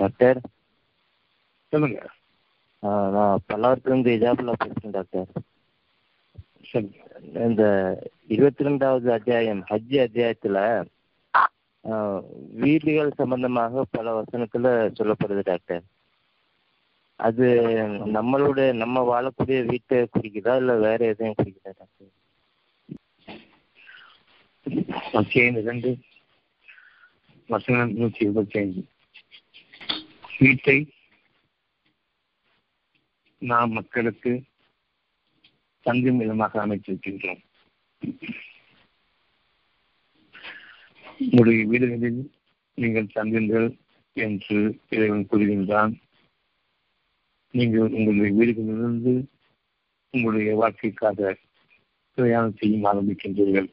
Doctor. சொல்லுங்க. நான் பல்லாவரத்துலேருந்து இஜாபுல்லா பேசுகிறேன் டாக்டர். இந்த இருபத்தி ரெண்டாவது அத்தியாயம் ஹஜ் அத்தியாயத்தில் வீடுகள் சம்பந்தமாக பல வசனத்தில் சொல்லப்படுது டாக்டர். அது நம்மளோட நம்ம வாழக்கூடிய வீட்டை குறிக்குதா இல்லை வேற எதையும் குறிக்குதா டாக்டர்? அத்தியாயம் இரண்டு. வசனம் நூற்றி இருபத்தி ஐந்து வீட்டை நாம் மக்களுக்கு தங்கும் விதமாக அமைத்திருக்கின்றோம் உங்களுடைய வீடுகளில் நீங்கள் தங்குங்கள் என்று இறைவன் கூறுகின்றான். நீங்கள் உங்களுடைய வீடுகளிலிருந்து உங்களுடைய வாழ்க்கைக்காக பிரயாணம் செய்யும் ஆரம்பிக்கின்றீர்கள்.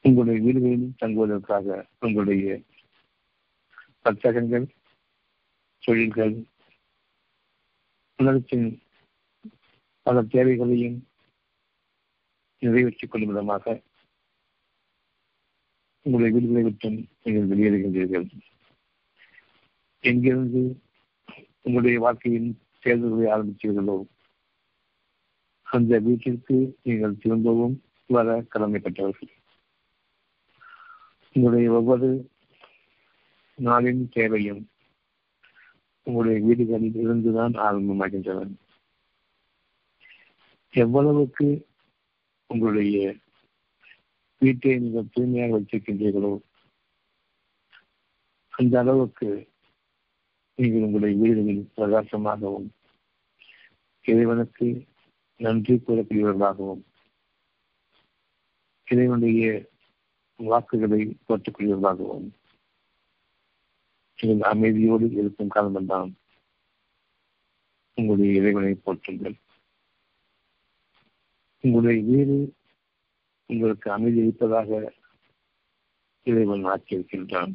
உங்களுடைய வீடுகளில் தங்குவதற்காக உங்களுடைய வர்த்தகங்கள் தொழில்கள் உலகத்தின் பல தேவைகளையும் நிறைவேற்றிக் கொள்ளும் விதமாக உங்களுடைய வீடுகளை விட்டும் நீங்கள் வெளியேறுகின்றீர்கள். எங்கிருந்து உங்களுடைய வாழ்க்கையின் தேர்தல்களை ஆரம்பித்தீர்களோ அந்த வீட்டிற்கு நீங்கள் திரும்பவும் வர கடமைப்பட்டவர்கள். உங்களுடைய ஒவ்வொரு நாளின் தேவையும் உங்களுடைய வீடுகளில் இருந்துதான் ஆரம்பமாகின்றன. எவ்வளவுக்கு உங்களுடைய வீட்டை நீங்கள் தூய்மையாக வைத்திருக்கின்றீர்களோ அந்த அளவுக்கு நீங்கள் உங்களுடைய வீடுகளில் பிரகாசமாகவும் இறைவனுக்கு நன்றி கூறக்கூடியவர்களாகவும் இறைவனுடைய வாக்குகளை போட்டுக்கொள்வதாகவும் நீங்கள் அமைதியோடு இருக்கும் காலமெல்லாம் உங்களுடைய இறைவனை போற்றுங்கள். உங்களுடைய வீடு உங்களுக்கு அமைதி அளிப்பதாக இறைவன் ஆக்கியிருக்கின்றான்.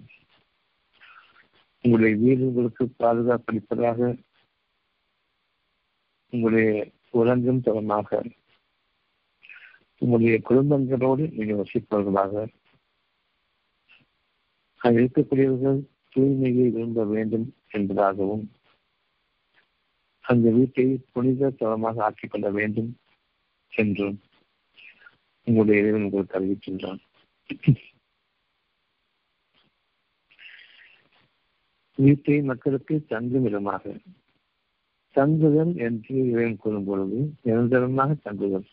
உங்களுடைய வீடு உங்களுக்கு பாதுகாப்பளிப்பதாக உங்களுடைய உறங்கும் தரமாக உங்களுடைய குடும்பங்களோடு நீங்கள் வசிப்பவர்களாக இருக்கக்கூடியவர்கள் தூய்மையை விரும்ப வேண்டும் என்பதாகவும் அந்த வீட்டை புனித தளமாக ஆக்கிக் கொள்ள வேண்டும் என்றும் உங்களுடைய இறைவன் உங்களுக்கு அறிவிக்கின்றான். வீட்டை மக்களுக்கு தங்கும் இடமாக தங்குதல் என்று இறைவன் கூறும் பொழுது நிரந்தரமாக தங்குதல்.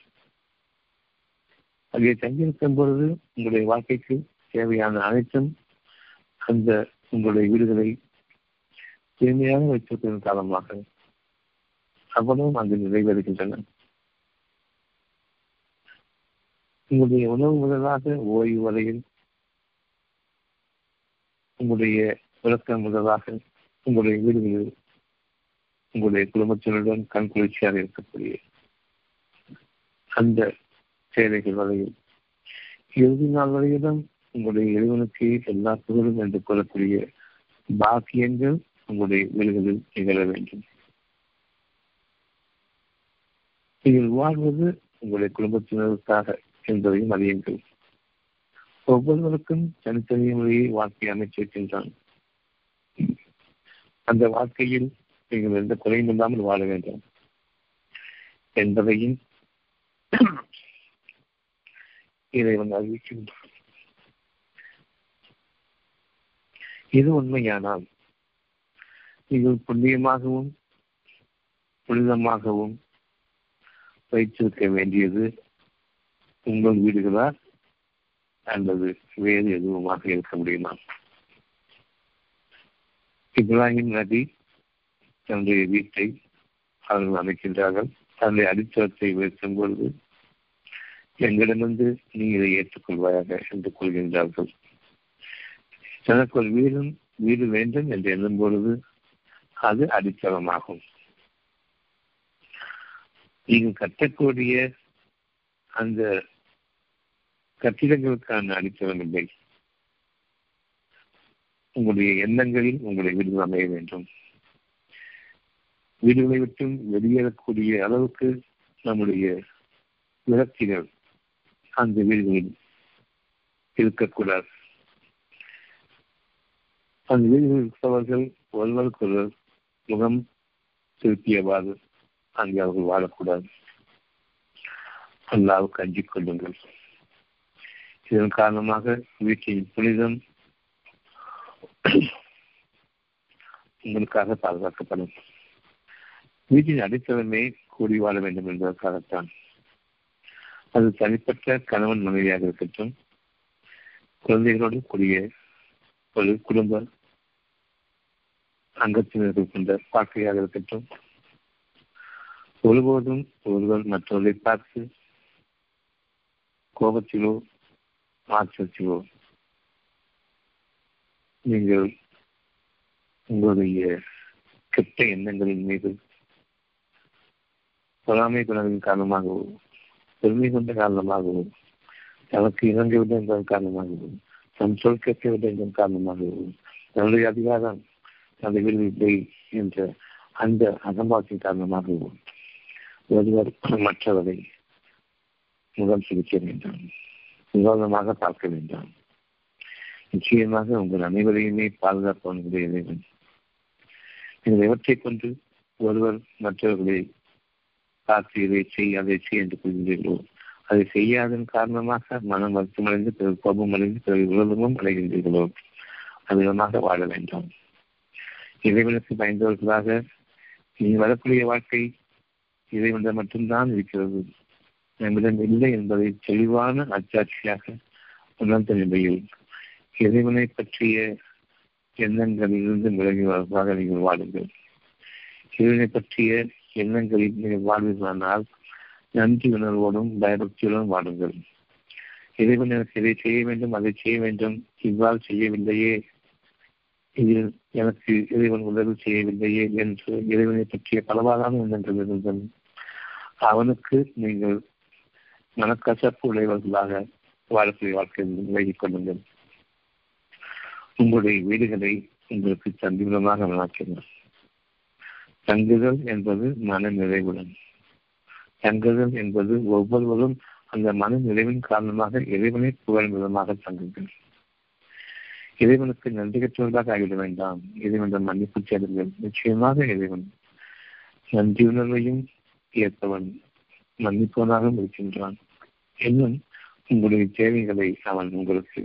அங்கே தங்கியிருக்கும் பொழுது உங்களுடைய வாழ்க்கைக்கு தேவையான அனைத்தும் அந்த உங்களுடைய வீடுகளை தூய்மையாக வைத்திருப்பதன் காரணமாக அவ்வளவும் அங்கு நிறைவேறுகின்றன உங்களுடைய உணவு முதலாக ஓய்வு வரையில் உங்களுடைய விளக்கம் முதலாக உங்களுடைய வீடுகளில் உங்களுடைய குடும்பத்தினருடன் கண் குளிர்ச்சியாக இருக்கக்கூடிய அந்த சேவைகள் வரையில் இறுதி நாள் வரையிலும் உங்களுடைய இறைவனுக்கு எல்லா புகழும் என்று கூறக்கூடிய பாக்கியங்கள் உங்களுடைய வீடுகளில் நிகழ வேண்டும். நீங்கள் வாழ்வது உங்களுடைய குடும்பத்தினருக்காக என்பதையும் அறியுங்கள். ஒவ்வொருவருக்கும் தனித்தனி முறையை வாழ்க்கை அமைச்சிருக்கின்றான் அந்த வாழ்க்கையில் நீங்கள் எந்த குறையும் இல்லாமல் வாழ வேண்டும். என்பதையும் வந்து அறிவிக்கின்றான். இது உண்மையானால் நீங்கள் புண்ணியமாகவும் புனிதமாகவும் வைத்திருக்க வேண்டியது உங்கள் வீடுகளா அல்லது வேறு எதுவுமாக இருக்க முடியுமா? இப்ராஹிம் நபி தன்னுடைய வீட்டை அவர்கள் அமைக்கின்றார்கள். தன்னுடைய அடித்தளத்தை உயர்த்தும் பொழுது எங்களிடமிருந்து நீ இதை ஏற்றுக்கொள்வாயாக என்று கொள்கின்றார்கள் எனக்கு ஒரு வீடும் வீடு வேண்டும் என்று எழுதும் பொழுது அது அடித்தளமாகும். நீங்கள் கட்டக்கூடிய அந்த கட்டிடங்களுக்கான அடித்தளம் இல்லை. உங்களுடைய எண்ணங்களில் உங்களுடைய வீடுகள் அமைய வேண்டும். வீடுகளை விட்டும் வெளியேறக்கூடிய அளவுக்கு நம்முடைய விரக்திகள் அந்த வீடுகளில் இருக்கக்கூடாது. அந்த வீடுகளில் இருக்கிறவர்கள் ஒருவருக்கொருவர் முகம் திருப்பியவாறு அங்கே அவர்கள் வாழக்கூடாது. அல்லாவுக்கு அஞ்சிக் கொள்ளுங்கள். இதன் காரணமாக வீட்டின் புனிதம் உங்களுக்காக பாதுகாக்கப்படும். வீட்டின் அடித்தலைமை கூடி வாழ வேண்டும் என்பதற்காகத்தான். அது தனிப்பட்ட கணவன் மனைவியாக இருக்கட்டும் குழந்தைகளோடு கூடிய ஒரு குடும்ப அங்கத்தினர்கள் கொண்ட பார்க்கையாக இருக்கட்டும். ஒருபோதும் ஒருவர் மற்றவர்களை பார்த்து கோபத்திலோ மாற்றத்திலோ நீங்கள் உங்களுடைய கெட்ட எண்ணங்களின் மீது பொறாமை குணங்களின் காரணமாகவும் பெருமை கொண்ட காரணமாகவும் தனக்கு இறங்கிவிட என்பதன் காரணமாகவும் தன் சொல் கேட்கவில்லை என்பதன் தன்னுடைய அதிகாரம் தனது விரும்பி என்ற அந்த அகம்பாக்கின் காரணமாக ஒருவர் மற்றவரை முகம் சிகிச்சை வேண்டாம். நிவாரணமாக பார்க்க வேண்டாம். நிச்சயமாக உங்கள் அனைவரையுமே பாதுகாப்பவனுடைய இறைவன். நீங்கள் எவற்றை கொண்டு ஒருவர் மற்றவர்களை பார்த்து இதை செய் அதை செய் என்று கூறுகிறீர்களோ அதை செய்யாதன் காரணமாக மனம் வருத்தமடைந்து பிறகு கோபம் அடைந்து பிறகு விரோதமும் அடைகின்றீர்களோ? அதிகமாக வாழ வேண்டும். இறைவனுக்கு பயந்தவர்களாக இனி வரக்கூடிய வாழ்க்கை இறைவனிடம் மட்டும்தான் இருக்கிறது. நம்மிடம் இல்லை என்பதை தெளிவான அச்சாட்சியாக உணர்ந்த நிலையில் இறைவனை பற்றிய எண்ணங்களிலிருந்து விலகியவர்களாக நீங்கள் வாழுங்கள். இறைவனை பற்றிய எண்ணங்களில் நீங்கள் வாழ்வீர்களானால் நன்றி உணர்வோடும் பயபக்தியுடன் வாடுங்கள். இறைவன் எனக்கு இதை செய்ய வேண்டும் அதை செய்ய வேண்டும். இவ்வாறு செய்யவில்லையே. இதில் எனக்கு இறைவன் உதவி செய்யவில்லையே என்று இறைவனை பற்றிய பலவாறான எண்ணங்கள் இருந்தது அவனுக்கு நீங்கள் மனக்கசப்பு உடையவர்களாக வாழ்க்கை வாழ்க்கை விலகிக் கொள்ளுங்கள். உங்களுடைய வீடுகளை உங்களுக்கு தந்திரமாக வளர்க்கிறார் தங்குதல் என்பது மன நிறைவுடன் தங்குதல் என்பது ஒவ்வொருவரும் அந்த மன நிறைவின் காரணமாக இறைவனை புகழும் விதமாக தங்குங்கள். இறைவனுக்கு நன்றி கற்றவர்களாக ஆகிவிட வேண்டாம். இறைவனிடம் மன்னிப்பு தேடுங்கள். நிச்சயமாக இறைவன் நன்றியுணர்வையும் ஏற்பவன் மன்னிப்பவனாகவும் இருக்கின்றான். இன்னும் உங்களுடைய தேவைகளை அவன் உங்களுக்கு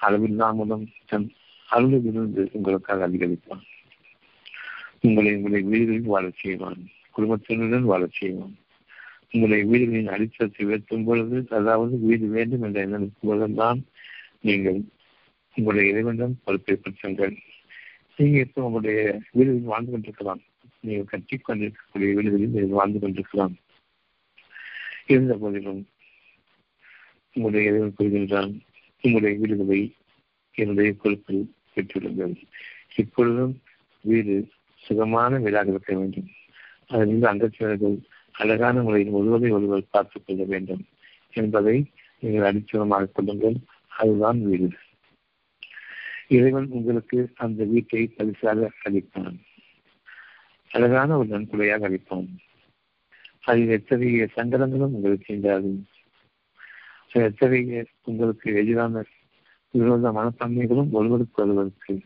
அளவில்லாமலும் தன் அருளிலிருந்து உங்களுக்காக அதிகரிப்பான். உங்களை உங்களுடைய வீடுகளில் வாழச் செய்வான் குடும்பத்தினருடன் வாழச் செய்வான். உங்களை உயிர்களின் அடித்தளத்தை உயர்த்தும் பொழுது அதாவது உயிர் வேண்டும் என்ற எண்ணத்தின் பொழுதுதான் நீங்கள் உங்களுடைய இறைவனிடம் பொறுப்பை பெற்றுங்கள் நீங்கள் இப்போ உங்களுடைய வீடுகளில் வாழ்ந்து கொண்டிருக்கலாம். நீங்கள் கட்டி கொண்டிருக்கக்கூடிய வீடுகளில் நீங்கள் வாழ்ந்து கொண்டிருக்கலாம். இருந்த போதிலும் உங்களுடைய இறைவன் கூறுகின்றான் உங்களுடைய வீடுகளை என்னுடைய பொறுப்பில் பெற்றுள்ளங்கள் இப்பொழுதும் வீடு சுகமான வீடாக இருக்க வேண்டும். அதிலிருந்து அங்கத்தினர்கள் அழகான முறையில் ஒருவரை ஒருவர் பார்த்துக் கொள்ள வேண்டும் என்பதை நீங்கள் அடிச்சதமாக கொள்ளுங்கள். அதுதான் வீடு. இறைவன் உங்களுக்கு அந்த வீட்டை பரிசாக அளிப்பான். அழகான ஒரு நன்கொடையாக அளிப்பான். அதில் எத்தகைய சங்கடங்களும் உங்களுக்கு சென்றாது எத்தகைய உங்களுக்கு எதிரான விரோத மனப்பான்மைகளும் ஒருவருக்கு ஒருவருக்கு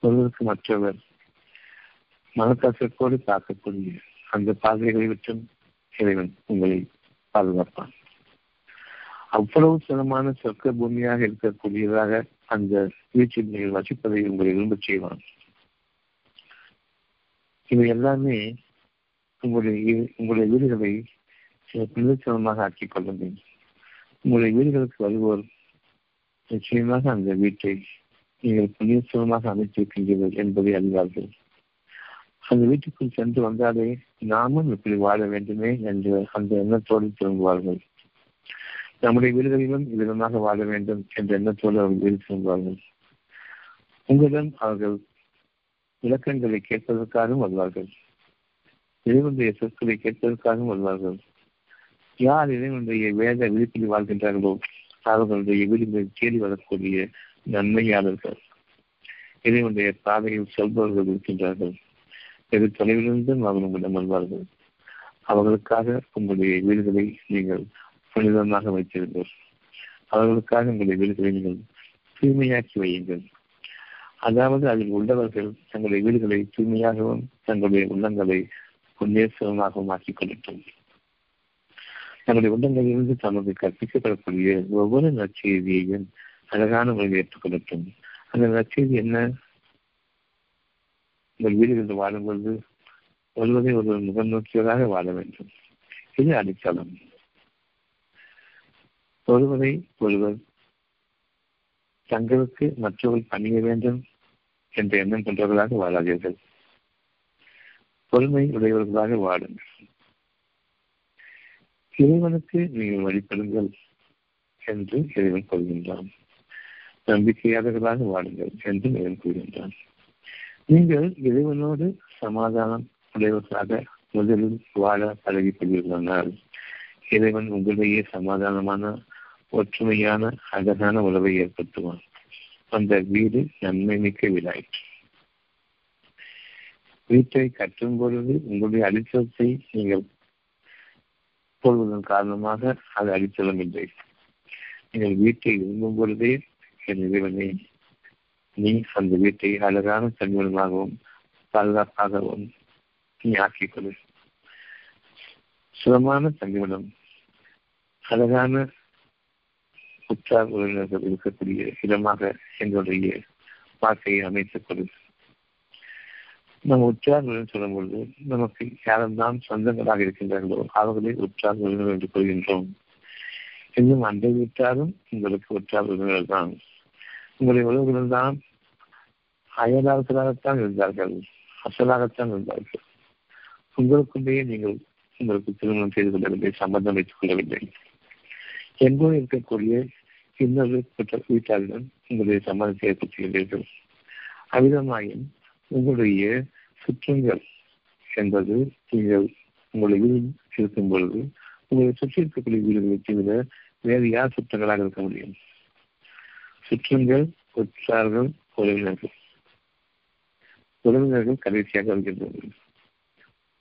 ஒருவருக்கு மற்றவர் மனக்கசத்தோடு தாக்கக்கூடிய அந்த பாதைகளை விட்டும் இறைவன் உங்களை பாதுகாப்பான். அவ்வளவு சுகமான சொர்க்க பூமியாக இருக்கக்கூடியதாக அந்த வீட்டில் நீங்கள் வசிப்பதை உங்களை விரும்பச் செய்வான். இவை எல்லாமே உங்களுடைய உங்களுடைய வீடுகளை புனிதச்சலமாக ஆக்கிக் கொள்ளுங்கள் உங்களுடைய வீடுகளுக்கு வருவோர் நிச்சயமாக அந்த வீட்டை நீங்கள் புனிதச்சலமாக அமைத்திருக்கின்றீர்கள் என்பதை அறிவார்கள். அந்த வீட்டுக்குள் சென்று வந்தாலே நாமும் இப்படி வாழ வேண்டுமே என்று அந்த எண்ணத்தோடு திரும்புவார்கள். நம்முடைய வீடுகளிலும் இதனமாக வாழ வேண்டும் என்ற எண்ணத்தோடு அவர்கள் வீடு திரும்புவார்கள். உங்களிடம் அவர்கள் விளக்கங்களை கேட்பதற்காகவும் வருவார்கள். இறைவனுடைய சொற்களை கேட்பதற்காகவும் வருவார்கள். யார் இறைவனுடைய வேத விழிப்பில் வாழ்கின்றார்களோ அவர்களுடைய வீடுகளில் தேடி வரக்கூடிய நன்மையாளர்கள். இறைவனுடைய பாதையில் செல்பவர்கள் இருக்கின்றார்கள். வெகு தொலைவிலிருந்தும் அவர்கள் உங்களிடம் வருவார்கள். அவர்களுக்காக உங்களுடைய வீடுகளை நீங்கள் புனிதமாக வைத்திருங்கள். அவர்களுக்காக உங்களுடைய வீடுகளை நீங்கள் தூய்மையாக்கி வையுங்கள். அதாவது அதில் உள்ளவர்கள் தங்களுடைய வீடுகளை தூய்மையாகவும் தங்களுடைய உள்ளங்களை உன்னேசமாகவும் ஆக்கிக் கொள்ளட்டும். தங்களுடைய உள்ளங்களிலிருந்து தமக்கு கற்பிக்கப்படக்கூடிய ஒவ்வொரு நற்செய்தியையும் அழகான முறையில் ஏற்றுக்கொள்ளட்டும் அந்த நற்செய்தி என்ன? உங்கள் வீடுகளில் வாழும் பொழுது ஒருவரை ஒருவர் முகநோக்கியதாக வாழ வேண்டும். இது அடித்தளம். ஒருவரை ஒருவர் தங்களுக்கு மற்றவர்கள் பணிய வேண்டும் என்ற எண்ணம் கொண்டவர்களாக வாழாதீர்கள். பொறுமை உடையவர்களாக வாடுங்கள் இறைவனுக்கு நீங்கள் வழிபடுங்கள் என்று இறைவன் கூறுகின்றான். நம்பிக்கையாளர்களாக வாடுங்கள் என்று இறைவன் கூறுகின்றான். நீங்கள் இறைவனோடு சமாதானம் உடையவர்களாக முதலில் வாழ பழகிக்கொள்வீர்களானால் இறைவன் உங்களிடையே சமாதானமான ஒற்றுமையான அழகான உறவை ஏற்படுத்துவான். அந்த வீடு நன்மை மிக்க வீடாயிற்று வீட்டை கட்டும் பொழுது உங்களுடைய அடித்தளத்தை நீங்கள் போடுவதன் காரணமாக அது அடித்தளம் இல்லை நீங்கள் வீட்டை விரும்பும் பொழுதே என் இறைவனை நீ அந்த வீட்டை அழகான தன்மூலமாகவும் பாதுகாப்பாகவும் நீ ஆக்கிக் கொடு சுகமான தங்குமிடம் அழகான உற்றார் உறவினர்கள் இருக்கக்கூடிய இடமாக எங்களுடைய வாழ்க்கையை அமைத்துக் கொடு நம் உற்றார் உறவினர் சொல்லும் பொழுது நமக்கு யாரெல்லாம் சொந்தங்களாக இருக்கின்றார்களோ அவர்களே உற்றார் உறவினர் என்று கூறுகின்றோம் இன்னும் அந்த விட்டாலும் உங்களுக்கு உற்றார் உறவினர்கள் தான். உங்களுடைய உறவுகள் தான் அயலாளர்களாகத்தான் இருந்தார்கள் அசலாகத்தான் இருந்தார்கள். உங்களுக்குள்ளேயே நீங்கள் உங்களுக்கு திருமணம் செய்து கொள்ளவில்லை சம்பந்தம் வைத்துக் கொள்ளவில்லை. எங்கோ இருக்கக்கூடிய இன்னொரு வீட்டாரிடம் உங்களுடைய சம்மதத்தை ஏற்படுத்துகின்றீர்கள் அவ்விதமாயின் உங்களுடைய சுற்றங்கள் என்பது நீங்கள் உங்களுடைய வீடு இருக்கும் பொழுது உங்களை சுற்றி இருக்கக்கூடிய வீடுகளை தவிர வேறு யார் சுற்றங்களாக இருக்க முடியும்? சுற்றுங்கள் உற்றார்கள் உறவினர்கள் உறவினர்கள் கடைசியாக வருகின்றனர்.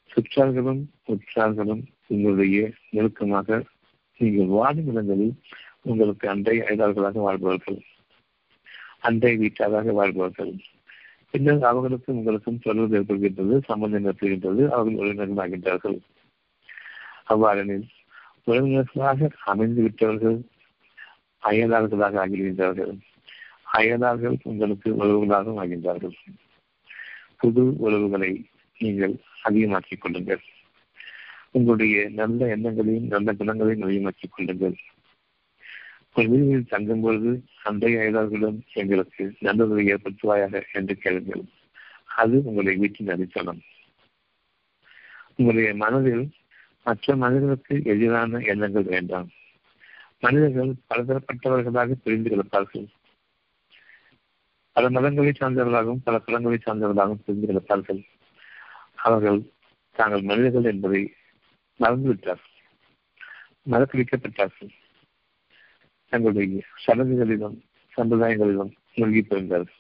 சுற்றார்களும் உற்றார்களும் உங்களுடைய நெருக்கமாக நீங்கள் வாழும் இடங்களில் உங்களுக்கு அண்டை அயலாளர்களாக வாழ்பவர்கள். அண்டை வீட்டாராக வாழ்பவர்கள். பின்னர் அவர்களுக்கும் உங்களுக்கும் தொடர்பு ஏற்படுகின்றது சம்பந்தம் ஏற்படுகின்றது அவர்கள் உறவினர்கள் ஆகின்றார்கள். அவ்வாறெனில் உறவினர்களாக அமைந்து விட்டவர்கள் அயலார்களாக ஆகிவிடுகின்றார்கள் அயலார்கள் உங்களுக்கு உறவுகளாகவும் ஆகின்றார்கள். புது உறவுகளை நீங்கள் அதிகமாக்கிக் கொள்ளுங்கள். உங்களுடைய நல்ல எண்ணங்களையும் நல்ல குணங்களையும் அதிகமாக்கிக் கொள்ளுங்கள். உங்கள் வீடுகளில் தங்கும் பொழுது அன்றைய அயலார்களும் எங்களுக்கு நல்லதை ஏற்படுத்துவாயாக என்று கேளுங்கள். அது உங்களை வீட்டின் அடித்தளம் உங்களுடைய மனதில் மற்ற மனிதர்களுக்கு எதிரான எண்ணங்கள் வேண்டாம். மனிதர்கள் பலதரப்பட்டவர்களாக பிரிந்து கிடப்பார்கள். பல மதங்களை சார்ந்தவர்களாகவும் பல குலங்களை சார்ந்தவர்களாகவும் பிரிந்து கிடப்பார்கள். அவர்கள் தாங்கள் மனிதர்கள் என்பதை மறந்துவிட்டார்கள் மறக்கடிக்கப்பட்டார்கள் தங்களுடைய சடங்குகளிலும் சம்பிரதாயங்களிலும் மூழ்கி போயிருந்தார்கள்.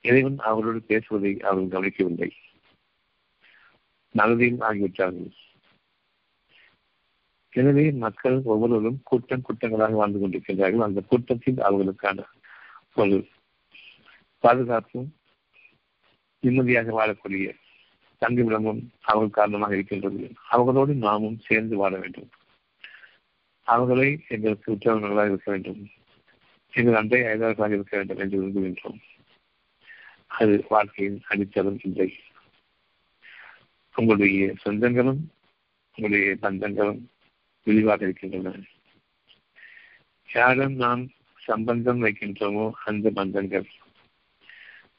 இறைவன் அவர்களோடு பேசுவதை அவர்கள் கவனிக்கவில்லை. மனதில் ஆகிவிட்டார்கள். எனவே மக்கள் ஒவ்வொருவரும் கூட்டம் கூட்டங்களாக வாழ்ந்து கொண்டிருக்கின்றார்கள் அந்த கூட்டத்தில் அவர்களுக்கான ஒரு பாதுகாப்பும் நிம்மதியாக வாழக்கூடிய தங்குமிடமும் அவர்கள் காரணமாக இருக்கின்றது. அவர்களோடு நாமும் சேர்ந்து வாழ வேண்டும். அவர்களை எங்களுக்கு உற்றவர்களாக இருக்க வேண்டும். எங்கள் அன்றை ஐதார்களாக இருக்க வேண்டும் என்று விரும்புகின்றோம். அது வாழ்க்கையின் அடித்தளம் இல்லை. உங்களுடைய சொந்தங்களும் உங்களுடைய பந்தங்களும் விரிவாக இருக்கின்றன. யாரும் நாம் சம்பந்தம் வைக்கின்றோமோ அந்த பந்தங்கள்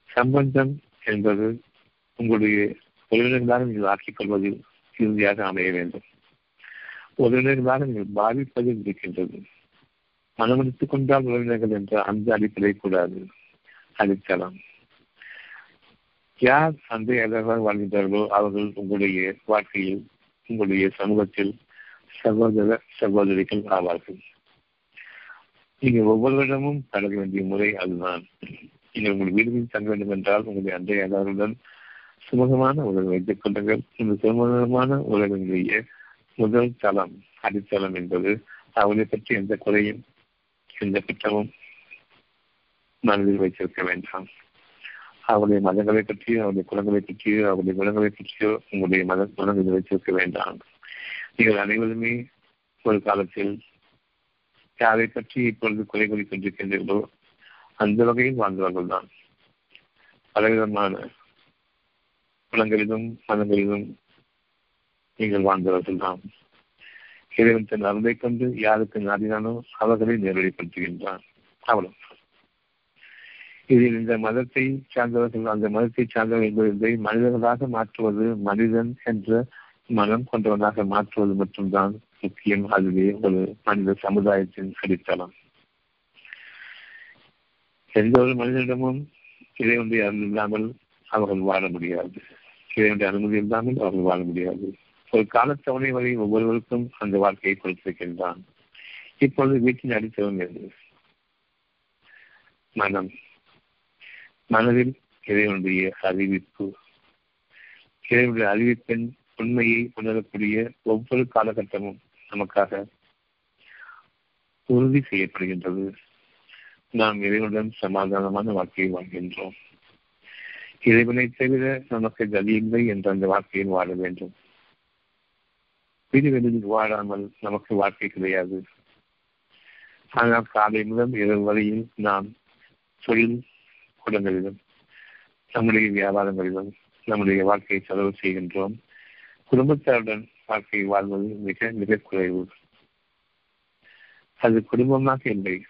சம்பந்தம் என்பது உங்களுடைய உறவினர்களாக நீங்கள் ஆக்கிக் கொள்வதில் இறுதியாக அமைய வேண்டும். உறவினர்களாக நீங்கள் பாதிப்பதில் இருக்கின்றது. மனமடித்துக் கொண்டால் உறவினர்கள் என்ற அந்த அடிப்படை கூடாது அளிக்கலாம். யார் அந்த எதிராக வாழ்கின்றார்களோ அவர்கள் உங்களுடைய வாழ்க்கையில் உங்களுடைய சமூகத்தில் சகோதர சகோதரிகள் ஆவார்கள். நீங்கள் ஒவ்வொருவரிடமும் பழக வேண்டிய முறை அதுதான். நீங்கள் உங்கள் வீடுகளில் தங்க வேண்டும் என்றால் உங்களுடைய அன்றைய அதாருடன் சுமூகமான உறவு வைத்துக் கொள்ளுங்கள். இந்த சுமூகமான உறவினுடைய முதல் தளம் அடித்தளம் என்பது அவளை பற்றி எந்த குறையும் எந்த குற்றமும் மனதில் வைத்திருக்க வேண்டாம். அவருடைய மதங்களை பற்றியோ அவருடைய குலங்களை பற்றியோ அவருடைய குணங்களை பற்றியோ உங்களுடைய மத குணங்களை வைத்திருக்க வேண்டாம். நீங்கள் அனைவருமே ஒரு காலத்தில் யாரை பற்றி இப்பொழுது குறை கூறி கொண்டிருக்கின்றீர்களோ அந்த வகையில் வாழ்ந்தவர்கள் தான் பலவிதமான குளங்களிலும் மதங்களிலும் நீங்கள் வாழ்ந்தவர்கள் தான் இறைவன் தன் அருளை கொண்டு யாருக்கு நாடினானோ அவர்களை நேரடிப்படுத்துகின்றான் அவ்வளவு இதில் இந்த மதத்தை சார்ந்தவர்கள் அந்த மதத்தை சார்ந்தவர்கள் என்பதை மனிதர்களாக மாற்றுவது மனிதன் என்ற மனம் கொண்டவனாக மாற்றுவது மட்டும்தான் முக்கியம். அதுவே ஒரு மனித சமுதாயத்தின் அடித்தளம். எந்த ஒரு மனிதனிடமும் இறைவனுடைய அருள் இல்லாமல் அவர்கள் வாழ முடியாது. இறைவனுடைய அனுமதி இல்லாமல் அவர்கள் வாழ முடியாது. ஒரு காலத்தவணை வரை ஒவ்வொருவருக்கும் அந்த வாழ்க்கையை கொடுத்திருக்கின்றான். இப்பொழுது வீட்டின் அடித்தளம் எது? மனம். மனதில் இறைவனுடைய அறிவிப்பு. இறைவனுடைய அறிவிப்பின் உண்மையை உணரக்கூடிய ஒவ்வொரு காலகட்டமும் நமக்காக உறுதி செய்யப்படுகின்றது. நாம் இறைவனுடன் சமாதானமான வாழ்க்கையை வாழ்கின்றோம். இறைவனை தவிர நமக்கு கதி இல்லை என்ற அந்த வாழ்க்கையில் வாழ வேண்டும். விடுவெளியில் வாழாமல் நமக்கு வாழ்க்கை கிடையாது. ஆனால் காலை முதல் இரவு வரையில் நாம் தொழில் கூடங்களிலும் நம்முடைய வியாபாரங்களிலும் நம்முடைய வாழ்க்கையை செலவு செய்கின்றோம். குடும்பத்தாருடன் வாழ்க்கை வாழ்வது மிக மிக குறைவு. அது குடும்பமாக இல்லை.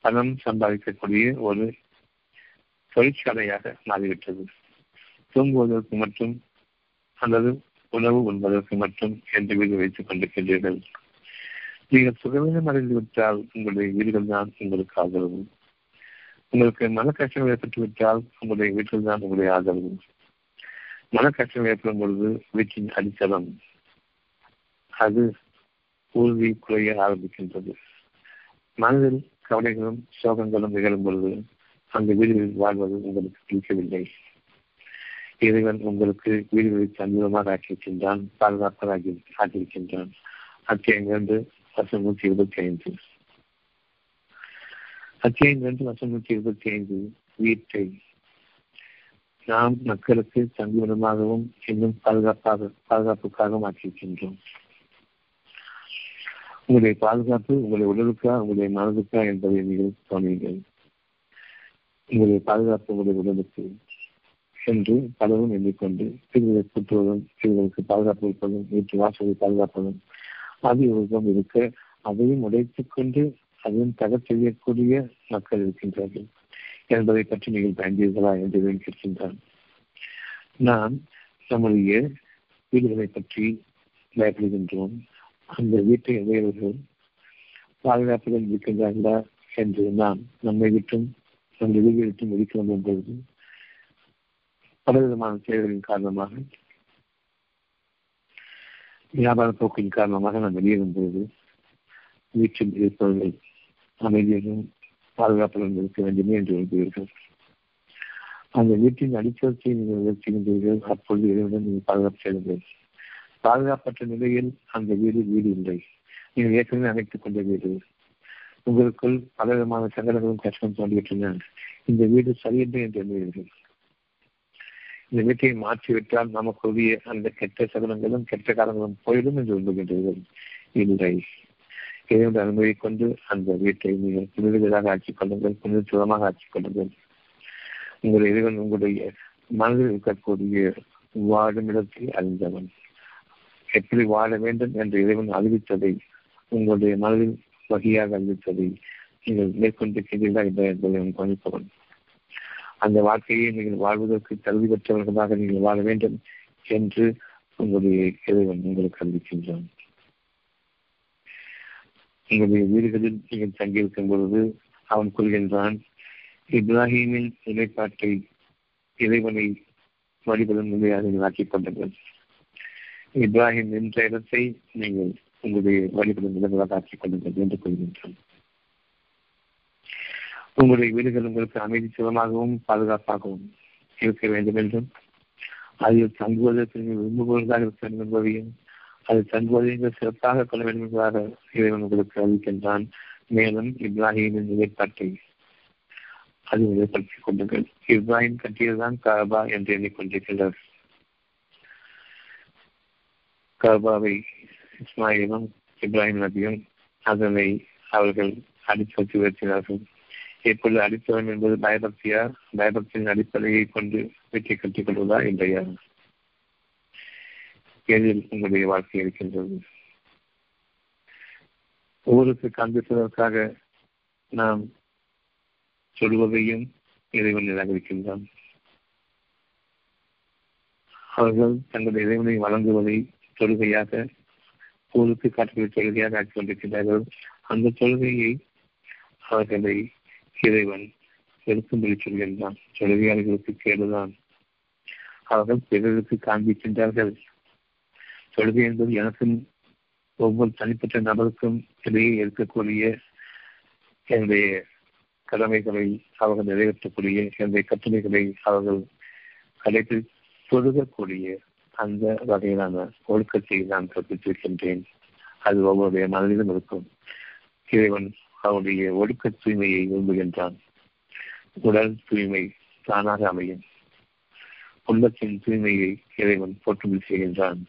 பணம் சம்பாதிக்கக்கூடிய ஒரு தொழிற்சாலையாக மாறிவிட்டது. தூங்குவதற்கு மட்டும் அல்லது உணவு உண்பதற்கு மட்டும் என்று வீடு வைத்துக் கொண்டிருக்கின்றீர்கள். நீங்கள் சுகவீனம் அடைந்துவிட்டால் உங்களுடைய வீடுகள் தான் உங்களுக்கு ஆதரவு. உங்களுக்கு மன கஷ்டம் ஏற்பட்டுவிட்டால் உங்களுடைய வீட்டில் தான் உங்களுடைய ஆதரவு. மன கஷ்டம் ஏற்படும் பொழுது வீட்டின் அடித்தளம் அது ஊர்தி குறைய ஆரம்பிக்கின்றது. மனதில் கவலைகளும் சோகங்களும் நிகழும் பொழுது அந்த வீடுகளில் வாழ்வது உங்களுக்கு பிடிக்கவில்லை. இறைவன் உங்களுக்கு வீடுகளை தந்திரமாக ஆக்கியிருக்கின்றான் பாதுகாப்பதாக ஆக்கியிருக்கின்றான். அத்தியாயம் இரண்டு வருஷம் நூற்றி இருபத்தி ஐந்து அத்தியாயம் இரண்டு வருஷம் நூற்றி இருபத்தி ஐந்து வீட்டை நாம் மக்களுக்கு தங்குமிடமாகவும் இன்னும் பாதுகாப்பாக பாதுகாப்புக்காகவும் ஆக்கியிருக்கின்றோம் உங்களுடைய பாதுகாப்பு உங்களுடைய உடலுக்கா உங்களுடைய மனதுக்கா என்பதை நீங்கள் தோணுங்கள் உங்களுடைய பாதுகாப்பு உங்களுடைய உடலுக்கு என்று பலரும் எண்ணிக்கொண்டு சிறுவர்களை கூட்டுவதும் சிறுவர்களுக்கு பாதுகாப்பு இருப்பதும் வீட்டு வாசலை பாதுகாப்பதும் அது இருக்க அதையும் உடைத்துக் கொண்டு அதையும் தகர் செய்யக்கூடிய மக்கள் இருக்கின்றார்கள். என்பதை பற்றி நீங்கள் பயந்தீர்களா என்று கேட்கின்றான் நாம் நம்முடைய வீடுகளை பற்றி பயப்படுகின்றோம். அந்த வீட்டை உடையவர்கள் பாதுகாப்புடன் இருக்கின்றார்களா என்று நாம் நம்மை விட்டும் நம்முடைய வீடு விட்டும் ஒதுக்கி வந்த பொழுது பலவிதமான தேவைகளின் காரணமாக வியாபார போக்கின் காரணமாக நாம் வெளியேறும் பொழுது வீட்டில் இருப்பவர்கள் அமைதியுடன் பாதுகாப்புடன் இருக்க வேண்டுமே என்று விரும்புகிறீர்கள். அந்த வீட்டின் அடித்தளத்தை நீங்கள் உயர்த்துகின்றீர்கள் அப்பொழுது இறைவனுடன் நீங்கள் பாதுகாப்பு செய்யுங்கள் பாதுகாப்பற்ற நிலையில் அந்த வீடு வீடு இல்லை. நீங்கள் ஏற்கனவே அமைத்துக் கொண்ட வீடு. உங்களுக்குள் பல விதமான சங்கடங்களும் கஷ்டம் தோன்றிவிட்டன. இந்த வீடு சரியில்லை என்று எண்ணுவீர்கள் இந்த வீட்டை மாற்றிவிட்டால் நமக்குரிய அந்த கெட்ட சகலங்களும் கெட்ட காலங்களும் போயிடும் என்று விரும்புகின்றீர்கள். இல்லை. இறைவனுடைய அனுமதி கொண்டு அந்த வீட்டை நீங்கள் புனிதர்களாக ஆட்சிக் கொள்ளுங்கள் புனிதத்துவமாக ஆட்சிக் கொள்ளுங்கள். உங்கள் இறைவன் உங்களுடைய மனதில் இருக்கக்கூடிய வாழும் இடத்தை அறிந்தவன். எப்படி வாழ வேண்டும் என்று இறைவன் அறிவித்ததை உங்களுடைய மனதில் வகையாக அறிவித்ததை நீங்கள் மேற்கொண்டிருக்கிறீர்களா இல்லை என்பதை கவனிப்பவன். அந்த வாழ்க்கையை நீங்கள் வாழ்வதற்கு தகுதி பெற்றவர்களாக நீங்கள் வாழ வேண்டும் என்று உங்களுடைய இறைவன் உங்களுக்கு அறிவிக்கின்றான். உங்களுடைய வீடுகளில் நீங்கள் தங்கியிருக்கும் பொழுது அவன் கொள்கின்றான் இப்ராஹிமின் நிலைப்பாட்டை இறைவனை வழிபடும் நிலையாக நீங்கள் ஆக்கிக் கொண்டீர்கள். இப்ராஹிம் என்ற இடத்தை நீங்கள் உங்களுடைய வழிபடும் நிலைகளாக ஆக்கிக் கொள்ளுங்கள் என்று கூறுகின்றான். உங்களுடைய வீடுகள் உங்களுக்கு அமைதி சுகமாகவும் பாதுகாப்பாகவும் இருக்க வேண்டும் என்றும் அதில் தங்குவதற்கு நீங்கள் விரும்புவதாக இருக்க வேண்டும் என்பதையும் அது தங்குவதை சிறப்பாக கொள்ள வேண்டும் என்பதாக இறைவன் உங்களுக்கு அறிவிக்கின்றான் மேலும் இப்ராஹிமின் நிலைப்பாட்டை அது நிலைப்படுத்திக் கொள்ளுங்கள். இப்ராஹிம் கட்டியதுதான் காபா என்று எண்ணிக்கொண்டிருக்கிறார். காபாவை இஸ்மாயிலும் இப்ராஹிம் நபியும் அதனை அவர்கள் அடித்து வச்சு உயர்த்தினார்கள் இப்பொழுது அடித்தவன் என்பது பயபக்தியா? பயபக்தியின் அடிப்படையை கொண்டு வெற்றி கட்டிக் கொள்வதா? இல்லையா கேள்வியில் உங்களுடைய வாழ்க்கை இருக்கின்றது. ஊருக்கு காண்பிப்பதற்காக நாம் சொல்வதையும் இறைவன் நிராகரிக்கின்றான். அவர்கள் தங்கள் இறைவனை வழங்குவதை தொழுகையாக ஊருக்கு காட்டுகிற தொழுகையாக ஆக்கி கொண்டிருக்கிறார்கள் அந்த தொழுகையை அவர்களை இறைவன் எடுக்கும்படி சொல்கின்றான். தொழுகையாளர்களுக்கு கேடுதான். அவர்கள் பிறருக்கு காண்பிக்கின்றார்கள். தொழுகை என்பது எனக்கும் ஒவ்வொரு தனிப்பட்ட நபருக்கும் இடையே இருக்கக்கூடிய என்னுடைய கடமைகளை அவர்கள் நிறைவேற்றக்கூடிய என்னுடைய கட்டளைகளை அவர்கள் கடைபிடி தொழுகக்கூடிய அந்த வகையிலான ஒழுக்கத்தை நான் கற்பித்திருக்கின்றேன். அது ஒவ்வொருடைய மனதிலும் இருக்கும். இறைவன் அவருடைய ஒழுக்க தூய்மையை விரும்புகின்றான். உடல் தூய்மை தானாக அமையும். உள்ளத்தின் தூய்மையை இறைவன் போற்றுமை செய்கின்றான்.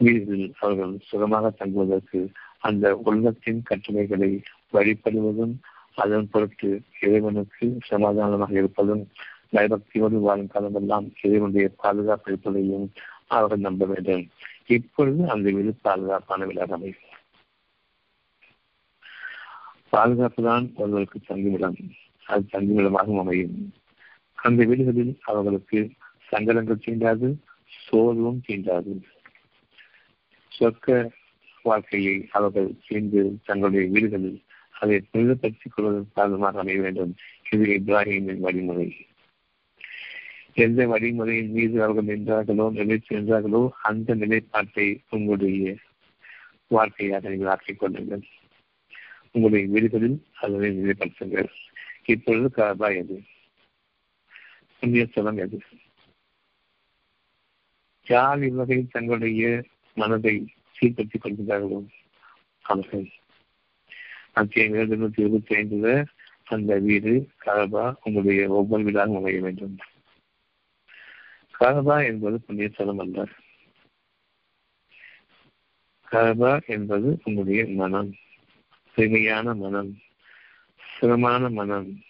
வீரில் அவர்கள் சுகமாக தங்குவதற்கு அந்த உள்ளத்தின் கட்டளைகளை வழிபடுவதும் அதன் பொருட்டு இறைவனுக்கு சமாதானமாக இருப்பதும் பயபக்தியோடு வாழும் காலமெல்லாம் இறைவனுடைய பாதுகாப்பு இருப்பதையும் அவர்கள் நம்ப வேண்டும். இப்பொழுது அந்த வீடு பாதுகாப்பான விழாக பாதுகாப்பு தான் ஒருவருக்கு தங்குமிடம். அது தங்குமிடமாகவும் அமையும். அந்த வீடுகளில் அவர்களுக்கு சங்கடங்கள் தீண்டாது சோர்வும் தீண்டாது. சொர்க்க வாழ்க்கையை அவர்கள் சேர்ந்து தங்களுடைய வீடுகளில் அதை புனிதப்படுத்திக் கொள்வதன் காரணமாக அமைய வேண்டும். இது இப்ராஹிமின் வழிமுறை. எந்த வழிமுறையின் மீது அவர்கள் நின்றார்களோ நிலைத்து நின்றார்களோ அந்த நிலைப்பாட்டை உங்களுடைய வாழ்க்கையாக நீங்கள் ஆக்கிக் கொள்ளுங்கள். உங்களுடைய வீடுகளில் அதனை நிலைப்படுத்துங்கள். இப்பொழுது காபா எது? புண்ணியஸ்தலம் எது? யார் இவ்வகையில் தங்களுடைய மனதை சீர்படுத்திக் கொள்கிறார்களோ அவர்கள் அத்தியம் இருநூத்தி இருபத்தி ஐந்துல அந்த வீடு கரபா உங்களுடைய ஒவ்வொரு வீடாக அமைய வேண்டும். கரபா என்பது புண்ணியஸ்தலம் அல்ல. கரபா என்பது உங்களுடைய மனம். தூய்மையான மனம் சிரமான மனம்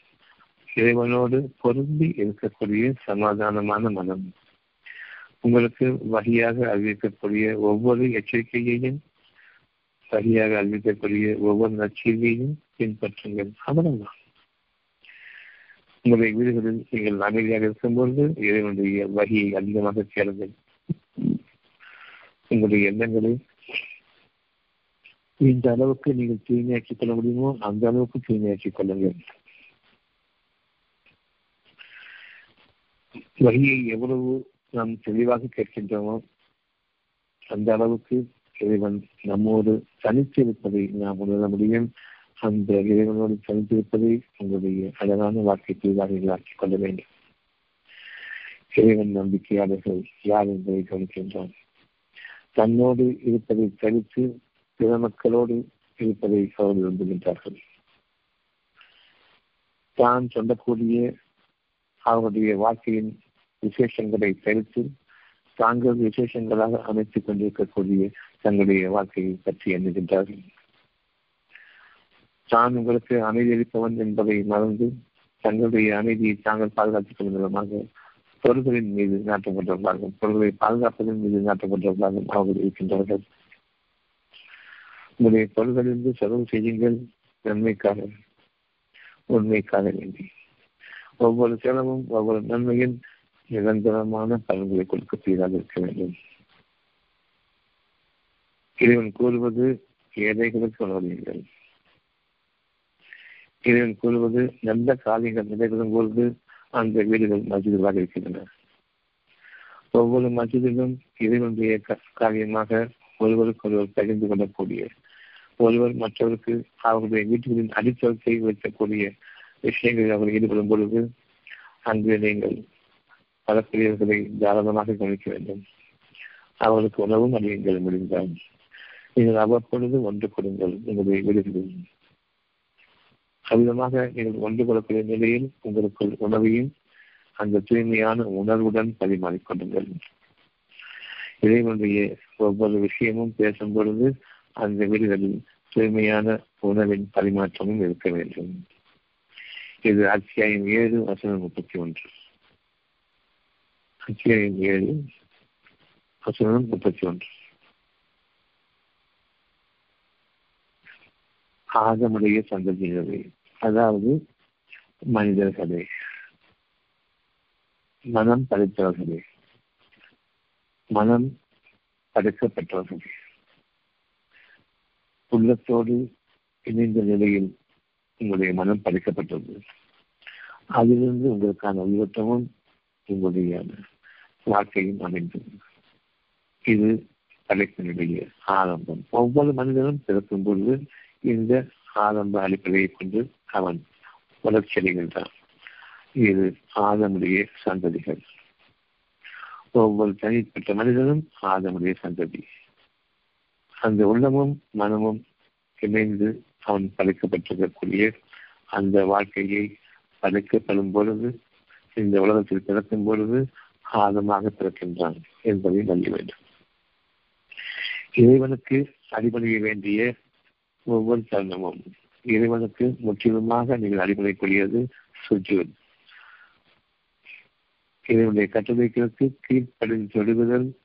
இறைவனோடு பொருந்தி இருக்கக்கூடிய சமாதானமான மனம். உங்களுக்கு வகையாக அறிவிக்கக்கூடிய ஒவ்வொரு எச்சரிக்கையையும் சரியாக அறிவிக்கக்கூடிய ஒவ்வொரு நச்செய்தியையும் பின்பற்றுங்கள். அவ்வளவுதான். உங்களுடைய வீடுகளில் நீங்கள் அமைதியாக இருக்கும்போது இறைவனுடைய வகையை அதிகமாக சேருங்கள் உங்களுடைய எண்ணங்களை இந்த அளவுக்கு நீங்கள் தூய்மையாக்கிக் கொள்ள முடியுமோ அந்த அளவுக்கு தூய்மையாக்கிக் கொள்ளுங்கள். வகையை எவ்வளவு நாம் தெளிவாக கேட்கின்றோமோ? அந்த அளவுக்கு இறைவன் நம்மோடு தனித்திருப்பதை நாம் உணர முடியும். அந்த இறைவனோடு தனித்திருப்பதை உங்களுடைய அழகான வாழ்க்கை தெளிவாக ஆக்கிக் கொள்ள வேண்டும். இறைவன் நம்பிக்கையாளர்கள் யார் என்பதை கவனிக்கின்றான் தன்னோடு இருப்பதை தடுத்து பிற மக்களோடு இருப்பதை அவர்கள் விரும்புகின்றார்கள். தான் சொல்லக்கூடிய அவருடைய வாழ்க்கையின் விசேஷங்களை தவிர்த்து தாங்கள் விசேஷங்களாக அமைத்துக் கொண்டிருக்கக்கூடிய தங்களுடைய வாழ்க்கையை பற்றி எண்ணுகின்றார்கள். தான் உங்களுக்கு அமைதியளிப்பவன் என்பதை மறந்து தங்களுடைய அமைதியை தாங்கள் பாதுகாத்துக் கொள்ளும் மூலமாக பொருள்களின் மீது நாட்டம் பொருள்களை பாதுகாப்பதன் மீது நாட்டம் அவர்கள் இருக்கின்றார்கள் உங்களுடைய பொருள்களிலிருந்து செலவு செய்யுங்கள். நன்மைக்காக உண்மைக்காக வேண்டி. ஒவ்வொரு செலவும் ஒவ்வொரு நன்மையின் நிரந்தரமான பலன்களை கொடுக்கக்கூடியதாக இருக்க வேண்டும். இறைவன் கூறுவது ஏழைகளுக்கு உணவளியுங்கள் இறைவன் கூறுவது நல்ல காரியங்கள் நடைபெறும் பொழுது அந்த வீடுகள் மசிதர்களாக இருக்கின்றன. ஒவ்வொரு மசிதிலும் இறைவனுடைய காரியமாக ஒருவருக்கு ஒருவர் பகிர்ந்து கொள்ளக்கூடிய ஒருவர் மற்றவருக்கு அவருடைய வீட்டுகளின் அடித்தளத்தை வைக்கக்கூடிய விஷயங்களில் அவர்கள் ஈடுபடும் பொழுது அங்கு நீங்கள் பலப்பிரியர்களை தாராளமாக கவனிக்க வேண்டும். அவர்களுக்கு உணவும் அறியுங்கள் முடிந்தால். நீங்கள் அவ்வப்பொழுது ஒன்று கொடுங்கள் உங்களுடைய விடுகிறேன் அவ்விதமாக நீங்கள் ஒன்று கொள்ளக்கூடிய நிலையில் உங்களுக்குள் உணவையும் அந்த தூய்மையான உணர்வுடன் பரிமாறிக்கொள்ளுங்கள் இறைவனுடைய ஒவ்வொரு விஷயமும் பேசும் பொழுது அந்த வீடுகளில் தூய்மையான உணவின் பரிமாற்றமும் இருக்க வேண்டும். இது அத்தியாயம் ஏழு வசனம் முப்பத்தி ஒன்று. அத்தியாயம் ஏழு வசனம் முப்பத்தி ஒன்று. ஆகமுடைய சந்ததியினரை அதாவது மனிதர்களே மனம் படைத்தவர்களே மனம் படைக்கப்பட்டவர்களே உள்ளத்தோடு இணைந்த நிலையில் உங்களுடைய மனம் படைக்கப்பட்டது. அதிலிருந்து உங்களுக்கான உயிரோட்டமும் உங்களுடைய வாழ்க்கையும் அமைந்தது இது படைப்பினுடைய ஆரம்பம். ஒவ்வொரு மனிதனும் பிறக்கும் பொழுது இந்த ஆரம்ப அடிப்படையை கொண்டு அவன் வளர்ச்சி அடைகின்றான். இது ஆதமுடைய சந்ததிகள். ஒவ்வொரு தனிப்பட்ட மனிதனும் ஆதமுடைய சந்ததி. அந்த உள்ளமும் மனமும் இணைந்து அவன் படைக்கப்பட்டிருக்கக்கூடிய அந்த வாழ்க்கையை படைக்கப்படும் பொழுது இந்த உலகத்தில் பிறக்கும் பொழுது ஆதமாக பிறக்கின்றான் என்பதை நம்ப வேண்டும். இறைவனுக்கு அடிபணிய வேண்டிய ஒவ்வொரு தருணமும் இறைவனுக்கு முற்றிலுமாக நீங்கள் அடிபணிக்கூடியது சுஜூத் இதனுடைய கட்டளைகளுக்கு கீழ்ப்படிந்து தொழுகுதல்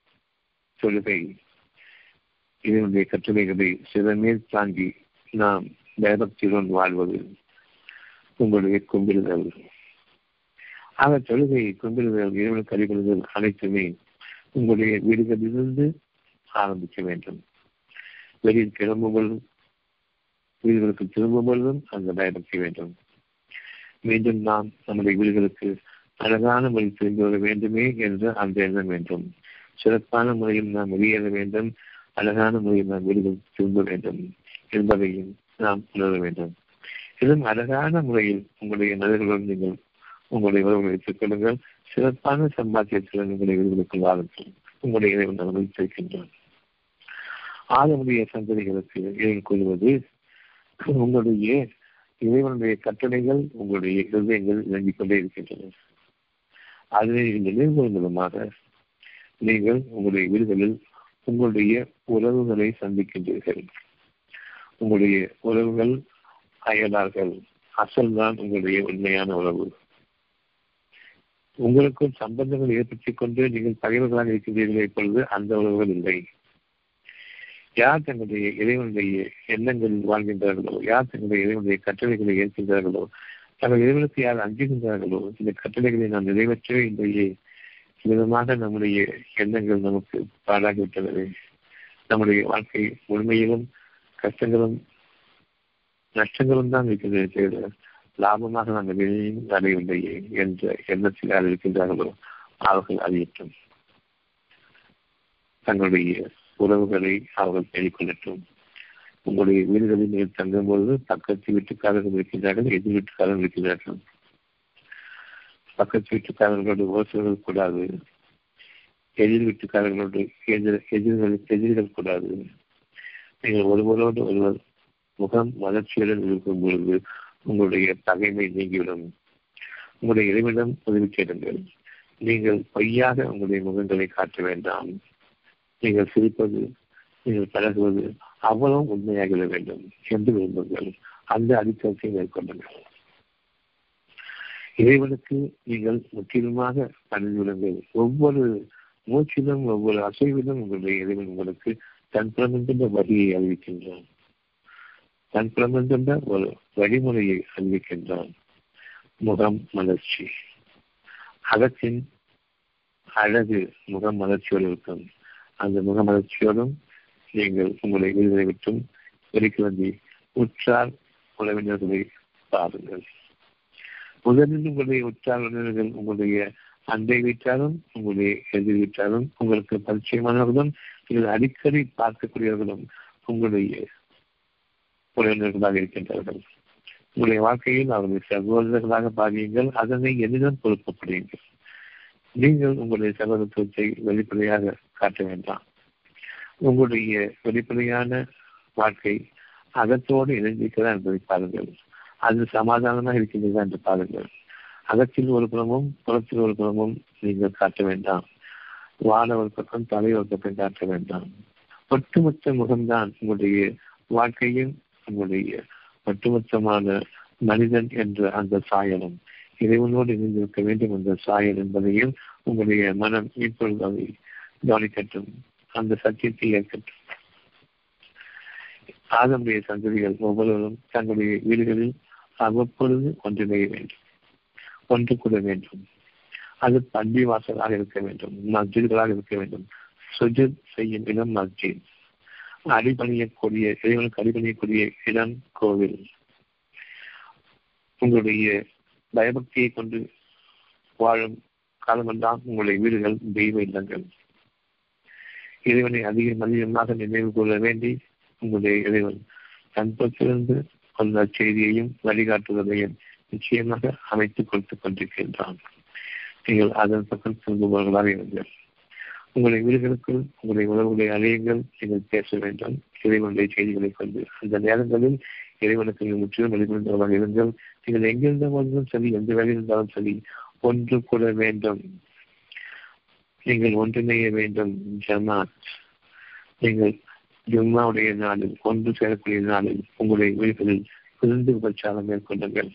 தொழுகை. இதனுடைய கட்டளைகளை சிறமேல் தாங்கி நாம் வேதத்திலுடன் வாழ்வது உங்களுடைய கும்பிடுதல். ஆக தொழுகையை கும்பிடுதல் இரவு அடிபடுதல் அனைத்துமே உங்களுடைய வீடுகளிலிருந்து ஆரம்பிக்க வேண்டும். வெளியில் கிளம்பும் பொழுதும் வீடுகளுக்கு திரும்பும் பொழுதும் அந்த பயன்படுத்த வேண்டும். மீண்டும் நாம் நம்முடைய வீடுகளுக்கு அழகான முறையில் திரும்பி வர வேண்டுமே என்று அந்த எண்ணம் வேண்டும். சிறப்பான முறையில் நாம் வெளியேற வேண்டும். அழகான முறையில் நாம் வீடுகள் திரும்ப வேண்டும் என்பதையும் நாம் உணர வேண்டும். இன்னும் அழகான முறையில் உங்களுடைய நலர்களுடன் நீங்கள் உங்களுடைய உறவுகளை வைத்துக் கொள்ளுங்கள். சிறப்பான சம்பாத்தியத்தில் உங்களை வீடுகளுக்கு வாருங்கள். உங்களுடைய இறைவன் அனுமதித்திருக்கின்றான் ஆதமுடைய சந்ததிகளுக்கு இறைவன் கூறுவது உங்களுடைய இறைவனுடைய கட்டளைகள் உங்களுடைய இருதயங்கள் இறங்கிக் கொண்டே இருக்கின்றன. அதனை நீங்கள் நிறுவனம் மூலமாக நீங்கள் உங்களுடைய வீடுகளில் உங்களுடைய உறவுகளை சந்திக்கின்றீர்கள். உங்களுடைய உறவுகள் அயலார்கள். அசல் தான் உங்களுடைய உண்மையான உறவு. உங்களுக்கும் சம்பந்தங்கள் ஏற்படுத்திக் கொண்டு நீங்கள் பகைவர்களாக இருக்கின்றீர்கள் இப்பொழுது அந்த உறவுகள் இல்லை. யார் தங்களுடைய இறைவனுடைய எண்ணங்களில் வாழ்கின்றார்களோ யார் தங்களுடைய இறைவனுடைய கட்டளைகளை ஏற்கின்றார்களோ தங்கள் இறைவனுக்கு யார் அஞ்சுகின்றார்களோ இந்த கட்டளைகளை நாம் நிறைவேற்றவே இன்றைய விதமாக நம்முடைய எண்ணங்கள் நமக்கு பாடாகிவிட்டது நம்முடைய வாழ்க்கை முழுமையிலும் கஷ்டங்களும் நஷ்டங்களும் தான் இருக்கின்றது லாபமாக நாம் எதையும் அடையவில்லையே என்ற எண்ணத்தில் யார் இருக்கின்றார்களோ அவர்கள் அறியட்டும். தங்களுடைய உறவுகளை அவர்கள் தேடிக்கொள்ளட்டும். உங்களுடைய வீடுகளில் நீங்கள் தங்கும் பொழுது பக்கத்து வீட்டுக்காரர்கள் இருக்கின்றார்கள் எதிர் வீட்டுக்காரர்கள் இருக்கின்றார்கள். பக்கத்து வீட்டுக்காரர்களோடு ஓசல்கள் கூடாது. எதிர் வீட்டுக்காரர்களோடு எதிர் எதிர்கள் எதிரிகள் கூடாது. நீங்கள் ஒருவரோடு ஒருவர் முகம் வளர்ச்சியுடன் இருக்கும் பொழுது உங்களுடைய தகைமை நீங்கிவிடும். உங்களுடைய இறைவனிடம் உதவி கேளுங்கள். நீங்கள் பொய்யாக உங்களுடைய முகங்களை காட்ட வேண்டாம். நீங்கள் சிரிப்பது நீங்கள் பழகுவது அவ்வளவு உண்மையாக வேண்டும் என்று விரும்புங்கள். அந்த அடித்தளத்தை மேற்கொள்ளுங்கள். இறைவனுக்கு நீங்கள் முற்றிலுமாக பணிந்துவிடுங்கள் ஒவ்வொரு மூச்சிலும் ஒவ்வொரு அசைவிலும் உங்களுடைய இறைவன் உங்களுக்கு தன் பிறந்த வழியை அறிவிக்கின்றான். தன் புலமென்ற ஒரு வழிமுறையை அறிவிக்கின்றான் முகம் மலர்ச்சி. அகத்தின் அழகு முகம் மலர்ச்சியோடு இருக்கும். அந்த முகமலர்ச்சியோடும் நீங்கள் உங்களை விடுதலை விட்டும் வெளிக்கிழந்தி உற்றார் உறவினர்களை பாருங்கள். முதலில் உங்களுடைய உற்றார் உறவினர்கள் உங்களுடைய அண்டை வீட்டாலும் உங்களுடைய எதிர் வீட்டாலும் உங்களுக்கு பரிச்சயமானவர்களும் நீங்கள் அடிக்கடி பார்க்கக்கூடியவர்களும் உங்களுடைய உறவினர்களாக இருக்கின்றார்கள். உங்களுடைய வாழ்க்கையில் அவருடைய சகோதரர்களாக பாருங்கள் அதனை எதிரும் பொறுப்பப்படுங்கள் நீங்கள் உங்களுடைய சகோதரத்துவத்தை வெளிப்படையாக காட்ட வேண்டாம். உங்களுடைய வெளிப்படையான வாழ்க்கை அகத்தோடு இணைந்திருக்கிறதா என்பதை பாருங்கள். அது சமாதானமாக இருக்கின்றதா என்று பாருங்கள். அகத்தில் ஒரு புறமும் புறத்தில் ஒரு புறமும் நீங்கள் காட்ட வேண்டாம். வாழ ஒரு பக்கம் தலை ஒரு பக்கம் காட்ட வேண்டாம். ஒட்டுமொத்த முகம்தான் உங்களுடைய வாழ்க்கையின் உங்களுடைய ஒட்டுமொத்தமான மனிதன் என்ற அந்த சாயலும் இறைவனோடு இணைந்திருக்க வேண்டும் என்ற சாயல் என்பதையும் உங்களுடைய மனம் இப்பொழுது அதை கவனிக்கட்டும். அந்த சத்தியத்தை ஏற்கட்டும். ஆதமுடைய சந்ததிகள் ஒவ்வொருவரும் தங்களுடைய வீடுகளில் அவ்வப்பொழுது ஒன்றிணைய வேண்டும். ஒன்று கூட வேண்டும். அது பள்ளி வாசலாக இருக்க வேண்டும். மஸ்ஜித்களாக இருக்க வேண்டும். சுஜத் செய்யும் இடம் மஸ்ஜித். அடிபணியக்கூடிய இறைவனுக்கு அடிபணியக்கூடிய இடம் கோவில். உங்களுடைய பயபக்தியை கொண்டு வாழும் காலமெல்லாம் உங்களுடைய வீடுகள் தெய்வ இல்லங்கள். இறைவனை அதிகம் அதிகமாக நினைவு கொள்ள வேண்டி உங்களுடைய இறைவன் தன்பத்திலிருந்து அந்த செய்தியையும் வழிகாட்டுவதையும் நிச்சயமாக அமைத்துக் கொடுத்துக் கொண்டிருக்கின்றான். நீங்கள் அதன் பக்கம் செல்பவர்களாக இருங்கள். உங்களை வீடுகளுக்குள் உங்களை உறவுகளை அழியுங்கள். நீங்கள் பேச வேண்டும். இறைவனுடைய செய்திகளை கொண்டு அந்த நேரங்களில் இறைவனுக்கு நீங்கள் முற்றிலும் வெளிப்படுத்தவர்களாக இருங்கள். நீங்கள் எங்கிருந்த போதிலும் சரி எந்த வேலையில் இருந்தாலும் சரி ஒன்று கூட வேண்டும். நீங்கள் ஒன்றிணைய வேண்டும். ஜமாத் நீங்கள் ஜும்மாவுடைய நாளில் ஒன்று சேரக்கூடிய நாளில் உங்களுடைய வீடுகளில் விருந்து பிரச்சாரம் மேற்கொள்ளுங்கள்.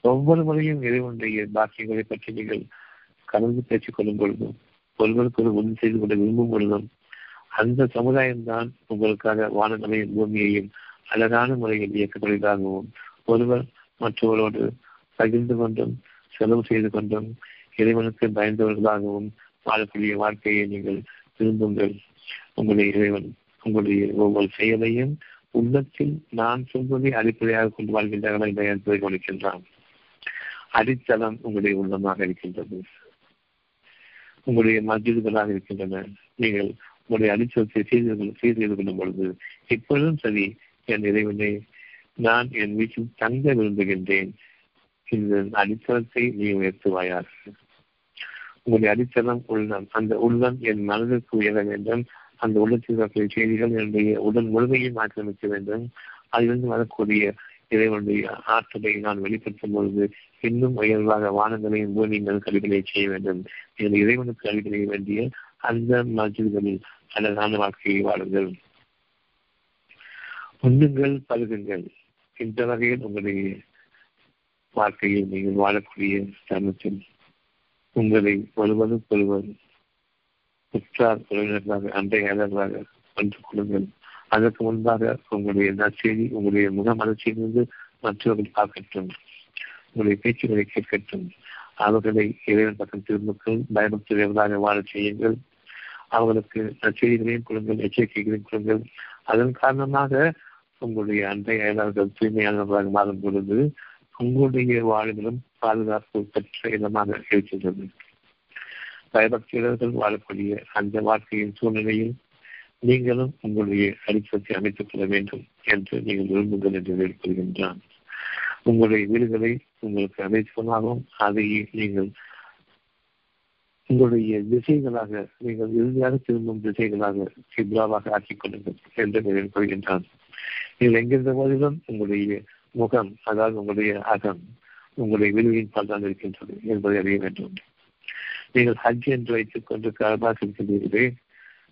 ஒவ்வொரு முறையும் இறைவனுடைய பாக்கியங்களை பற்றி நீங்கள் கலந்து பேசிக் கொள்ளும் பொழுதும் ஒருவருக்கு உதவி செய்து கொள்ள விரும்பும் பொழுதும் அந்த சமுதாயம் தான் உங்களுக்காக வானங்களையும் பூமியையும் அழகான முறையில் இயக்கப்படுவதாகவும் ஒருவர் மற்றவரோடு பகிர்ந்து கொண்டும் செலவு செய்து கொண்டும் இறைவனுக்கு பயந்தவர்களாகவும் வாழக்கூடிய வாழ்க்கையை நீங்கள் விரும்புங்கள். உங்களுடைய இறைவன் உங்களுடைய ஒவ்வொரு செயலையும் உள்ளத்தில் நான் சொல்வதை அடிப்படையாக கொண்டு வாழ்கின்றார்கள் இல்லையா என்பதை கொடுக்கின்றான் அடித்தளம் உங்களுடைய உள்ளமாக இருக்கின்றது. உங்களுடைய மஸ்ஜிதுகளாக இருக்கின்றன. நீங்கள் உங்களுடைய அடித்தளத்தை செய்து செய்து கொள்ளும் பொழுது இப்பொழுதும் சரி என் இறைவனை நான் என் வீட்டில் தங்க விரும்புகின்றேன். இந்த அடித்தளத்தை நீ உயர்த்துவாயாக. உங்களுடைய அடித்தளம் உள்ளம் அந்த உள்ளம் என் மனதிற்கு உயர வேண்டும். அந்த உள்ளத்தில் வரக்கூடிய செய்திகள் என்னுடைய உடல் முழுமையும் ஆக்கிரமிக்க வேண்டும். அதிலிருந்து வரக்கூடிய இறைவனுடைய ஆற்றலை நான் வெளிப்படுத்தும் பொழுது இன்னும் உயர்வாக வானங்களையும் பூமியின் கல்விகளை செய்ய வேண்டும். நீங்கள் இறைவனுக்கு கல்வி வேண்டிய அந்த மஜில்களில் அழகான வாழ்க்கையை வாழுங்கள். உண்ணுங்கள் பருகுங்கள். இந்த வகையில் உங்களுடைய வாழ்க்கையில் நீங்கள் வாழக்கூடிய தருணத்தில் உங்களை ஒருவருக்கொருவர் உற்றார் உறவினர்களாக அன்றையாளர்களாக ஒன்று கொடுங்கள். அதற்கு முன்பாக உங்களுடைய நற்செய்தி உங்களுடைய முகமலர்ச்சியிலிருந்து மற்றவர்கள் பார்க்கட்டும். உங்களுடைய பேச்சுகளை கேட்கட்டும். அவர்களை இறைவன் பக்கம் திரும்புக்கள் பயபக்தியவர்களாக வாழச் செய்யுங்கள். அவர்களுக்கு நற்செய்திகளையும் கொடுங்கள் எச்சரிக்கைகளையும் கொடுங்கள். அதன் காரணமாக உங்களுடைய அன்றைய அயலாளர்கள் தூய்மையானவர்களாக மாறும் பொழுது உங்களுடைய வாழ்விலும் பாதுகாப்பு பெற்ற இடமாக இருக்கின்றது. பயபக்தியர்கள் வாழக்கூடிய அந்த வாழ்க்கையின் சூழ்நிலையில் நீங்களும் உங்களுடைய அடித்தத்தை அமைத்துக் கொள்ள வேண்டும் என்று நீங்கள் விரும்புங்கள் என்று வேண்டுகொள்கின்றான் உங்களுடைய வீடுகளை உங்களுக்கு அமைத்துக்கொள்ளாகவும் அதையே நீங்கள் உங்களுடைய திசைகளாக நீங்கள் இறுதியாக திரும்பும் திசைகளாக சிப்ராவாக ஆக்கிக் கொள்ளுங்கள் என்று நினைவுகொள்கின்றான் நீங்கள் எங்கிருந்த போதிலும் உங்களுடைய முகம் அதாவது உங்களுடைய அகம் உங்களுடைய விழுவின் பால்தான் இருக்கின்றது என்பதை அறிய வேண்டும். நீங்கள் ஹஜ் என்று வைத்துக் கொண்டு கரபா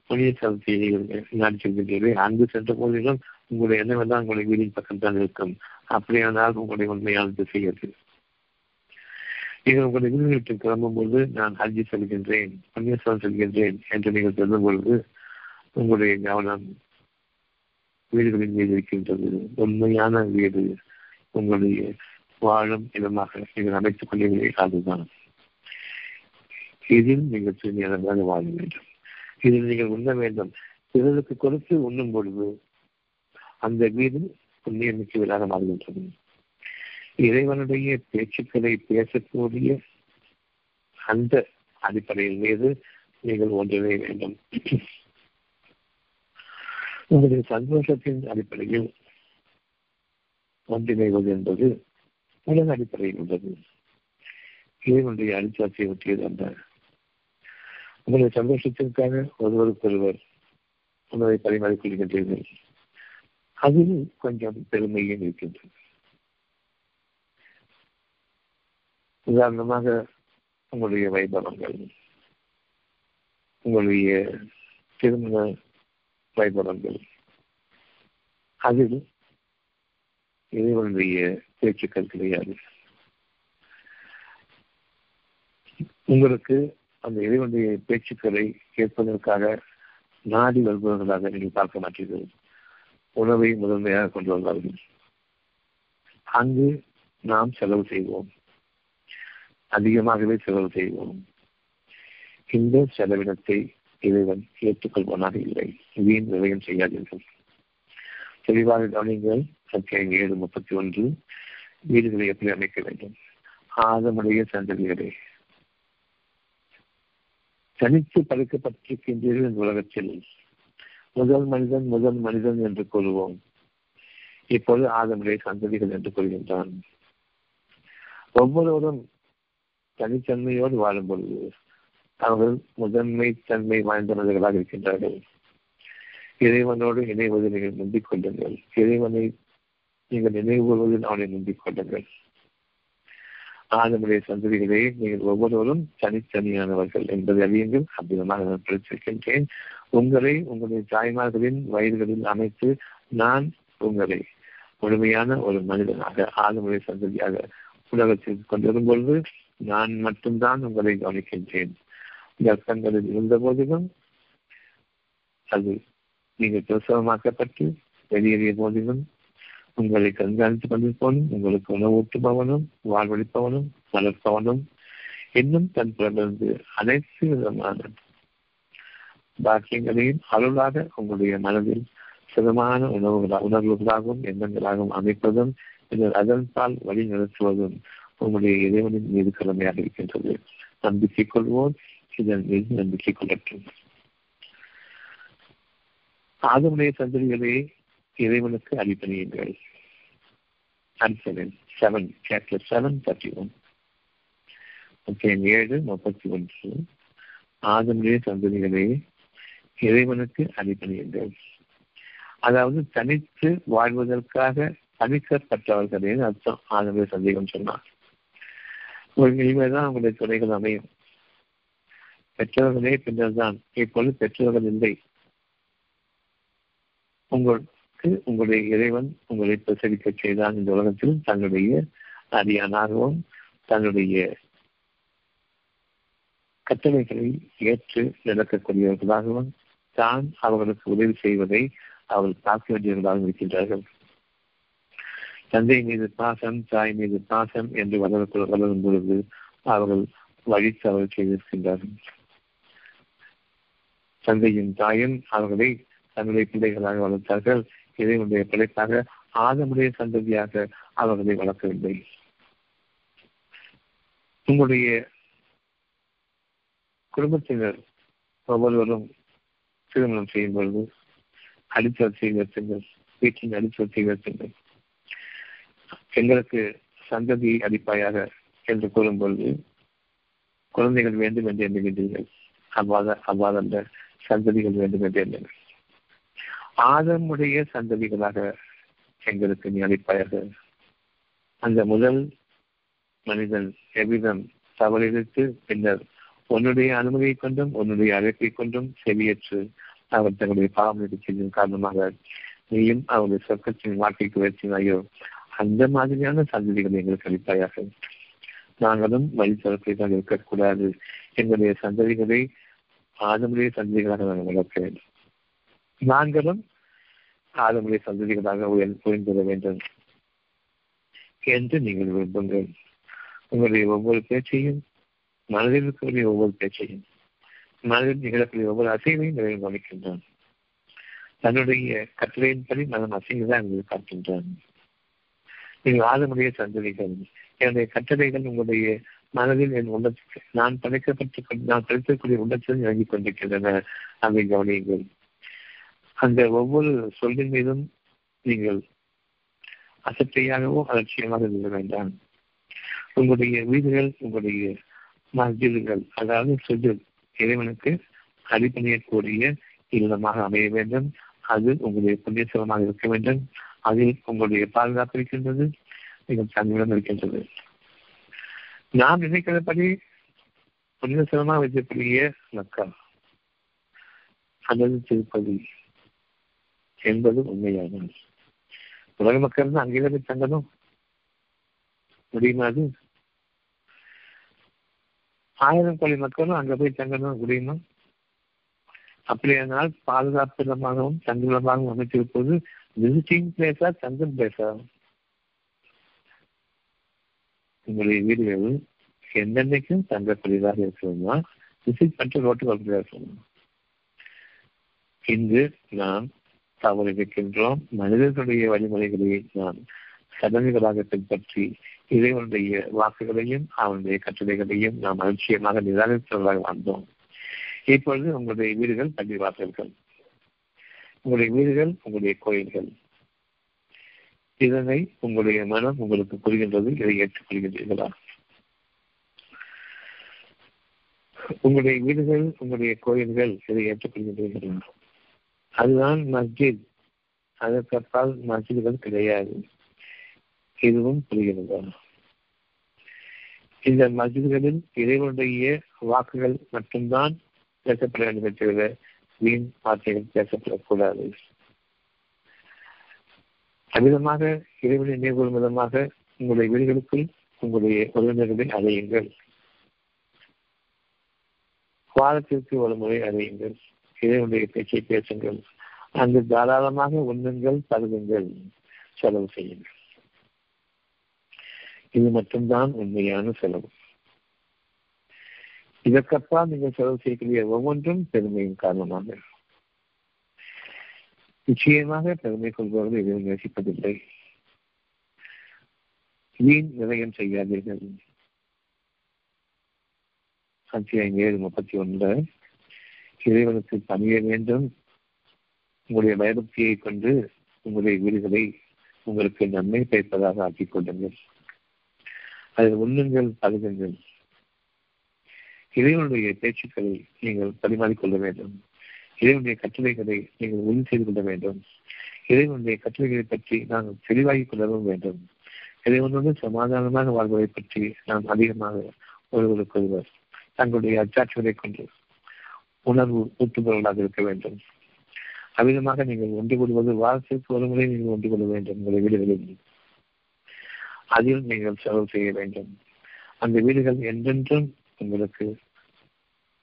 புனித சலத்தை நீங்கள் நாடி அங்கு சென்ற போதிலும் உங்களுடைய எண்ணமெல்லாம் உங்களுடைய வீடின் பக்கம் தான் இருக்கும் அப்படியானால் உங்களுடைய உண்மையான திசை நீங்கள் உங்களுடைய வீடுகளுக்கு கிளம்பும் பொழுது நான் ஹஜ்ஜி செல்கின்றேன் புண்ணியஸ்தலம் செல்கின்றேன் என்று நீங்கள் சொல்லும் பொழுது உங்களுடைய கவனம் வீடுகளின் மீது இருக்கின்றது. உண்மையான வீடு உங்களுடைய வாழும் இடமாக நீங்கள் அமைத்துக் கொள்ளவில்லை அதுதான். இதில் நீங்கள் தூய்மையானதாக வாழ வேண்டும். இதில் நீங்கள் உண்ண வேண்டும். பிறருக்கு கொடுத்து உண்ணும் பொழுது அந்த வீடு புண்ணிய மிக்கவராக மாறுகின்றது. இறைவனுடைய பேச்சுக்களை பேசக்கூடிய அந்த அடிப்படையின் மீது நீங்கள் ஒன்றிணைய வேண்டும். உங்களுடைய சந்தோஷத்தின் அடிப்படையில் ஒன்றிணைவது என்பது உலக அடிப்படையில் உள்ளது. இறைவனுடைய அடிச்சாட்சியை ஒட்டியது அந்த உங்களுடைய சந்தோஷத்திற்காக ஒருவருக்கொருவர் உணவை பரிமாறிக்கொள்கின்றீர்கள். அதில் கொஞ்சம் பெருமையும் இருக்கின்றது. உதாரணமாக உங்களுடைய வைபவங்கள் உங்களுடைய திருமண வைபவங்கள் அதில் இறைவனுடைய பேச்சுக்கள் கிடையாது. உங்களுக்கு அந்த இறைவனுடைய பேச்சுக்களை கேட்பதற்காக நாடி வருபவர்களாக நீங்கள் பார்க்க மாட்டீர்கள். உணவை முதன்மையாக கொண்டு வந்தார்கள். அங்கு நாம் செலவு செய்வோம். அதிகமாகவே செலவு செய்வோம். இந்த செலவினத்தை இறைவன் ஏற்றுக்கொள்வனாக இல்லை. வீண் விரயம் செய்யாதீர்கள். தெளிவாக கவனிங்கள் அத்தியாயம் ஏழு முப்பத்தி ஒன்று. வீடுகளை எப்படி அமைக்க வேண்டும்? ஆதமுடைய சந்ததிகளே தனித்து படைக்கப்பட்டிருக்கின்றீர்கள் இந்த உலகத்தில். முதல் மனிதன் முதல் மனிதன் என்று கூறுவோம் இப்போது ஆதமுடைய சந்ததிகள் என்று கூறுகின்றான் ஒவ்வொருவரும் தனித்தன்மையோடு வாழும் பொழுது அவர்கள் முதன்மை தன்மை வாய்ந்தவர்களாக இருக்கின்றார்கள். இறைவனோடு இணைவதை நீங்கள் முந்திக் கொள்ளுங்கள் இறைவனை நீங்கள் நினைவுவதில் அவனை முந்திக் கொள்ளுங்கள் ஆதமுடைய சந்ததிகளே நீங்கள் ஒவ்வொருவரும் தனித்தனியானவர்கள் என்பதை அறியுங்கள். அவ்விதமாக நான் படித்திருக்கின்றேன் உங்களை உங்களுடைய தாய்மார்களின் வயதுகளில் அமைத்து நான் உங்களை முழுமையான ஒரு மனிதனாக ஆதமுடைய சந்ததியாக உலகத்தில் கொண்டிருக்கும் பொழுது நான் மட்டும்தான் உங்களை கவனிக்கின்றேன். கர்ப்பங்களில் இருந்த போதிலும் அது நீங்கள் பிரசவமாக்கப்பட்டு வெளியேறிய போதிலும் உங்களை கண்காணித்துக் கொண்டிருப்பவனும் உங்களுக்கு உணவூட்டுபவனும் வாழ்வழிப்பவனும் வளர்ப்பவனும் இன்னும் தன் பிறந்து அனைத்து விதமான பாக்கியங்களையும் அருளாக உங்களுடைய மனதில் சுகமான உணவுகளா உணர்வுகளாகவும் எண்ணங்களாகவும் அமைப்பதும் பின்னர் அதன்பால் வழி நடத்துவதும் உங்களுடைய இறைவனின் மீது கடமையாக இருக்கின்றது. நம்பிக்கை கொள்வோம் இதன் மீது நம்பிக்கை கொள்ளட்டும். ஆதமுடைய சந்ததிகளே இறைவனுக்கு அடிப்பணியுங்கள் seven chapter seven thirty one ஏழு முப்பத்தி ஒன்று. ஆதமுடைய சந்ததிகளே இறைவனுக்கு அடிப்பணியுங்கள் அதாவது தனித்து வாழ்வதற்காக தனிக்கப்பட்டவர்களே அர்த்தம். ஆதமுடைய சந்தேகம் சொன்னார். இனிமேதான் அவங்களுடைய துறைகள் அமையும். பெற்றவர்களே பின்னர் தான் இப்பொழுது பெற்றவர்கள் இல்லை. உங்களுக்கு உங்களுடைய இறைவன் உங்களை பிரசரிக்க செய்தான் இந்த உலகத்தில் தன்னுடைய அடியானாகவும் தன்னுடைய கட்டளைகளை ஏற்று நடக்கக்கூடியவர்களாகவும் தான் அவர்களுக்கு உதவி செய்வதை அவர்கள் பார்க்க வேண்டியவர்களாக இருக்கின்றார்கள். தந்தை மீது பாசம் தாய் மீது பாசம் என்று வளர வளரும் பொழுது அவர்கள் வழி தவறு செய்திருக்கின்றார்கள். தந்தையும் தாயும் அவர்களை தன்னுடைய பிள்ளைகளாக வளர்த்தார்கள். இறைவனுடைய பிழைப்பாக ஆதமுடைய சந்ததியாக அவர்களை வளர்க்கவில்லை. உங்களுடைய குடும்பத்தினர் ஒவ்வொருவரும் திருமணம் செய்யும் பொழுது அடித்தவற்றை உயர்த்துங்கள் வீட்டின் அடித்தவற்றை உயர்த்துங்கள் எங்களுக்கு சந்ததி அடிப்பாயாக என்று கூறும் பொழுது குழந்தைகள் வேண்டும் என்று எண்ணுகின்றீர்கள். அவ்வாத அவ்வாதல்ல சந்ததிகள் வேண்டும் என்று எண்ணுங்கள். ஆதமுடைய சந்ததிகளாக எங்களுக்கு நீ அளிப்பாயாக அந்த முதல் மனிதன் எவ்விதம் தவறிழைத்து பின்னர் உன்னுடைய அனுமதியை கொண்டும் உன்னுடைய அழைப்பை கொண்டும் செவியேற்று அவர் தங்களுடைய பாவம் செய்ததன் காரணமாக நீயும் அவருடைய சொர்க்கத்தின் வாழ்க்கைக்கு உயர்த்தினாயோ அந்த மாதிரியான சந்ததிகளை எங்களுக்கு அளிப்பாயாக. நாங்களும் வழி தான் இருக்கக்கூடாது. எங்களுடைய சந்ததிகளை ஆதமுடைய சந்ததிகளாக நாங்கள் வளர்க்க வேண்டும் நாங்களும் ஆதமுடைய சந்ததிகளாக உயர் புரிந்துட வேண்டும் என்று நீங்கள் விரும்புங்கள். உங்களுடைய ஒவ்வொரு பேச்சையும் மனதில் இருக்கக்கூடிய ஒவ்வொரு பேச்சையும் மனதில் நிகழக்கூடிய ஒவ்வொரு அசைவையும் நிறைவு கவனிக்கின்றான் தன்னுடைய கட்டளையின்படி மனம் அசைந்துதான் உங்களுக்கு காட்டுகின்றான் நீங்கள் ஆளுமுடைய சந்ததிகள் என்னுடைய கட்டளைகள் உங்களுடைய மனதில் என் உள்ளத்துக்கு நான் படைக்கப்பட்டு நான் படைத்திருக்கக்கூடிய உள்ளத்தில் இறங்கிக் கொண்டிருக்கின்றன. அதை கவனியுங்கள். அந்த ஒவ்வொரு சொல்லின் மீதும் நீங்கள் அசட்டையாகவோ அலட்சியமாக இருக்க வேண்டாம். உங்களுடைய வீடுகள் உங்களுடைய மஸ்ஜிதுகள் அதாவது சுஜல் இறைவனுக்கு அடிப்பணியக்கூடிய இல்லமாக அமைய வேண்டும். அது உங்களுடைய புண்ணியசலமாக இருக்க வேண்டும். அதில் உங்களுடைய பாதுகாப்பு இருக்கின்றது நீங்கள் தன்னிடம் இருக்கின்றது. நாம் நினைக்கிறபடி புண்ணியசலமாக வைக்கக்கூடிய மக்கள் அல்லது திருப்பதி என்பது உண்மையாகும். உலக மக்கள் தான் அங்கே போய் தங்கணும். முடியுமா அது? ஆயிரம் கோடி மக்களும் அங்க போய் தங்கணும் முடியுமா? அப்படியானால் பாதுகாப்பு இடமாகவும் தங்குமிடமாகவும் அமைத்திருப்பது விசிட்டிங் பிளேஸா தங்கும் பிளேஸா உங்களுடைய வீடுகள் எந்தெந்தைக்கும் தங்கக்கூடியதாக இருக்கணுமா விசிட் பண்ணிட்டு ரோட்டு வரக்கூடியதாக இருக்கணும் இன்று நாம் தவறிருக்கின்றோம் மனிதர்களுடைய வழிமுறைகளை நாம் சடங்குகளாக பின்பற்றி இறைவனுடைய வாக்குகளையும் அவனுடைய கட்டளைகளையும் நாம் அலட்சியமாக நிராகரித்தவர்களாக வாழ்ந்தோம். இப்பொழுது உங்களுடைய வீடுகள் பள்ளி வாசல்கள் உங்களுடைய வீடுகள் உங்களுடைய கோயில்கள். இதனை உங்களுடைய மனம் உங்களுக்கு புரிகின்றது இதை ஏற்றுக்கொள்கின்றீர்களா உங்களுடைய வீடுகள் உங்களுடைய கோயில்கள் இதை ஏற்றுக்கொள்கின்றீர்களா அதுதான் மஸ்ஜித். அதற்கப்பால் மஸ்ஜிதுகள் கிடையாது. இதுவும் புரிகிறதா? இந்த மஸ்ஜிதுகளில் இறைவனுடைய வாக்குகள் மட்டும்தான் பேசப்பட வேண்டும் தவிர வீண் வார்த்தைகள் பேசப்படக்கூடாது. அமிதமாக இறைவனை நினைவுகொள்ளும் விதமாக உங்களுடைய வீடுகளுக்குள் உங்களுடைய உறவினர்களை அடையுங்கள். வாரத்திற்கு ஒரு முறை அடையுங்கள். இறைவனுடைய பேச்சை பேசுங்கள். அங்கு தாராளமாக உண்ணுங்கள் பருகுங்கள். செலவு செய்யுங்கள். இது மட்டும்தான் உண்மையான செலவு. இதற்கப்பால் நீங்கள் செலவு செய்யக்கூடிய ஒவ்வொன்றும் பெருமையின் காரணமாக. நிச்சயமாக பெருமை கொள்பவர்கள் எதுவும் நேசிப்பதில்லை. வீண் நிலையம் செய்யாதீர்கள். அத்தியாயம் ஏழு முப்பத்தி ஒன்று. இறைவனுக்கு பணிய வேண்டும். உங்களுடைய பயபக்தியை கொண்டு உங்களுடைய வீடுகளை உங்களுக்கு நன்மை பயப்பதாக ஆக்கிக் கொள்ளுங்கள். அதில் உண்ணுங்கள் பருகுங்கள். இறைவனுடைய பேச்சுக்களை நீங்கள் பரிமாறிக்கொள்ள வேண்டும். இறைவனுடைய கட்டளைகளை நீங்கள் உறுதி செய்து கொள்ள வேண்டும். இறைவனுடைய கட்டளைகளை பற்றி நாங்கள் தெளிவாகிக் கொள்ளவும் வேண்டும். இறைவனோடு சமாதானமாக வாழ்வதை பற்றி நாம் அதிகமாக ஒருவருக்கொருவர் தங்களுடைய அச்சாட்சிகளை கொண்டு உணர்வு ஊட்டுபவர்களாக இருக்க வேண்டும். அவ்விதமாக நீங்கள் ஒன்று கொள்வது வாரத்திற்கு ஒரு முறை நீங்கள் ஒன்று கொள்ள வேண்டும் உங்களை வீடுகளில். அதில் நீங்கள் செலவு செய்ய வேண்டும். அந்த வீடுகள் என்றென்றும் உங்களுக்கு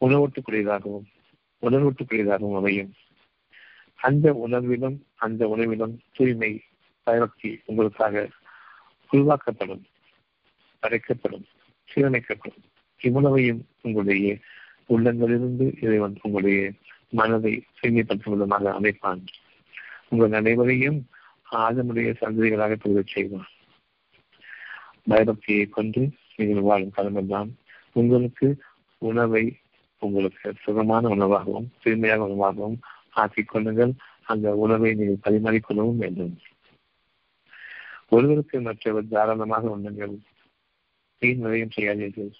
உணவூட்டுக்குரியதாகவும் உணர்வூட்டுக்குரியதாகவும் அமையும். அந்த உணர்விலும் அந்த உணவிலும் தூய்மை பயபக்தி உங்களுக்காக உருவாக்கப்படும் படைக்கப்படும் சீரமைக்கப்படும். இவ்வளவையும் உங்களுடைய உள்ளங்களிலிருந்து இறைவன் உங்களுடைய மனதை தூய்மைப்படுத்தும் விதமாக அமைப்பான். உங்கள் அனைவரையும் ஆதனுடைய சந்ததிகளாக பெறுவச் செய்வான். பயபக்தியை கொண்டு நீங்கள் வாழும் காலமெல்லாம் உங்களுக்கு உணவை உங்களுக்கு சுகமான உணவாகவும் தூய்மையான உணவாகவும் ஆக்கிக் கொள்ளுங்கள். அந்த உணவை நீங்கள் பரிமாறிக்கொள்ளவும் வேண்டும். ஒருவருக்கு மற்றவர் தாராளமாக உண்ணுங்கள் வீண் நிறையும் செய்யாதீர்கள்.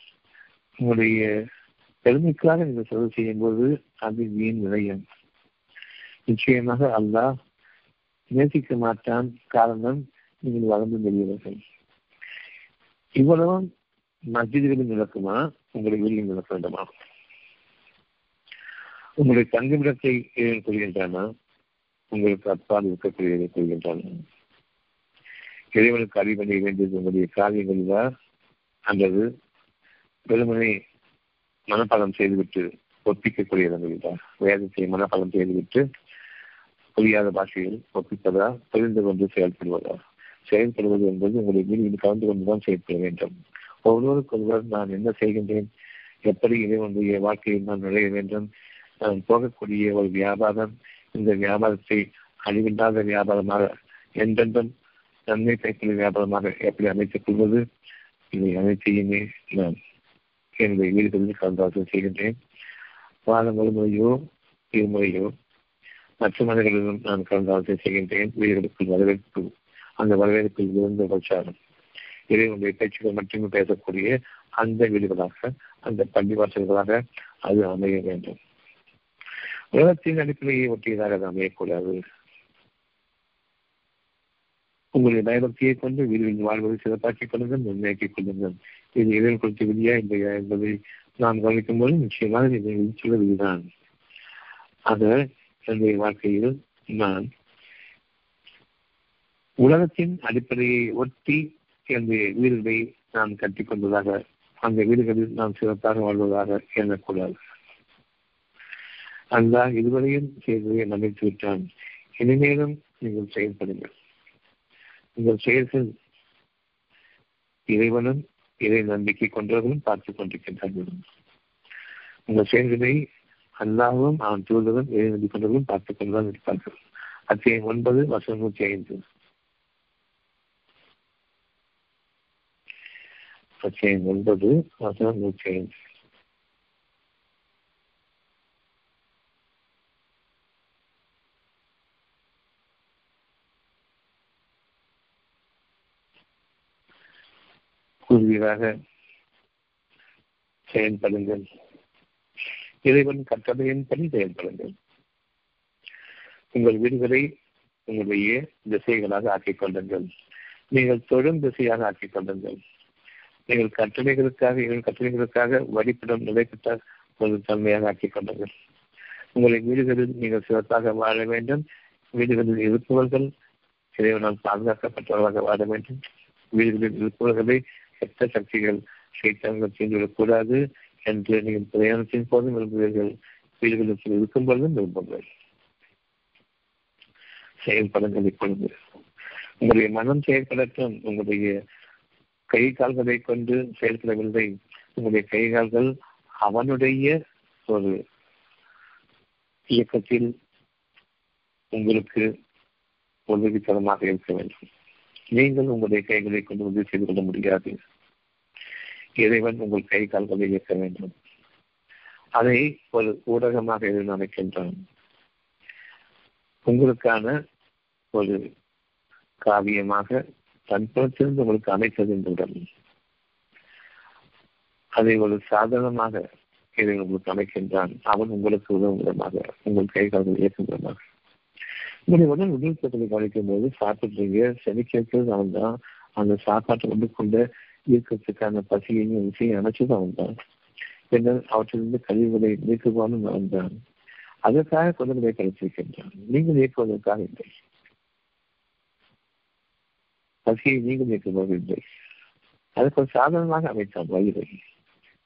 உங்களுடைய பெருமைக்காக நீங்கள் செலவு செய்யும் போது அது வீண் நிலையம் நிச்சயமாக அல்லாஹ் நேசிக்க மாட்டான் காரணம் நீங்கள் வளர்ந்து வெளியவர்கள் இவ்வளவும் மஸ்ஜிதுகளில் நடக்குமா? உங்களை வெளியில் நடக்க வேண்டுமா? உங்களுடைய தங்குமிடத்தை ஏன் உங்களுக்கு அப்பால் இருக்கக்கூடியதை கூறுகின்றன இறைவனுக்கு அறிவடைய வேண்டியது உங்களுடைய காரியங்களா அல்லது பெருமனை மனப்பாடம் செய்துவிட்டு ஒப்பிக்கக்கூடியதா வேதத்தை மனப்பாடம் செய்துவிட்டு புரியாத பாஷையில் ஒப்பிப்பதா புரிந்து கொண்டு செயல்படுவதா? செயல்படுவது என்பது உங்களை மீது கலந்து கொண்டுதான் செயல்பட வேண்டும். ஒருவருக்கொருவர் நான் என்ன செய்கின்றேன்? எப்படி இறைவனுடைய வாழ்க்கையில் நான் நுழைய வேண்டும்? நான் போகக்கூடிய ஒரு வியாபாரம் இந்த வியாபாரத்தை அழிவில்லாத வியாபாரமாக என்றென்றும் நன்மை பயக்கூடிய வியாபாரமாக எப்படி அமைத்துக் கொள்வது? இதை அனைத்தையுமே நான் என்னுடைய வீடுகளில் கலந்தாலோசனை செய்கின்றேன். வாரம் ஒரு முறையோ இருமுறையோ மற்ற மனிதர்களிலும் நான் கலந்தாலோசனை செய்கின்றேன். வீடுகளுக்குள் வரவேற்பு அந்த வரவேற்பில் இருந்த பிரச்சாரம். இறைவனுடைய பேச்சுகள் மட்டுமே பேசக்கூடிய அந்த வீடுகளாக அந்த பள்ளிவாசல்களாக அது அமைய வேண்டும். உலகத்தின் அடிப்படையை ஒட்டியதாக அது அமையக்கூடாது. உங்களுடைய பயபக்தியை கொண்டு வீடுகளில் வாழ்வதை சிறப்பாக்கிக் கொள்ளுங்கள் நிர்ணயிக்கிக் கொள்ளுங்கள். இது இறைவன் கொடுத்த விதியா இல்லையா என்பதை நாம் கவனிக்கும் போது நிச்சயமாக இதை விதிச்சுள்ள விதிதான் ஆக என்னுடைய வாழ்க்கையில் நான் உலகத்தின் அடிப்படையை ஒட்டி என்னுடைய வீடுகளை நான் கட்டிக் கொண்டதாக அந்த வீடுகளில் நாம் சிறப்பாக வாழ்வதாக எண்ணக்கூடாது. அந்த இதுவரையும் செய்ததை நம்பித்து விட்டான். இனிமேலும் நீங்கள் செயல்படுங்கள். உங்கள் செயல்கள் இறைவனும் இதை நம்பிக்கை கொண்டவர்களும் பார்த்துக் கொண்டிருக்கின்றார்கள். உங்கள் செயல்களை அல்லாவும் அவன் தூதரும் இறை நம்பி கொண்டவர்களும் பார்த்துக் கொண்டுதான் இருப்பார்கள். அத்தியாயம் ஒன்பது வசம் நூற்றி ஐந்து. அத்தியம் ஒன்பது வசனம் நூற்றி ஐந்து. கூறுவீராக செயல்படுங்கள். இறைவன் கட்டளையின்படி செயல்படுங்கள். உங்கள் வீடுகளை உங்களுடைய திசைகளாக ஆக்கிக் கொள்ளுங்கள். நீங்கள் தொழும் திசையாக ஆக்கிக் கொள்ளுங்கள். நீங்கள் கட்டளைகளுக்காக கட்டளைகளுக்காக வழிபடும் நிலைப்பட்ட ஒரு தன்மையாக ஆக்கிக் கொள்ளுங்கள். உங்களை வீடுகளில் நீங்கள் சிறப்பாக வாழ வேண்டும். வீடுகளில் இருப்பவர்கள் இறைவனால் பாதுகாக்கப்பட்டவர்களாக வாழ வேண்டும். வீடுகளில் இருப்பவர்களை எத்த சக்திகள் சைத்தான்கள் செய்துவிடக்கூடாது என்று நீங்கள் பிரயாணத்தின் போதும் விரும்புவீர்கள். வீடுகளுக்கு இருக்கும் பொழுதும் விரும்புங்கள். செயல்படுங்கள் இப்பொழுது உங்களுடைய மனம் செயல்படட்டும். உங்களுடைய கை கால்களை கொண்டு செயல்படவில்லை. உங்களுடைய கை கால்கள் அவனுடைய ஒரு இயக்கத்தில் உங்களுக்கு உதவித்தரமாக இருக்க வேண்டும். நீங்கள் உங்களுடைய கைகளை கொண்டு உதவி செய்து கொள்ள முடியாது. இறைவன் உங்கள் கை கால்களை இயக்க வேண்டும். அதை ஒரு ஊடகமாக இறைவன் அமைக்கின்றான் உங்களுக்கான ஒரு காவியமாக தன் புறத்திலிருந்து உங்களுக்கு அமைத்தது என்பதுடன் அதை ஒரு சாதனமாக இதை உங்களுக்கு அமைக்கின்றான். அவன் உங்களுக்கு உதவும் விதமாக உங்கள் கை கால்கள் இயக்கும் விதமாக உங்களுடைய உடல் உடல்பட்டத்தை கவனிக்கும் போது சாப்பிட்றீங்க செமிக்கிறது அவன் தான். அந்த சாப்பாட்டை கொண்டு கொண்டு இயக்கத்துக்கான பசியையும் விஷயம் அணைச்சுதான் வந்தான். பின்னர் அவற்றிலிருந்து கழிவுகளை நீக்குவானும் அவன் அதற்காக குழந்தைகளை கழித்திருக்கின்றான். நீங்கள் இயக்குவதற்காக இல்லை. பசியை நீங்கள் இயக்குவது இல்லை. அதற்கு ஒரு சாதனமாக அமைத்தான் வயிறை.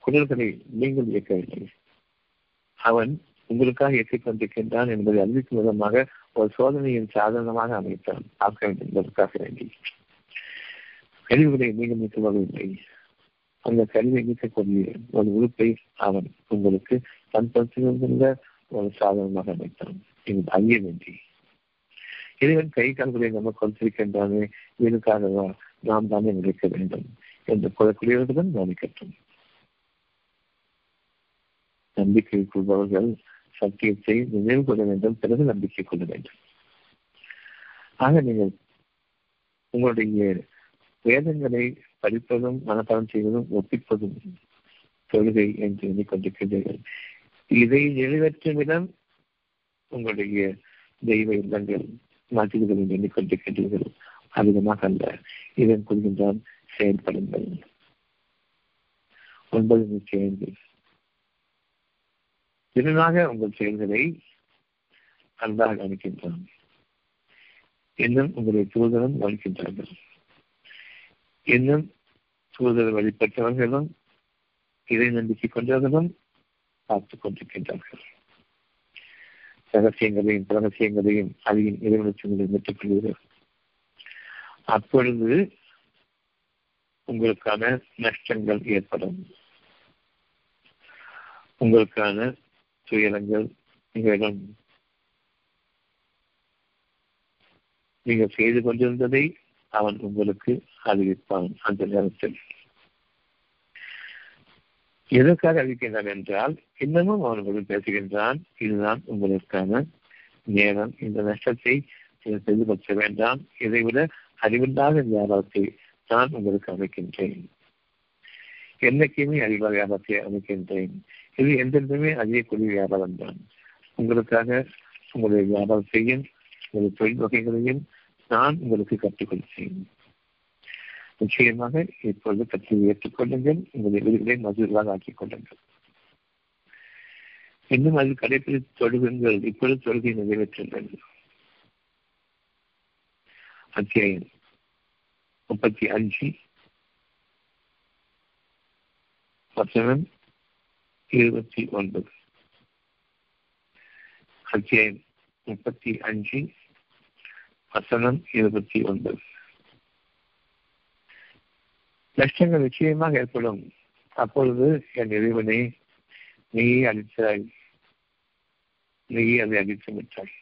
குடல்களை நீங்கள் இயக்கவில்லை. அவன் உங்களுக்காக இயக்கிக் கொண்டிருக்கின்றான் என்பதை அறிவிக்கும் விதமாக ஒரு சோதனையின் சாதனமாக அமைத்தான். பார்க்க வேண்டும் என்பதற்காக வேண்டி. கழிவுகளை நீங்கள் நீக்குவதில்லை. அந்த கழிவை நீக்கக்கூடிய ஒரு உறுப்பை அவன் உங்களுக்கு தன்படுத்தியிருந்த ஒரு சாதனமாக அமைத்தான். இது அறிய வேண்டி. இறைவன் கை கால்களை நம்ம கொடுத்திருக்கின்றானே இதற்காகவா நாம் தானே நினைக்க வேண்டும் என்று கூறக்கூடியவர்களுடன் கவனிக்கட்டும் நம்பிக்கை கொள்பவர்கள் சத்தியத்தை நினைவு கொள்ள வேண்டும் பிறகு நம்பிக்கை கொள்ள வேண்டும். ஆக நீங்கள் உங்களுடைய வேதங்களை படிப்பதும் மனப்பாடம் செய்வதும் ஒப்பிப்பதும் தொழுகை என்று எண்ணிக்கொண்டிருக்கின்றீர்கள். இதை நிறைவேற்றும் விதம் உங்களுடைய தெய்வ இல்லங்கள் மசிதிகளில் எண்ணிக்கொண்டிருக்கின்றீர்கள். அதிகமாக அல்ல. இதன் கொள்கின்றான் செயல்படுங்கள். ஒன்பது நூற்றி ஐந்து. திறனாக உங்கள் செயல்களை அன்பாக அனுக்கின்றான் இன்னும் உங்களுடைய தூதரும் கவனிக்கின்றார்கள். இன்னும் தூதர் வழிபட்டவர்களும் இதை நம்பிக்கை கொண்டவர்களும் பார்த்துக் கொண்டிருக்கின்றார்கள். ரகசியங்களையும் ரகசியங்களையும் அதையும் இறைவனச்சங்களையும் பெற்றுக் கொள்வீர்கள் அப்பொழுது உங்களுக்கான நஷ்டங்கள் ஏற்படும். உங்களுக்கான துயரங்கள் நிகழும். நீங்கள் செய்து கொண்டிருந்ததை அவன் உங்களுக்கு அறிவிப்பான் அந்த நேரத்தில். எதற்காக அறிவிக்கின்றான் என்றால் இன்னமும் அவன் உங்களுக்கு பேசுகின்றான். இதுதான் உங்களுக்கான நேரம். இந்த நஷ்டத்தை செய்து வேண்டாம். இதைவிட அறிவில்லாத வியாபாரத்தை நான் உங்களுக்கு அமைக்கின்றேன். என்னைக்குமே அறிவாக வியாபாரத்தை அமைக்கின்றேன். இது எந்தெந்தமே அறியக்கூடிய வியாபாரம் தான் உங்களுக்காக உங்களுடைய வியாபாரத்தையும் உங்களுடைய தொழில் வகைகளையும் நான் உங்களுக்கு கற்றுக் கொடுத்தேன் நிச்சயமாக இப்பொழுது கட்சி ஏற்றுக்கொள்ளுங்கள் உங்கள் எதிர்களை மதுர்களாக ஆக்கிக் கொள்ளுங்கள். இன்னும் அது கடைபிடித்து தொழுகுங்கள். இப்பொழுது தொழுகை நிறைவேற்றுங்கள். அத்தியாயம் முப்பத்தி அஞ்சு. வசனம் இருபத்தி ஒன்பது. அத்தியாயம் முப்பத்தி அஞ்சு. வசனம் இருபத்தி ஒன்பது லட்சங்கள் நிச்சயமாக ஏற்படும். அப்பொழுது என் இறைவனை நீயே அழித்தாய். நீயே அதை அழித்து விட்டாய்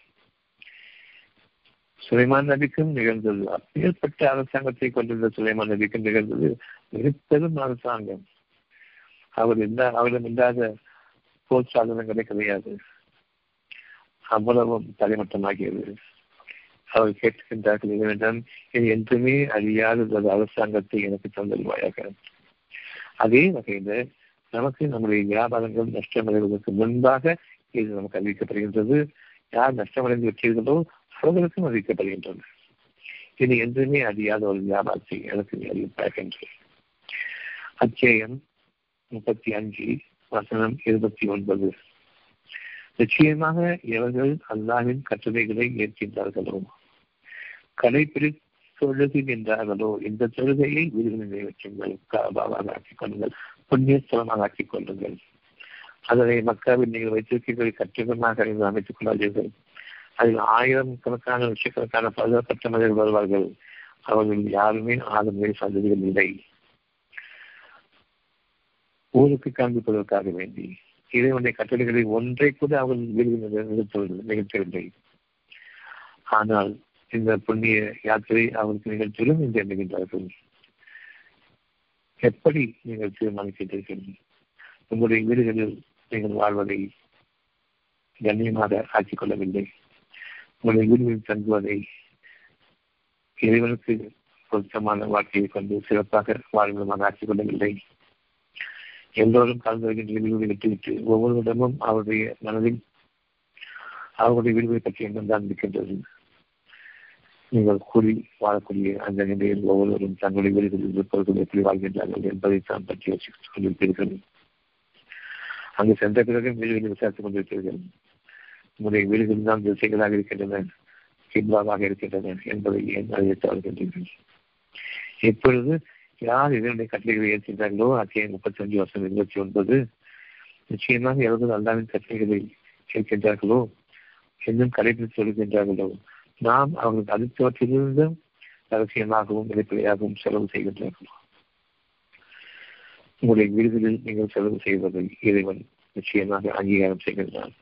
சுலைமான் நபிக்கும் நிகழ்ந்தது. அப்பேற்பட்ட அரசாங்கத்தை கொண்டிருந்த சுலைமான் நபிக்கும் நிகழ்ந்தது. மிகப்பெரும் அரசாங்கம். அவர் இந்த அவரிடம் இல்லாத போர் சாதனங்களே கிடையாது. அவ்வளவும் தலைமட்டமாகியது அவர் கேட்கின்றார்கள் இறைவனிடம் இது என்றுமே அழியாத ஒரு அரசாங்கத்தை எனக்கு தந்தருவாயாக. அதே வகையில் நமக்கு நம்முடைய வியாபாரங்கள் நஷ்டமடைவதற்கு முன்பாக இது நமக்கு அறிவிக்கப்படுகின்றது. யார் நஷ்டமடைந்து விட்டீர்களோ அவர்களுக்கும் அறிவிக்கப்படுகின்றன இது என்றுமே அறியாத ஒரு வியாபாரத்தை எனக்கு அறிவிப்பாகின்றது அச்சேயம் முப்பத்தி அஞ்சு வசனம் இருபத்தி ஒன்பது. நிச்சயமாக எவர்கள் அல்லாவின் கட்டுரைகளை ஏற்கின்றார்களோ? கடைபிடி தொழுகின்றார்களோ இந்த தொழுகையை விருது நிறைவேற்றுங்கள் காபாவாக ஆக்கிக் கொள்ளுங்கள். புண்ணியஸ்தலமாக ஆக்கிக் கொள்ளுங்கள். அதனை மக்காவில் நீங்கள் வைத்திருக்கீர்கள் கட்டிடமாக நீங்கள் அமைத்துக் கொள்ளாதீர்கள். அதில் ஆயிரம் கணக்கான லட்சக்கணக்கான பலதரப்பட்ட மனிதர்கள் வருவார்கள். அவர்கள் யாருமே ஆளுமை சந்ததிகள் இல்லை. ஊருக்கு காண்பிப்பதற்காக வேண்டி இறைவனுடைய கட்டளைகளை ஒன்றை கூட அவர்கள் வீடுகள் நிகழ்த்தவில்லை. ஆனால் இந்த புண்ணிய யாத்திரை அவருக்கு நிகழ்ச்சியிலும் இன்று எண்ணுகின்றார்கள் எப்படி நீங்கள் தீர்மானிக்கின்றீர்கள் உங்களுடைய வீடுகளில் நீங்கள் வாழ்வதை கண்ணியமாக ஆக்கிக் கொள்ளவில்லை. உங்களுடைய வீடுகளில் தங்குவதை இறைவனுக்கு பொருத்தமான வாழ்க்கையை கொண்டு சிறப்பாக வாழ்விடமாக ஆக்கிக் கொள்ளவில்லை. எல்லோரும் கலந்து வருகின்ற வீடுகளை விட்டுவிட்டு ஒவ்வொருவரிடமும் அவருடைய மனதில் அவருடைய வீடுகளை பற்றி எண்ணம் தான் இருக்கின்றது. நீங்கள் கூறி வாழக்கூடிய அந்த நிலையில் ஒவ்வொருவரும் தங்களுடைய வீடுகளில் இருப்பவர்கள் எப்படி வாழ்கின்றார்கள் என்பதை தான் பற்றி யோசித்துக் கொண்டிருப்பீர்கள். அங்கு சென்ற பிறகு வீடுகளில் விசாரித்துக் கொண்டிருப்பீர்கள். உங்களுடைய வீடுகள் தான் திசைகளாக இருக்கின்றன கிப்லாவாக இருக்கின்றன என்பதை ஏன் அறிவித்து வருகின்றீர்கள்? இப்பொழுது யார் இதனுடைய கட்டளைகளை ஏற்கின்றார்களோ அத்தியாயம் முப்பத்தி அஞ்சு வருஷம் இருபத்தி ஒன்பது நிச்சயமாக எவர்கள் அல்லாவின் கட்டளைகளை கேட்கின்றார்களோ இன்னும் கடைபிடித்து வருகின்றார்களோ நாம் அவர்களுக்கு அடுத்தவற்றிலிருந்து ரகசியமாகவும் வெளிப்படையாகவும் செலவு செய்கின்றார்கள் உங்களுடைய விடுதலில் நீங்கள் செலவு செய்வதை இறைவன் நிச்சயமாக அங்கீகாரம் செய்கின்றான்.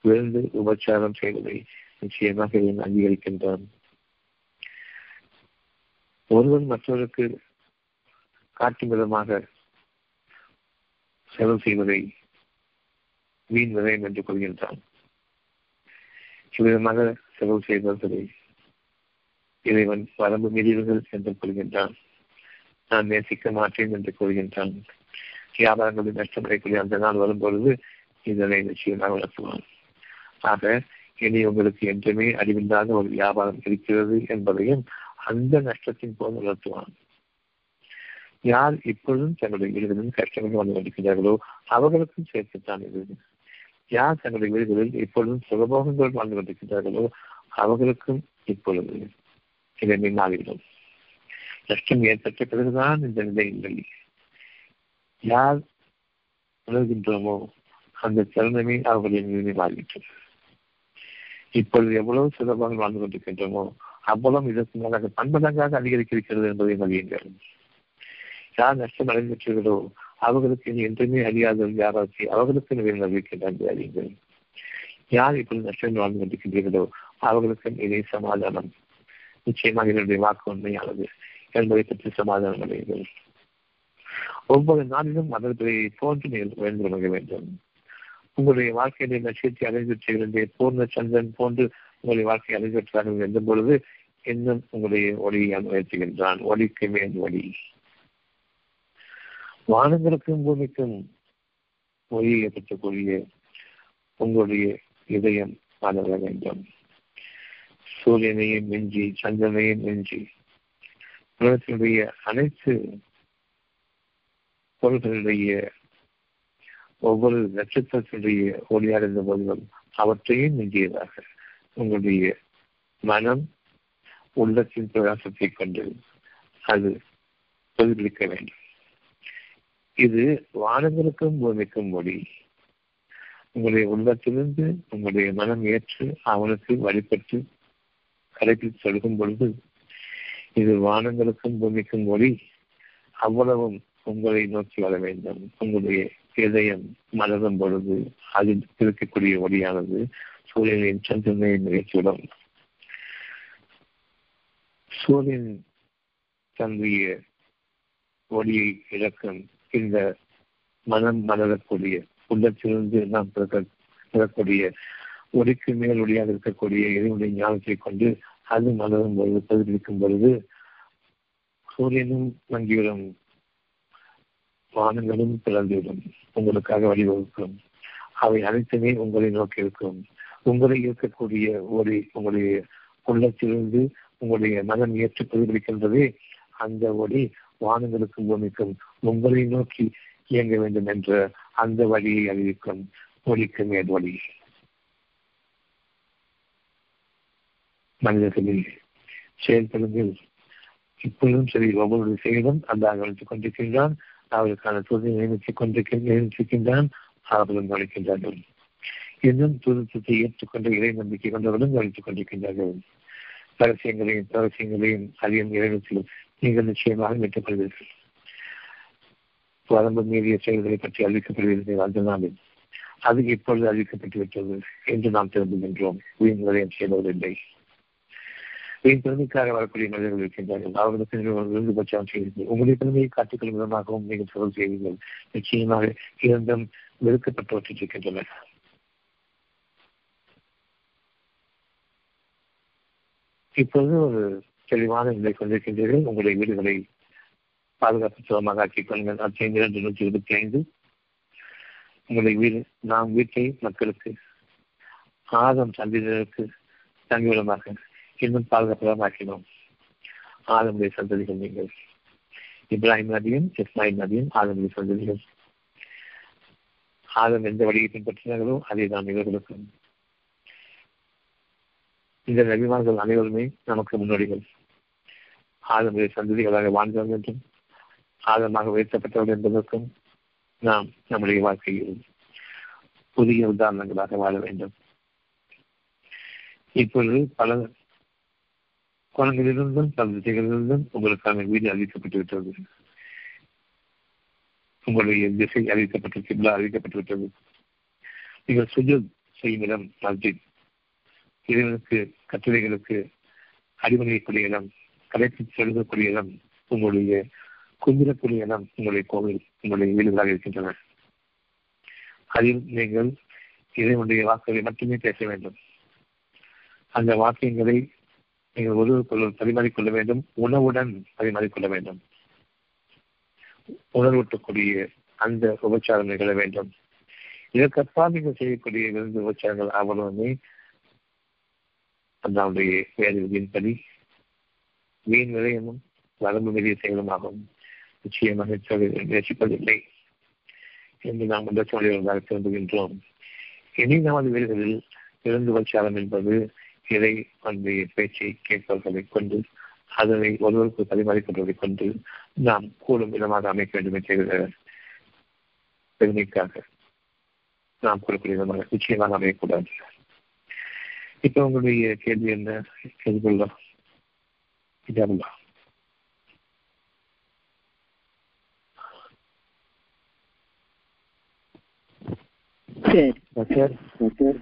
விழுந்து உபச்சாரம் செய்வதை நிச்சயமாக இவன் அங்கீகரிக்கின்றான். ஒருவன் மற்றவருக்கு காட்டும் விதமாக செலவு செய்வதை வீண் விதயம் என்று கொள்கின்றான். இவ்விதமாக செலவு செய்தவர்களை இறைவன் வரம்பு மீறியவர்கள் என்று கொள்கின்றான் நான் நேசிக்க மாட்டேன் என்று கூறுகின்றான். வியாபாரங்களில் நஷ்டமடைக்கூடிய அந்த நாள் வரும்பொழுது இதனை நிச்சயமாக விளக்குவான் ஆக இனி உங்களுக்கு என்றுமே அறிவில்லாத ஒரு வியாபாரம் இருக்கிறது என்பதையும் அந்த நஷ்டத்தின் போது உணர்த்துவான். யார் இப்பொழுதும் தங்களுடைய வீடுகளில் கஷ்டங்கள் வந்து கொண்டிருக்கிறார்களோ அவர்களுக்கும் சேர்த்துத்தான் இது. யார் தங்களுடைய வீடுகளில் இப்பொழுதும் சுகபோகங்கள் வாழ்ந்து கொண்டிருக்கிறார்களோ அவர்களுக்கும் இப்பொழுது இதை மாறிவிடும் நஷ்டம் ஏற்பட்ட பிறகுதான் இந்த நிலை இல்லை. யார் உணர்கின்றோமோ அந்த தருணமே அவர்களின் நிலை மாறிவிட்டது. இப்பொழுது எவ்வளவு சுலபமாக வாழ்ந்து கொண்டிருக்கின்றோமோ அவ்வளவு இதற்கு மேலாக பன்மடங்காக அதிகரிக்கிறது என்பதை அறியுங்கள் யார் நஷ்டம் அடைந்திருக்கிறதோ அவர்களுக்கு இனி என்றுமே அறியாதவர்கள் வியாபாரத்தை அவர்களுக்கு நிறைய அறிவிக்கின்றார் என்று அறியுங்கள். யார் இப்பொழுது நஷ்டம் வாழ்ந்து கொண்டிருக்கின்றீர்களோ அவர்களுக்கும் இதே சமாதானம் நிச்சயமாக என்னுடைய வாக்கு உண்மையானது என்பதை பற்றி சமாதானம் அடையுங்கள். ஒவ்வொரு நாளிலும் அவர்களை போன்று நீங்கள் உயர்ந்து கொள்ள வேண்டும். உங்களுடைய வாழ்க்கையை லட்சியத்தை அடைந்து செய்கின்ற பூர்ண சந்திரன் போன்று உங்களுடைய வாழ்க்கையை அடைந்துவிட்டார்கள் என்ற பொழுது இன்னும் உங்களுடைய ஒளியை உயர்த்துகின்றான் ஒளிக்கு மேல் ஒளி. வானங்களுக்கும் பூமிக்கும் ஒளியை ஏற்படுத்தக்கூடிய உங்களுடைய இதயம் வளர வேண்டும். சூரியனையும் மிஞ்சி சந்திரனையும் மிஞ்சி. உலகத்தினுடைய அனைத்து பொருள்களுடைய ஒவ்வொரு நட்சத்திரத்தினுடைய ஒளியாடுந்த போதிலும் அவற்றையும் மிஞ்சியதாக உங்களுடைய மனம் உள்ளத்தின் பிரகாசத்தை கொண்டு அது பிரதிபலிக்க வேண்டும். இது வானங்களுக்கும் பூமிக்கும் மொழி உங்களுடைய உள்ளத்திலிருந்து உங்களுடைய மனம் ஏற்று அவனுக்கு வழிபட்டு தலைப்பில் சொல்லும் பொழுது இது வானங்களுக்கும் பூமிக்கும் ஒளி அவ்வளவும் உங்களை நோக்கி வர வேண்டும். உங்களுடைய இதயம் மலரும் பொழுது அதில் இருக்கக்கூடிய ஒளியானது சூரியனின் சந்திரனை நிகழ்ச்சியிடும் சூரியன் தன்னுடைய ஒளியை இழக்கும் இந்த மனம் மலரக்கூடிய உள்ளத்திலிருந்து நாம் பிறக்கக்கூடிய ஒளிக்கு மேல் ஒளியாக இருக்கக்கூடிய இறைவனுடைய ஞானத்தை கொண்டு அது மலரும் பொழுது பிரதிபலிக்கும் பொழுது சூரியனும் மங்கிவிடும். வானங்களும் பிளந்துவிடும் உங்களுக்காக வழிவகுக்கும். அவை அனைத்துமே உங்களை நோக்கி இருக்கும். உங்களை இருக்கக்கூடிய ஒரு உங்களுடைய உள்ளத்திலிருந்து உங்களுடைய மனம் ஏற்று பிரதிபலிக்கின்றதே அந்த ஒளி வானங்களுக்கும் பூமிக்கும் உங்களை நோக்கி இயங்க வேண்டும் என்ற அந்த வழியை அறிவிக்கும். ஒளிக்கு மேல் ஒளி. மனிதர்களில் செயல்படுங்கள் இப்பொழுதும் சரி ஒவ்வொரு செயலும் அந்த கவனித்துக் கொண்டிருக்கின்றான் அவருக்கான துறையை நியமித்துக் கொண்டிருக்க நியமித்திருக்கின்றான் அவர்களும் கவனிக்கின்றார்கள். இன்னும் துருத்தத்தை ஏற்றுக்கொண்ட இறை நம்பிக்கை கொண்டவர்களும் கவனித்துக் கொண்டிருக்கின்றார்கள். ரகசியங்களையும் ரகசியங்களையும் அறியும் இறைவத்தில் நீங்கள் நிச்சயமாக மீட்டப்படுவீர்கள் வரம்பு மீறிய செயல்களை பற்றி அறிவிக்கப்படுவீர்கள் அந்த நாளில் அது இப்பொழுது அறிவிக்கப்பட்டுவிட்டது என்று நாம் திரும்புகின்றோம். வீண் விரயம் செய்வதில்லை என் பெருமைக்காக வரக்கூடிய மனிதர்கள் இருக்கின்றார்கள் அவர்களுக்கு இருந்து பட்சம் செய்வீர்கள் உங்களுடைய பெருமையை காட்டிக்கொள்ளும் விதமாகவும் நீங்கள் தொடர்பு செய்வீர்கள். நிச்சயமாக இரண்டும் வெறுக்கப்பட்டு இருக்கின்றன இப்பொழுது ஒரு தெளிவான நிலை கொண்டிருக்கின்றீர்கள். உங்களுடைய வீடுகளை பாதுகாப்பு சுகமாக ஆக்கிக் கொள்ளுங்கள். அச்சைந்து இரண்டு நூற்றி இருபத்தி ஐந்து. உங்களுடைய வீடு நாம் வீட்டை மக்களுக்கு ஆதம் சந்திரருக்கு தங்கிவிடமாக இன்னும் பாதுகாப்பாக மாற்றினோம் ஆதமுடைய சந்ததிகள் நீங்கள். இப்ராஹிம் நபியும் இஸ்மாயில் நபியும் ஆதமுடைய சந்ததிகள். ஆதம் எந்த வழியை பின்பற்றினார்களோ அதை நாம் இவர்களுக்கும். இந்த நபிமார்கள் அனைவருமே நமக்கு முன்னோடிகள். ஆதமுடைய சந்ததிகளாக வாழ்ந்தவர்கள் என்றும் ஆதமாக உயர்த்தப்பட்டவர்கள் என்பதற்கும் நாம் நம்முடைய வாழ்க்கையில் புதிய உதாரணங்களாக வாழ வேண்டும். இப்பொழுது பல குழந்தைகளிலிருந்தும் சந்ததிகளிலிருந்தும் திசைகளிலிருந்தும் உங்களுக்கான வீடு அறிவிக்கப்பட்டு விட்டது. உங்களுடைய திசை அறிவிக்கப்பட்டு கிப்லா அறிவிக்கப்பட்டு விட்டது. நீங்கள் சுஜல் செய்யும் இடம் மஸ்ஜித். இறைவனுக்கு கட்டுரைகளுக்கு அடிமணியக்கூடிய இடம் கடைப்பிடித்து செலுத்தக்கூடிய இடம் உங்களுடைய கும்பிடக்கூடிய இடம் உங்களுடைய கோவில் உங்களுடைய வீடுகளாக இருக்கின்றன. அதில் நீங்கள் இறைவனுடைய வாக்குகளை மட்டுமே பேச வேண்டும். அந்த வாக்கியங்களை நீங்கள் ஒருவருக்கொருவர் பரிமாறிக்கொள்ள வேண்டும் உணவுடன் பரிமாறிக்கொள்ள வேண்டும். உணர்வூட்டக்கூடிய அந்த உபச்சாரம் நிகழ வேண்டும். இதற்கப்பால் நீங்கள் செய்யக்கூடிய விருந்து உபச்சாரங்கள் அவ்வளவுமே அந்தாவுடைய வேறு விதியின்படி வீண் விளையமும் வரம்பு வெளிய செயலுமாகும் நிச்சயமாக நேசிப்பதில்லை என்று நாம் இந்த சூழலாக திரும்புகின்றோம். இனி நமது வீடுகளில் விருந்து உபச்சாரம் என்பது இறை அந்த பேச்சை கேட்பவர்களை கொண்டு அதனை ஒருவருக்கு பரிமாறிக்கொள்வதை கொண்டு நாம் கூடும் விதமாக அமைக்க வேண்டுமே தவிர பெருமைக்காக நாம் கூறக்கூடிய விதமாக நிச்சயமாக அமையக்கூடாது. இப்ப உங்களுடைய கேள்வி என்ன? எதுக்குள்ளா? இதாகுல்லா சார்.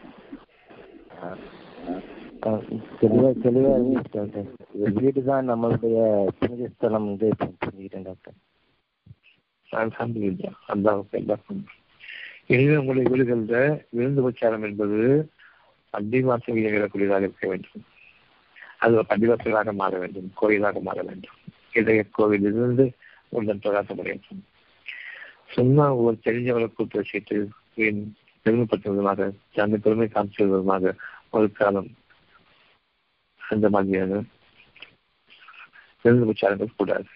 தெளிவா தெளிவா டாக்டர் வீடு தான் நம்மளுடைய புனித ஸ்தலம் வந்து புரிஞ்சுக்கிட்டேன் டாக்டர் அல்ஹம்துலில்லாஹ் அல்லாஹ் எல்லாருக்கும் எனவே உங்களுடைய வீடுகளில் விருந்து உச்சாரம் என்பது பள்ளிவாசல் இயங்கக்கூடியதாக இருக்க வேண்டும் அது ஒரு பள்ளிவாசலாக மாற வேண்டும் கோயிலாக மாற வேண்டும் இதய கோவிலிருந்து உடன் பிரகாசம் வேண்டும் சும்மா ஒரு தெரிஞ்சவரை கூட்டு வச்சுட்டு பெருமைப்படுத்துவதுமாக அந்த பெருமை விதமாக ஒரு காலம் அந்த மாதிரியான பெருந்த உச்சாரங்கள் கூடாது.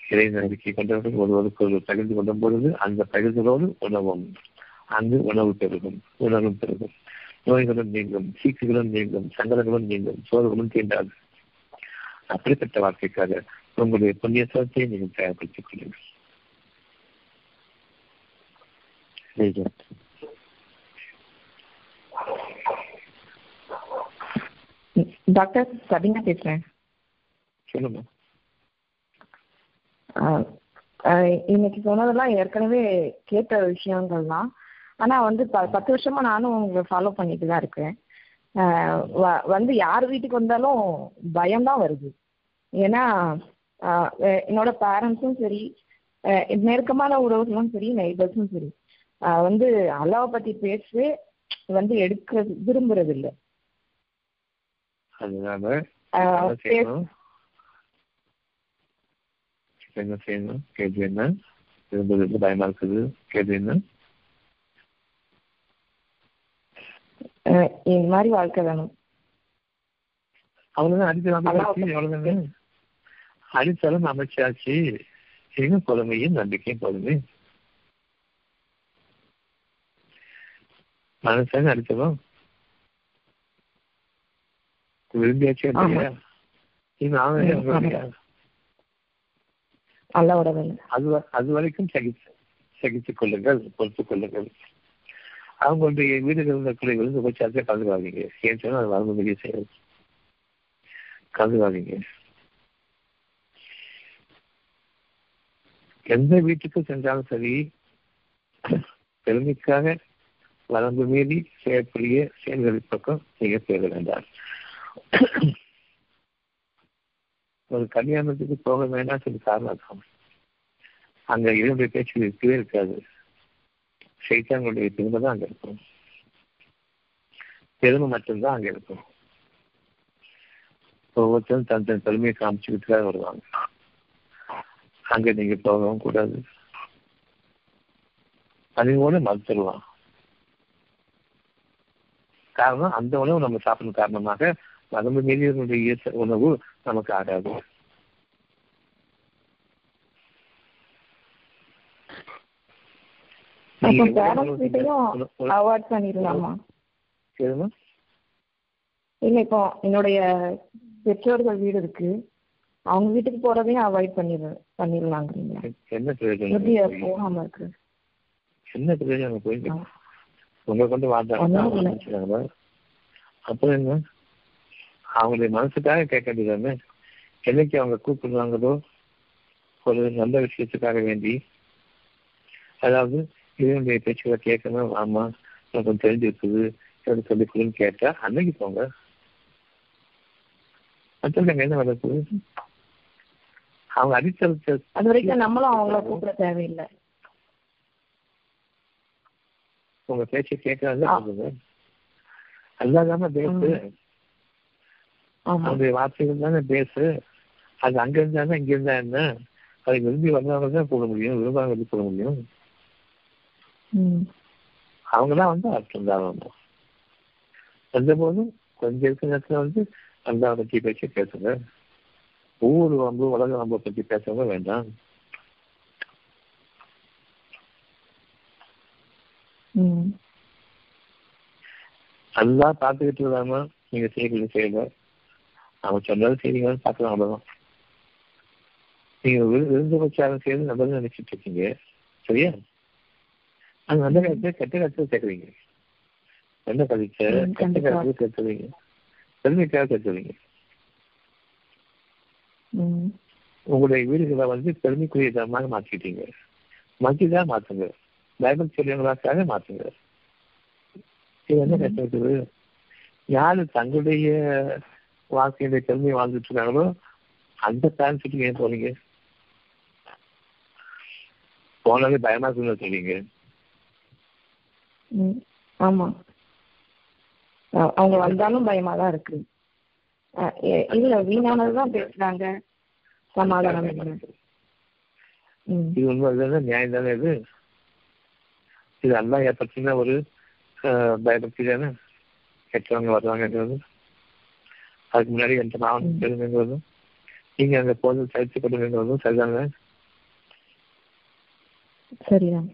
இறை நம்பிக்கை கொண்டவர்கள் ஒருவருக்கு ஒரு பகிர்ந்து கொள்ளும் பொழுது அந்த பகிர்ந்தலோடு உணவும். அங்கு உணவு பெருகும் உணவும் பெருகும். நோய்களும் நீங்கும் சீக்குகளும் நீங்கும் சங்கடங்களும் நீங்கும் சோறுகளும் தீண்டாது. அப்படிப்பட்ட வாழ்க்கைக்காக உங்களுடைய புண்ணியத்தை நீங்கள் தயார்படுத்திக் கொள்ளுங்கள் சரி டாக்டர் சபினா பேசுறேன். சொல்லுங்க. ஆஹ் ஆஹ் இன்னைக்கு சொன்னதெல்லாம் ஏற்கனவே கேட்ட விஷயங்கள் தான் ஆனா வந்து ப பத்து வருஷமா நானும் உங்களை ஃபாலோ பண்ணிட்டு தான் இருக்கேன் வந்து யார் வீட்டுக்கு வந்தாலும் பயம்தான் வருது. ஏன்னா என்னோட பேரண்ட்ஸும் சரி நெருக்கமான உறவுகளும் சரி நெய்பர்ஸும் சரி. வந்து அல்லாவை பத்தி பேசவே வந்து எடுக்க விரும்புறது இல்லை அதனால என்ன செய்யணும்? கேள்வி என்ன விரும்புறது பயமா இருக்குது. கேள்வி என்ன? இந்த மாதிரி வாழ்க்கை வேணும். அவ்வளவுதான். அடித்து அவ்வளவுதானே? அடித்தளம் அமைச்சாச்சு. எங்க பொறுமையும் நம்பிக்கையும் பொறுமை மனசாங்க அடித்தளம் விரும்பியாச்சு ஆமா. இல்லையா இன்னும் அவன் ம், அவங்க ஆமா. இல்லையா? அல்லாவோட வேலை அது வரைக்கும் சகித்து சகித்துக் கொள்ளுங்கள் பொறுத்துக் கொள்ளுங்கள். அவங்களுடைய வீடுகள் இருக்கிற விழுந்து போச்சு அதே கலந்துக்காதீங்க. ஏன் சொன்னா அது வரம்பு வெளியே செய்யும் கலந்துக்காதீங்க. எந்த வீட்டுக்கு சென்றாலும் சரி பெருமைக்காக வரம்பு மீறி செய்யக்கூடிய செயல்களின் பக்கம் நீங்க சேர வேண்டாம். ஒரு கல்யாணத்துக்கு போக வேண்டாம் சொல்லி காரணம். அங்க இரண்டு பேச்சு இருக்கவே இருக்காது. சைத்தான்களுடைய திரும்ப தான் அங்க இருக்கும். பெருமை மட்டும்தான் அங்க இருக்கும். ஒவ்வொருத்தரும் தன் தன் பெருமையை காமிச்சுக்கிட்டு தான் வருவாங்க. அங்க நீங்க போகவும் கூடாது. பணிவோட மறுத்துருவான். காரணம் அந்த உணவு நம்ம சாப்பிடும் காரணமாக வரம்பு மீறியவர்களுடைய உணவு நமக்கு ஆகாது? இல்லை இப்போ என்னுடைய பெற்றோர்கள் வீடு இருக்கு அவங்க வீட்டுக்கு போறதையும் அவாய்ட் பண்ணிடு பண்ணிடலாங்கிறீங்களா என்ன பிரயோஜனம்? போகாம இருக்கு என்ன பிரயோஜனம் போய். உங்களை கொண்டு. வாழ்ந்தாங்க அப்புறம் என்ன அவங்களுடைய மனசுக்காக கேட்க வேண்டியதானே என்னைக்கு அவங்க கூப்பிடுறாங்களோ ஒரு நல்ல விஷயத்துக்காக வேண்டி. அதாவது இதனுடைய பேச்சுகளை கேட்கணும். ஆமா எனக்கு கொஞ்சம் தெரிஞ்சு இருக்குது எனக்கு சொல்லி கொடுன்னு கேட்டா அன்னைக்கு போங்க. அங்க என்ன நடக்குது அவங்க அடித்தளத்தை அது வரைக்கும் நம்மளும் அவங்கள கூப்பிட தேவையில்லை. உங்க பேச்சை கேட்கறது அல்லாதாம பேசு. அவங்களுடைய வார்த்தைகள் தானே பேசு. அது அங்க இருந்தா இங்க இருந்தா என்ன? அதை விரும்பி வந்தவங்க தான் போட முடியும் விரும்பாங்க வந்து போட முடியும்? ம். அவங்களாம் வந்து அர்த்தம் தான் வரணும் வந்த போதும் கொஞ்சம் இருக்கிற நேரத்துல வந்து அல்லா பத்தி பேசி பேசுங்க. ஊர் வம்பு உலக வம்பை பத்தி பேசவங்க வேண்டாம். நல்லா பார்த்துக்கிட்டு இல்லாம நீங்க செய்யக்கூடிய செய்யல. அவங்க சொன்னது செய்றீங்கன்னு பார்க்கலாம் அவ்வளவுதான். நீங்க விரு- விருந்து உச்சாரம் செய்யறது நல்லது நினைச்சிட்டு இருக்கீங்க சரியா? அது நல்ல கருத்து கெட்ட கருத்து கேட்குறீங்க. நல்ல ம், கெட்ட. கருத்து கேட்குறீங்க. பெருமைக்காக கேட்குறீங்க. உங்களுடைய வீடுகளை வந்து பெருமைக்குரிய இடமாக மாற்றிட்டீங்க. மத்தியதா மாத்துங்க பைபிள் சொல்லியவங்களுக்காக மாத்துங்க இது என்ன கஷ்டம் இருக்குது யாரு தங்களுடைய வாழ்க்கையுடைய பெருமை வாழ்ந்துட்டு இருக்காங்களோ அந்த பேரண்ட்ஸுக்கு ஏன் போறீங்க போனாலே பயமா இருக்குன்னு சொல்றீங்க. ம் ஆமா. அவங்க வந்தாலும் பயமா தான் இருக்கு. இல்ல வீணானதுதான் பேசுறாங்க. சமாதானம் இது உண்மை இதுதானே நியாயம் தானே இது? இது அல்லா ஏற்படுத்தின ஒரு பயபக்தி தானே கெட்டவங்க வருவாங்கன்றது அதுக்கு முன்னாடி எந்த மாவட்டம் பெருமைங்கிறது நீங்க அங்க போது சர்ச்சை பண்ணுங்கிறதும் சரிதாங்க சரிதான்.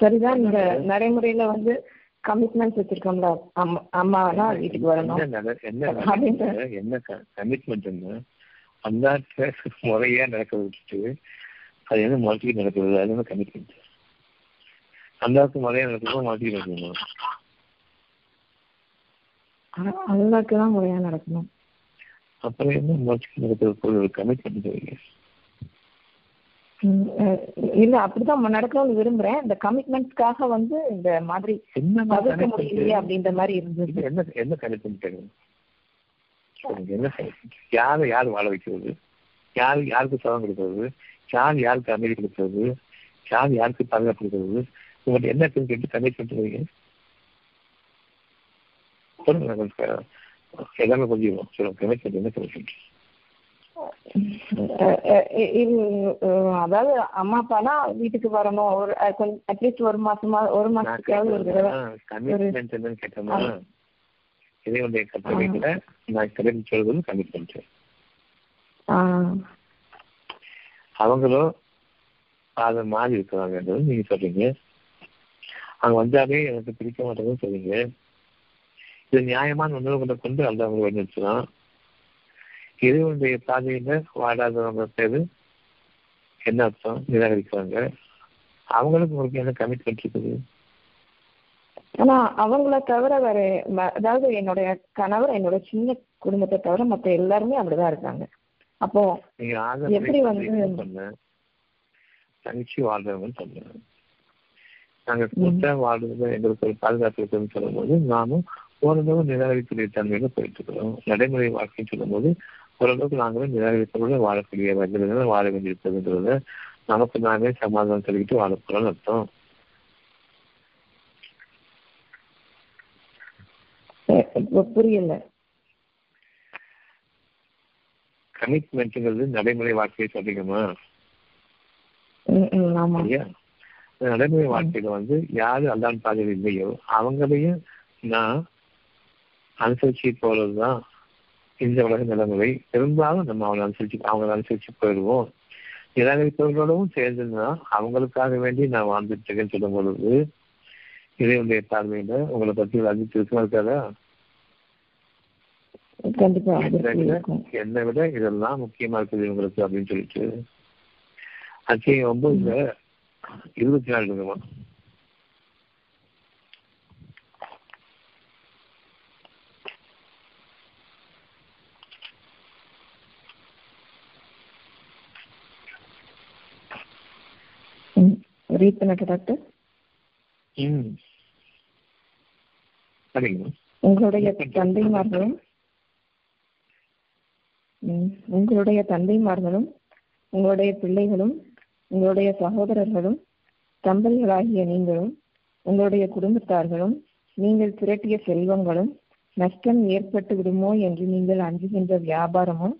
சரிதான் இந்த நடைமுறையில வந்து கமிட்மெண்ட்ஸ் வச்சிருக்கோம்ல அம்மா அம்மானா வீட்டுக்கு வரணும். என்ன என்ன கமிட்மெண்ட்னு அந்த முறையா நடக்கிறத விட்டுட்டு அது என்ன மல்டிக்கு நடக்கிறது? அது என்ன கமிட்மெண்ட் அந்தாவுக்கு முறையா நடக்கிறதோ மல்டிக்கு நடக்கணும்? அல்லாக்கு தான் முறையா நடக்கணும். அப்புறம் என்ன மல்டிக்கு நடக்கிறது ஒரு கமிட்மெண்ட் அஹ், இல்ல அப்படிதான் நடக்கணும்னு விரும்புறேன். இந்த கமிட்மெண்ட்ஸ்க்காக வந்து இந்த மாதிரி என்ன தவிர்க்க முடியலையே அப்படின்ற மாதிரி இருந்தது. என்ன என்ன கமிட்மெண்ட் என்ன யாரை யார் வாழ வைக்கிறது? யார் யாருக்கு சவம் கொடுக்கிறது? யார் யாருக்கு அமைதி கொடுக்கிறது? யார் யாருக்கு பாதுகாப்பு கொடுக்கிறது? உங்கள்ட்ட என்ன கேட்டு கமிட்மெண்ட் என்ன கமிட்மெண்ட் அஹ், அஹ், இது அஹ், அதாவது அம்மா அப்பானா வீட்டுக்கு வரணும் ஒரு கொஞ்சம் அட்லீஸ்ட் ஒரு மாசமா ஒரு மாசத்துக்காவது ஒரு தடவை கமிட்மெண்ட் என்னன்னு கேட்டோம்னா இறைவனுடைய கட்டளைகளை நான் கடைபிடி சொல்வது கமிட்மெண்ட் ஆஹ், அவங்களோ அதை மாறி இருக்கிறாங்கன்றது நீங்க சொல்றீங்க அவங்க வந்தாலே எனக்கு பிடிக்க மாட்டேங்குன்னு சொல்றீங்க இது நியாயமான உணர்வுகளை கொண்டு அல்ல அவங்க வழிநடத்தலாம் இறைவனுடைய பாதையில வாடாதவங்க பேரு என்ன அர்த்தம்? நிராகரிக்கிறாங்க. அவங்களுக்கு உங்களுக்கு என்ன கமிட்மெண்ட் இருக்குது? ஆனா அவங்கள தவிர வேற அதாவது என்னுடைய கணவர் என்னோட சின்ன குடும்பத்தை தவிர மத்த எல்லாருமே அப்படிதான் இருக்காங்க. அப்போ நீங்க எப்படி வந்து- தனிச்சு வாழ்றவங்கன்னு சொன்னேன். நாங்க கூட்டா வாழ்றது எங்களுக்கு ஒரு பாதுகாப்பு இருக்குன்னு சொல்லும்போது நாமும் ஓரளவு நிராகரிக்கூடிய தன்மையில போயிட்டு இருக்கிறோம் நடைமுறை வாழ்க்கைன்னு சொல்லும்போது ஓரளவுக்கு நாங்களும் நிராகரிப்போட வாழக்கூடிய வகையில வாழ வேண்டியிருக்கிறதுன்றத நமக்கு நாமே சமாதானம் சொல்லிக்கிட்டு வாழ போறோம்னு அர்த்தம் புரியல. கமிட்மெண்ட்ங்கிறது நடைமுறை வாழ்க்கையை சொல்றீங்கம்மா நடைமுறை வாழ்க்கையில வந்து யாரு அல்லான் பாதையில் இல்லையோ அவங்களையும் நான் அனுசரிச்சு போறதுதான் இந்த உலக நிலைமுறை பெரும்பாலும் நம்ம அவங்களை அனுசரிச்சு அவங்களை அனுசரிச்சு போயிடுவோம். நிராகரிப்பவர்களோடவும் சேர்ந்துன்னா அவங்களுக்காக வேண்டி நான் வாழ்ந்துட்டு இருக்கேன்னு சொல்லும் பொழுது இறைவனுடைய பார்வையில உங்களை பத்தி அறிவித்து இருக்குமா இருக்காதா? என்னை விட இதெல்லாம் முக்கியமா இருக்குது இவங்களுக்கு அப்படின்னு சொல்லிட்டு. அச்சயம் ஒன்பதுல இருபத்தி நாலு இருக்குமா ரீட் பண்ணட்ட டாக்டர் ம். சரிங்க. உங்களுடைய தந்தைமார்களும் உங்களுடைய தந்தைமார்களும் உங்களுடைய பிள்ளைகளும் உங்களுடைய சகோதரர்களும் தம்பதிகளாகிய நீங்களும் உங்களுடைய குடும்பத்தார்களும் நீங்கள் திரட்டிய செல்வங்களும் நஷ்டம் ஏற்பட்டு விடுமோ என்று நீங்கள் அஞ்சுகின்ற வியாபாரமும்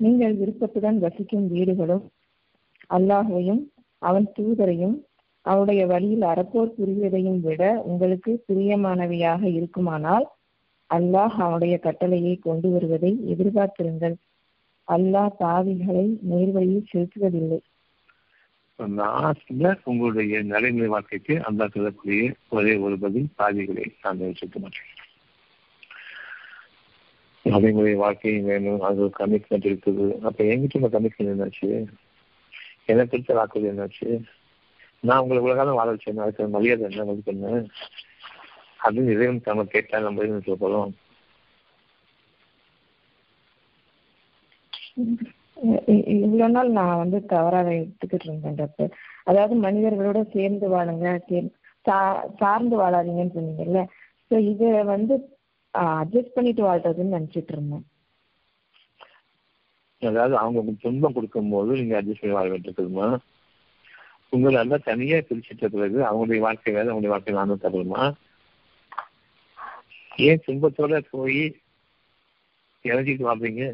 நீங்கள் விருப்பத்துடன் வசிக்கும் வீடுகளும் அல்லாஹையும் அவன் தூதரையும் அவருடைய வழியில் அறப்போர் புரிவதையும் விட உங்களுக்கு பிரியமானவையாக இருக்குமானால் அல்லாஹ் அவனுடைய கட்டளையை கொண்டு வருவதை எதிர்பார்த்திருங்கள். அல்லாஹ் பாவிகளை நேர்வழியில் செலுத்துவதில்லை. லாஸ்ட்ல உங்களுடைய நடைமுறை வாழ்க்கைக்கு அந்த சொல்லக்கூடிய ஒரே ஒரு பதில் பாதிகளை நான் செலுத்த மாட்டேன். நடைமுறை வாழ்க்கையும் வேணும் அது ஒரு கமிட்மெண்ட் இருக்குது. அப்ப என்கிட்ட கமிட்மெண்ட் என்னாச்சு? எனக்கு பிடிச்ச வாக்குறுதி என்னாச்சு? நான் உங்களை இவ்வளவு காலம் வாழ வச்சேன். அதுக்கு மரியாதை என்ன உங்களுக்கு என்ன? அப்படின்னு இறைவன் நம்ம கேட்டா நம்ம சொல்ல இ- இவ்வளவு நாள் நான் வந்து தவறாக எடுத்துக்கிட்டு இருந்தேன் டாக்டர். அதாவது மனிதர்களோட சேர்ந்து வாழுங்க சார்ந்து வாழாதீங்கன்னு சொன்னீங்கல்ல. ஸோ இதை வந்து அட்ஜஸ்ட் பண்ணிட்டு வாழ்றதுன்னு நினைச்சிட்டு இருந்தேன். அதாவது அவங்க துன்பம் கொடுக்கும் போது நீங்க அட்ஜஸ்ட் பண்ணி வாழ வேண்டியிருக்குதுமா உங்களை எல்லாம் தனியா பிரிச்சுட்ட பிறகு அவங்களுடைய வாழ்க்கை வேற அவங்களுடைய வாழ்க்கை நானும் தருமா ஏன் துன்பத்தோட போய் இறங்கிட்டு வாழ்றீங்க.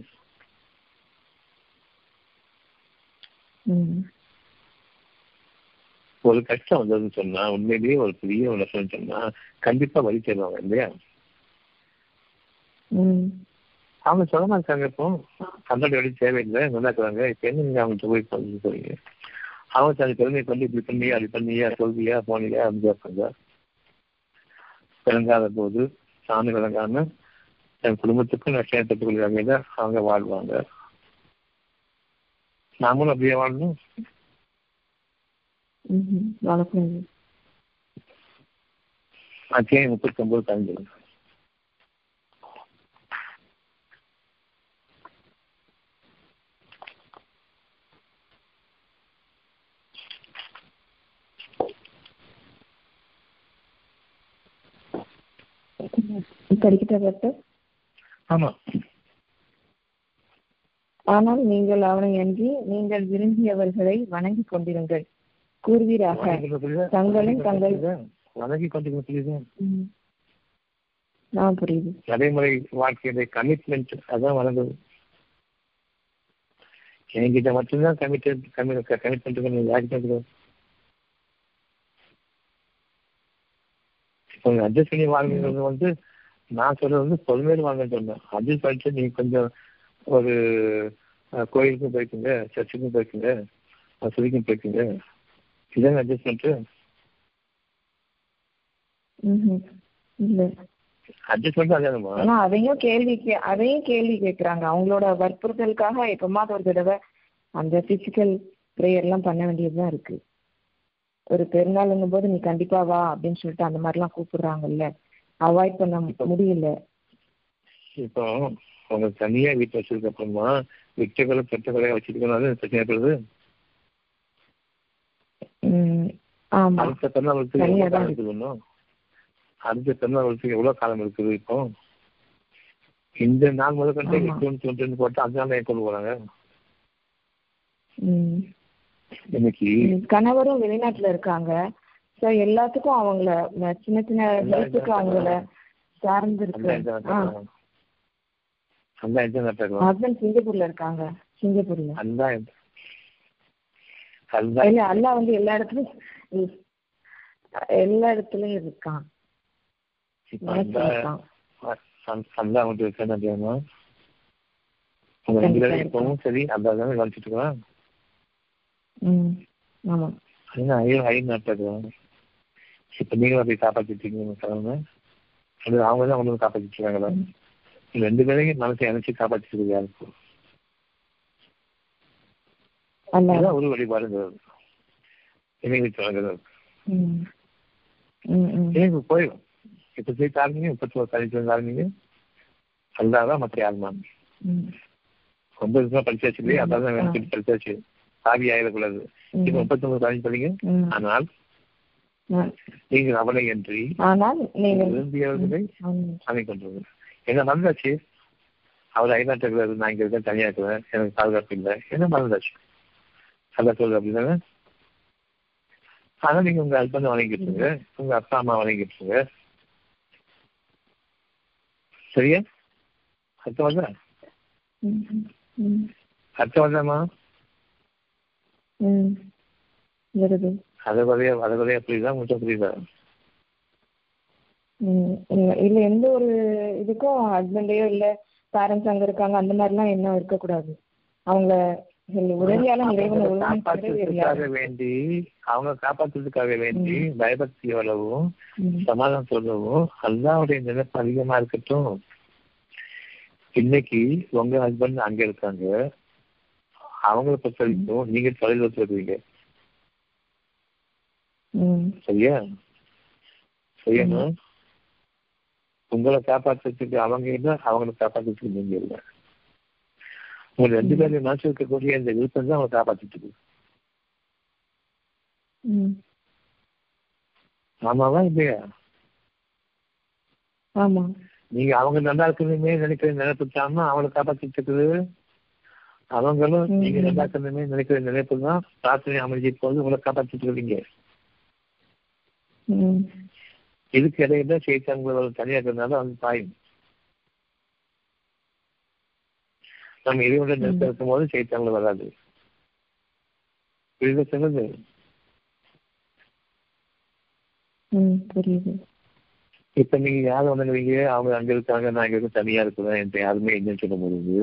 ஒரு கஷ்டம் வந்ததுன்னு சொன்னா உண்மையிலேயே ஒரு பெரிய ஒரு நஷ்டம் சொன்னா கண்டிப்பா வழி தருவாங்க இல்லையா. அவங்க சொல்ல மாட்டாங்க இப்போ. கண்டோட வழி தேவையில்லை. நல்லா இருக்கிறாங்க. இப்ப என்ன நீங்க அவங்கள்ட்ட போய் சொல்லி சொல்றீங்க? அவங்க தனி பெருமை பண்ணி இப்படி பண்ணியா அப்படி பண்ணியா சொல்வியா போனியா அப்படின்னு கேட்பாங்க விளங்காத போது சாமி விளங்காம என் குடும்பத்துக்கும் நட்சத்திரத்துக்குள்ள வகையில அவங்க வாழ்வாங்க. நாமளும் அப்படியே வாழணும். அத்தியாயம் முப்பத்தி ஒன்பது கலந்து படிக்கிட்ட டாக்டர் ஆமா. ஆனால் நீங்கள் அவனை அன்றி நீங்கள் விரும்பியவர்களை வணங்கிக் கொண்டிருங்கள். கூறுவீராக. தங்களும் தங்கள் வணங்கி கொண்டு புரியுது ம். ஆ புரியுது. நடைமுறை வாழ்க்கையுடைய கமிட்மெண்ட் அதான் வளர்ந்தது என்கிட்ட மட்டும்தான் கமிட்டட் கமிட்மெண்ட் யார்கிட்ட அட்ஜஸ்ட் பண்ணி வாழ்கிறது வந்து நான் சொல்றது வந்து பொறுமையில வாங்கன்னு சொன்னேன். அட்ஜஸ்ட் பண்ணிட்டு நீங்க கொஞ்சம் ஒரு கோயிலுக்கும் போய்க்குங்க சர்ச்சுக்கும் போய்க்குங்க வசதிக்கும் போய்க்குங்க இதாங்க அட்ஜஸ்ட்மெண்ட் அதையும் கேள்வி கே அதையும் கேள்வி கேக்குறாங்க. அவங்களோட வற்புறுத்தலுக்காக எப்பமாவது ஒரு தடவை அந்த பிசிக்கல் ப்ரேயர் எல்லாம் பண்ண வேண்டியதுதான் இருக்கு. ஒரு பெருநாளுங்கும் போது நீ கண்டிப்பா வா அப்படின்னு சொல்லிட்டு அந்த மாதிரி எல்லாம் கூப்பிடுறாங்கல்ல. அவாய்ட் பண்ண முடியல. இப்போ அவங்க தனியா வீட்டு வச்சதுக்கு அப்புறமா விட்டகளை பெற்றகளை வச்சிருக்கனால பிரச்சனை ஏற்படுது உம் ஆமா. அடுத்த பெருநாளுக்கு தனியா எவ்வளவு காலம் இருக்குது இன்னும்? அடுத்த பெருநாளுக்கு எவ்வளவு காலம் இருக்குது இப்போ? இந்த நாள் முதல் கண்டு. எட்டு தொண்ணூறு போட்டு அந்த நாள் இன்னைக்கு கணவரும் வெளிநாட்டுல இருக்காங்க. சோ எல்லாத்துக்கும் அவங்கள சின்ன சின்ன ஹெல்ப்புக்கு அவங்கள சார்ந்து இருக்கு ஹஸ்பண்ட் சிங்கப்பூர்ல இருக்காங்க. சிங்கப்பூர்ல. இல்ல அல்லா வந்து எல்லா இடத்துலயும் எல்லா இடத்துலயும் இருக்கான். இருக்கான் இப்பவும் சரி அந்த தானே கழிச்சிட்டு இருக்கலாம் ம் ஆமா. ஏன்னா ஐயோ ஐ நாட்டுக்கு இப்ப நீங்களும் அப்படி காப்பாத்திட்டீங்க கிழமை அது அவங்க தான் அவங்க காப்பாத்திட்டு இருக்காங்களா ரெண்டு பேரையும் மனசை அணைச்சு காப்பாத்திட்டு யாருக்கு இதுதான் ஒரு வழிபாடுங்கிறது இணைவி தொடங்குறது ஏன் போயிடும் இப்ப சேர்த்து ஆரம்பிங்க முப்பத்தி ஒரு பதினஞ்சு ஆரம்பிங்க அல்லாதான் மற்ற ம். ரொம்ப படிச்சாச்சு இல்லையா? அதான் படிச்சாச்சு. சாவி ஆயிடக்கூடாது. இப்ப முப்பத்தி ஒன்பது படிங்க ம். ஆனால் நீங்கள் அவனை என்று ஆனால் நீங்கள் விரும்பியவர்களை அமைக்க கொண்டது என்ன மறந்தாச்சு? அவர் ஐநாட்டு இருக்கிறாரு நான் இங்க இருக்கேன் தனியா இருக்கிறேன் எனக்கு பாதுகாப்பு இல்லை. என்ன மறந்தாச்சு? அதான் சொல்றது அப்படிதானே? ஆனா நீங்க உங்க ஹஸ்பண்ட் வணங்கிட்டுருங்க உங்க அப்பா அம்மா வணங்கிட்டுருங்க சரியா? அர்த்தம் வந்தா அர்த்தம் வந்தாமா ம். வருது அதை குறைய அதை குறைய புரியுதா முட்டை புரியுதா ம், இல்ல எந்த ஒரு இதுக்கும் ஹஸ்பண்டையோ இல்ல பேரண்ட்ஸ் அங்க இருக்காங்க அந்த மாதிரிலாம் எண்ணம் இருக்கக்கூடாது. அவங்கள வேண்டி அவங்க காப்பாற்றுறதுக்காக வேண்டி பயபக்தி எவ்வளவும் சமாதானம் சொல்லவும் அல்லாவுடைய நினைப்பு அதிகமா இருக்கட்டும். இன்னைக்கு உங்க ஹஸ்பண்ட் அங்க இருக்காங்க. அவங்கள பொறுத்த வரைக்கும் நீங்க வச்சிருக்கீங்க ம். சரியா? சரியாண்ணா? உங்களை காப்பாற்றுறதுக்கு அவங்க இல்லை அவங்களை காப்பாற்றுறதுக்கு நீங்க இல்லை. உங்க ரெண்டு பேரும் மனசு இருக்கக்கூடிய இந்த விருப்பம் தான் அவங்க காப்பாற்றிட்டு இருக்கு. ஆமாவா இல்லையா? ஆமா. நீங்க அவங்க நல்லா இருக்கணுமே நினைக்கிற நினைப்புச்சாம அவங்களை காப்பாத்திட்டு இருக்குது. அவங்களும். நீங்க நல்லா இருக்கணுமே நினைக்கிற நினைப்பு தான் பிரார்த்தனை அமைதி போது உங்களை காப்பாத்திட்டு இருக்கீங்க இதுக்கு இடையில சேத்தாங்களை தனியா இருக்கிறதுனால வந்து பாயும். நம்ம இறைவனுடைய நிறுத்த இருக்கும் போது சேத்தாங்களை வராது. புரியுதா சொன்னது? இப்ப நீங்க யாரும் வந்துருவீங்க அவங்க அங்க இருக்காங்க நான் இங்க இருக்க தனியா இருக்கிறேன் என்கிட்ட யாருமே இல்லைன்னு சொல்லும் பொழுது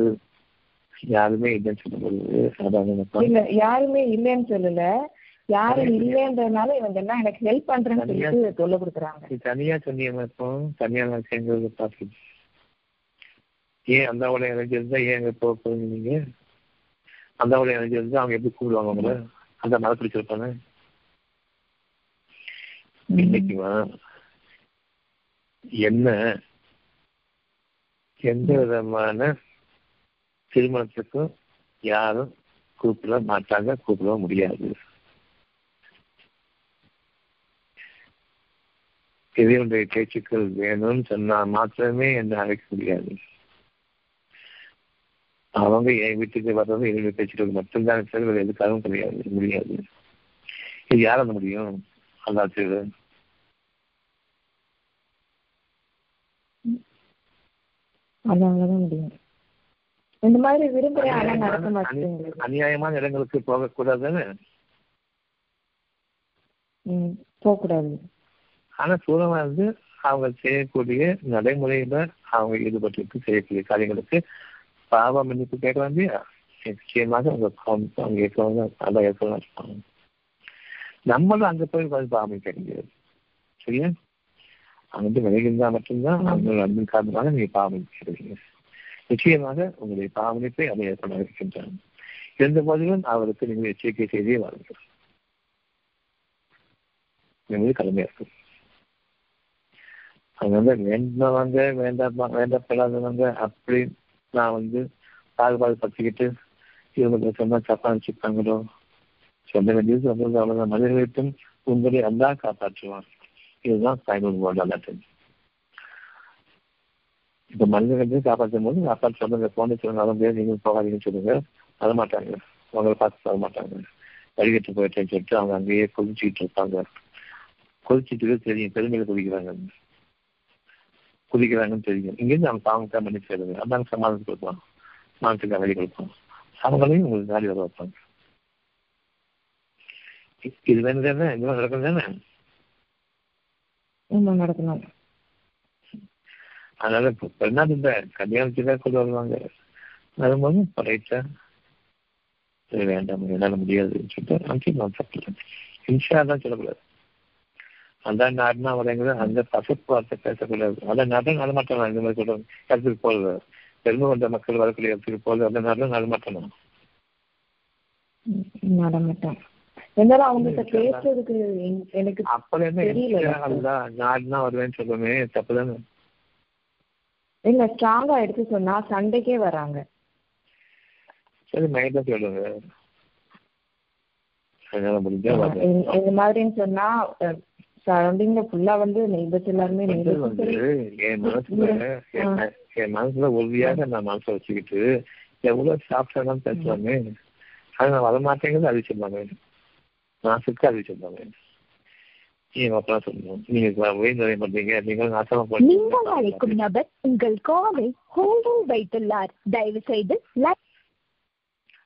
யாருமே இல்லைன்னு எனக்கு இல்ல யாருமே இல்லைன்னு சொல்லல. யாரும் இல்லைன்றதுனால இவங்க எல்லாம் எனக்கு ஹெல்ப் பண்றேன்னு சொல்லிட்டு தொல்லை கொடுக்குறாங்க. தனியா சொன்னீங்க இப்போ தனியா நான் சேர்ந்தது பார்த்து. ஏன் அந்த அவளை எனர்ஜி இருந்தா ஏன் அங்க போக போறீங்க நீங்க? அந்த அவளை எனர்ஜி இருந்தா அவங்க எப்படி கூப்பிடுவாங்க உங்களை? அந்த மலை பிடிச்சிருப்பாங்க இன்னைக்குமா என்ன? எந்த விதமான திருமணத்துக்கும் யாரும் கூப்பிட மாட்டாங்க கூப்பிட முடியாது. இறைவனுடைய பேச்சுக்கள் வேணும்னு சொன்னா மாத்திரமே என்ன அழைக்க முடியாது. அவங்க என் வீட்டுக்கு வர்றது என்னுடைய பேச்சுக்கள் மட்டும்தான் தவிர எதுக்காகவும் கிடையாது முடியாது. இது யார முடியும்? அல்லா அதான் முடியும். இந்த மாதிரி விரும்புறேன் ஆனா நடக்க மாட்டேங்குது. அநியாயமான இடங்களுக்கு போகக்கூடாதுன்னு. போகக்கூடாது. ஆனா சூழமா இருந்து அவங்க செய்யக்கூடிய நடைமுறையில அவங்க ஈடுபட்டு செய்யக்கூடிய காரியங்களுக்கு பாவ மன்னிப்பு கேட்கலாம் இல்லையா நிச்சயமாக அவங்க பாவம் அவங்க ஏற்கனவே நல்லா ஏற்கனவே இருப்பாங்க. நம்மளும் அங்க போய் வந்து பாவம் முடியாது. சரியா? அங்கிருந்து விலகிருந்தா மட்டும்தான் அவங்க அன்பின் காரணமாக நீங்க பாவம் கேட்குறீங்க. நிச்சயமாக உங்களுடைய பாவனைப்பை அதை ஏற்பட இருக்கின்றன இருந்த போதிலும் அவருக்கு நீங்கள் எச்சரிக்கை செய்தே வாருங்கள் நீங்கள் கடமையா இருக்கு. வந்து வேண்டவங்க வேண்டாம் வேண்டப்படாதவங்க அப்படி நான் வந்து பாகுபாடு படுத்திக்கிட்டு இவங்க சொன்னா தப்பா வச்சுப்பாங்களோ? சொல்ல வேண்டியது சொல்றது அவ்வளவுதான். மனிதர்களுக்கும் உங்களை அல்லா காப்பாற்றுவான். இதுதான் தாய்மொழி போர்டு இப்ப மனிதர்களையும் காப்பாற்றும் போது காப்பாற்ற சொல்லுங்க போன சொல்லுங்க அதை பேர் நீங்க போகாதீங்கன்னு சொல்லுங்க. வர மாட்டாங்க. அவங்களை பார்த்து வர மாட்டாங்க. வழிகட்டு போயிட்டேன்னு சொல்லிட்டு அவங்க அங்கேயே கொதிச்சுக்கிட்டு இருப்பாங்க. கொதிச்சுட்டு தெரியும். பெருமையில குதிக்கிறாங்க. குதிக்கிறாங்கன்னு தெரியும். இங்கிருந்து அவங்க பாவங்க மன்னிச்சு சேருங்க அதாங்க சமாதானம் கொடுப்போம் மனசுக்கு வழி கொடுப்போம் அவங்களையும் உங்களுக்கு நாடி வர வைப்பாங்க. இது வேணும் தானே? இந்த நடக்கணும் தானே? நடக்கணும். அதனால இந்த கல்யாணத்துக்காக கொண்டு வருவாங்க. வரும்போது படைத்தா வேண்டாம் என்னால முடியாதுன்னு சொல்லிட்டு அங்கே நான் தப்பு இன்ஷா தான் சொல்லக்கூடாது. அந்த நாடுனா வரேங்கிற அந்த பசப்பு வார்த்தை பேசக்கூடாது. அந்த நாட்டில் நடமாட்டலாம் இந்த மாதிரி சொல்றாங்க இடத்துக்கு போகல பெருமை கொண்ட மக்கள் வரக்கூடிய இடத்துக்கு போகல அந்த நாட்டில் நடமாட்டணும் நடமாட்டேன் இருந்தாலும் அவங்க பேசுறதுக்கு எனக்கு அப்படி என்ன நாடுனா வருவேன்னு சொல்லுமே தப்புதானே இல்ல ஸ்ட்ராங்கா எடுத்து சொன்னா சண்டைக்கே வராங்க. சரி மைண்ட்ல சொல்லுங்க. இந்த மாதிரின்னு சொன்னா சரௌண்டிங்ல ஃபுல்லா வந்து நெய்பர்ஸ் எல்லாருமே என் மனசுல என் மனசுல உறுதியாக நான் மனசை வச்சுக்கிட்டு எவ்வளவு சாப்பிட்டா பேசுவாங்க. அது நான் வரமாட்டேங்கிறது அறிவிச்சிருந்தாங்க. நாசுக்கு அறிவிச்சிருந்தாங்க நீங்க அப்புறம் சொல்லணும் நீங்க உயர்ந்ததை பண்றீங்க நீங்கள் அழைக்கும் நபர் உங்கள் காலை ஹோல்டில் வைத்துள்ளார். தயவு செய்து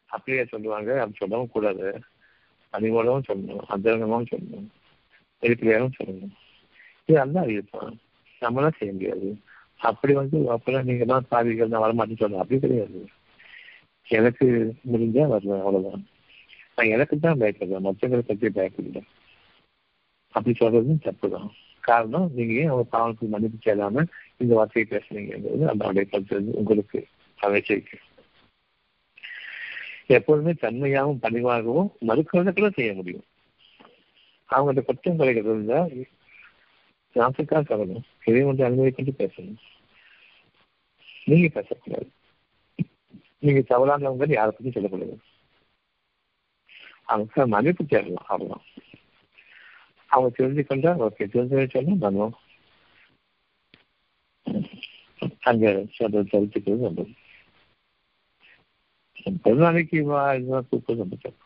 அப்படியே சொல்லுவாங்க. அப்படி சொல்லவும் கூடாது. பணிவோடவும் சொல்லணும். அந்தரங்கமாவும் சொல்லணும். வெளிப்படையாகவும் சொல்லணும். இது அல்ல இருப்பான் நம்மளாம் செய்ய முடியாது. அப்படி வந்து அப்பெல்லாம் நீங்க தான் பாதிகள் நான் வரமாட்டேன்னு சொல்லணும் அப்படி கிடையாது. எனக்கு முடிஞ்சா வருவேன் அவ்வளவுதான். நான் எனக்கு தான் பயப்படுறேன் மற்றவங்களை பற்றி பயப்படல. அப்படி சொல்றதும் தப்பு தான் காரணம் நீங்க ஏன் அவங்க பாவனுக்கு மன்னிப்பு செய்யாம இந்த வார்த்தையை பேசுறீங்கிறது அதனுடைய கருத்து உங்களுக்கு அமைச்சிருக்கு எப்போதுமே தன்மையாகவும் பணிவாகவும் மறுக்கிறதுக்குள்ள செய்ய முடியும். அவங்கள்ட்ட குற்றம் குறைகள் இருந்தா நாட்டுக்காக கவனம். இதை வந்து அனுமதிக்கிட்டு பேசணும். நீங்க பேசக்கூடாது. நீங்க தவறானவங்க யாரை பத்தி சொல்லக்கூடாது. அவங்க மன்னிப்பு தேடலாம் அவ்வளவுதான். அவங்க தெரிஞ்சுக்கொண்டா ஓகே தெரிஞ்சு சொன்னா பண்ணுவோம். அங்கே சொல்ற தெரிஞ்சுக்கிறது நல்லது பெருநாளைக்கு வா இதுதான் கூப்பிட்டு ரொம்ப தப்பு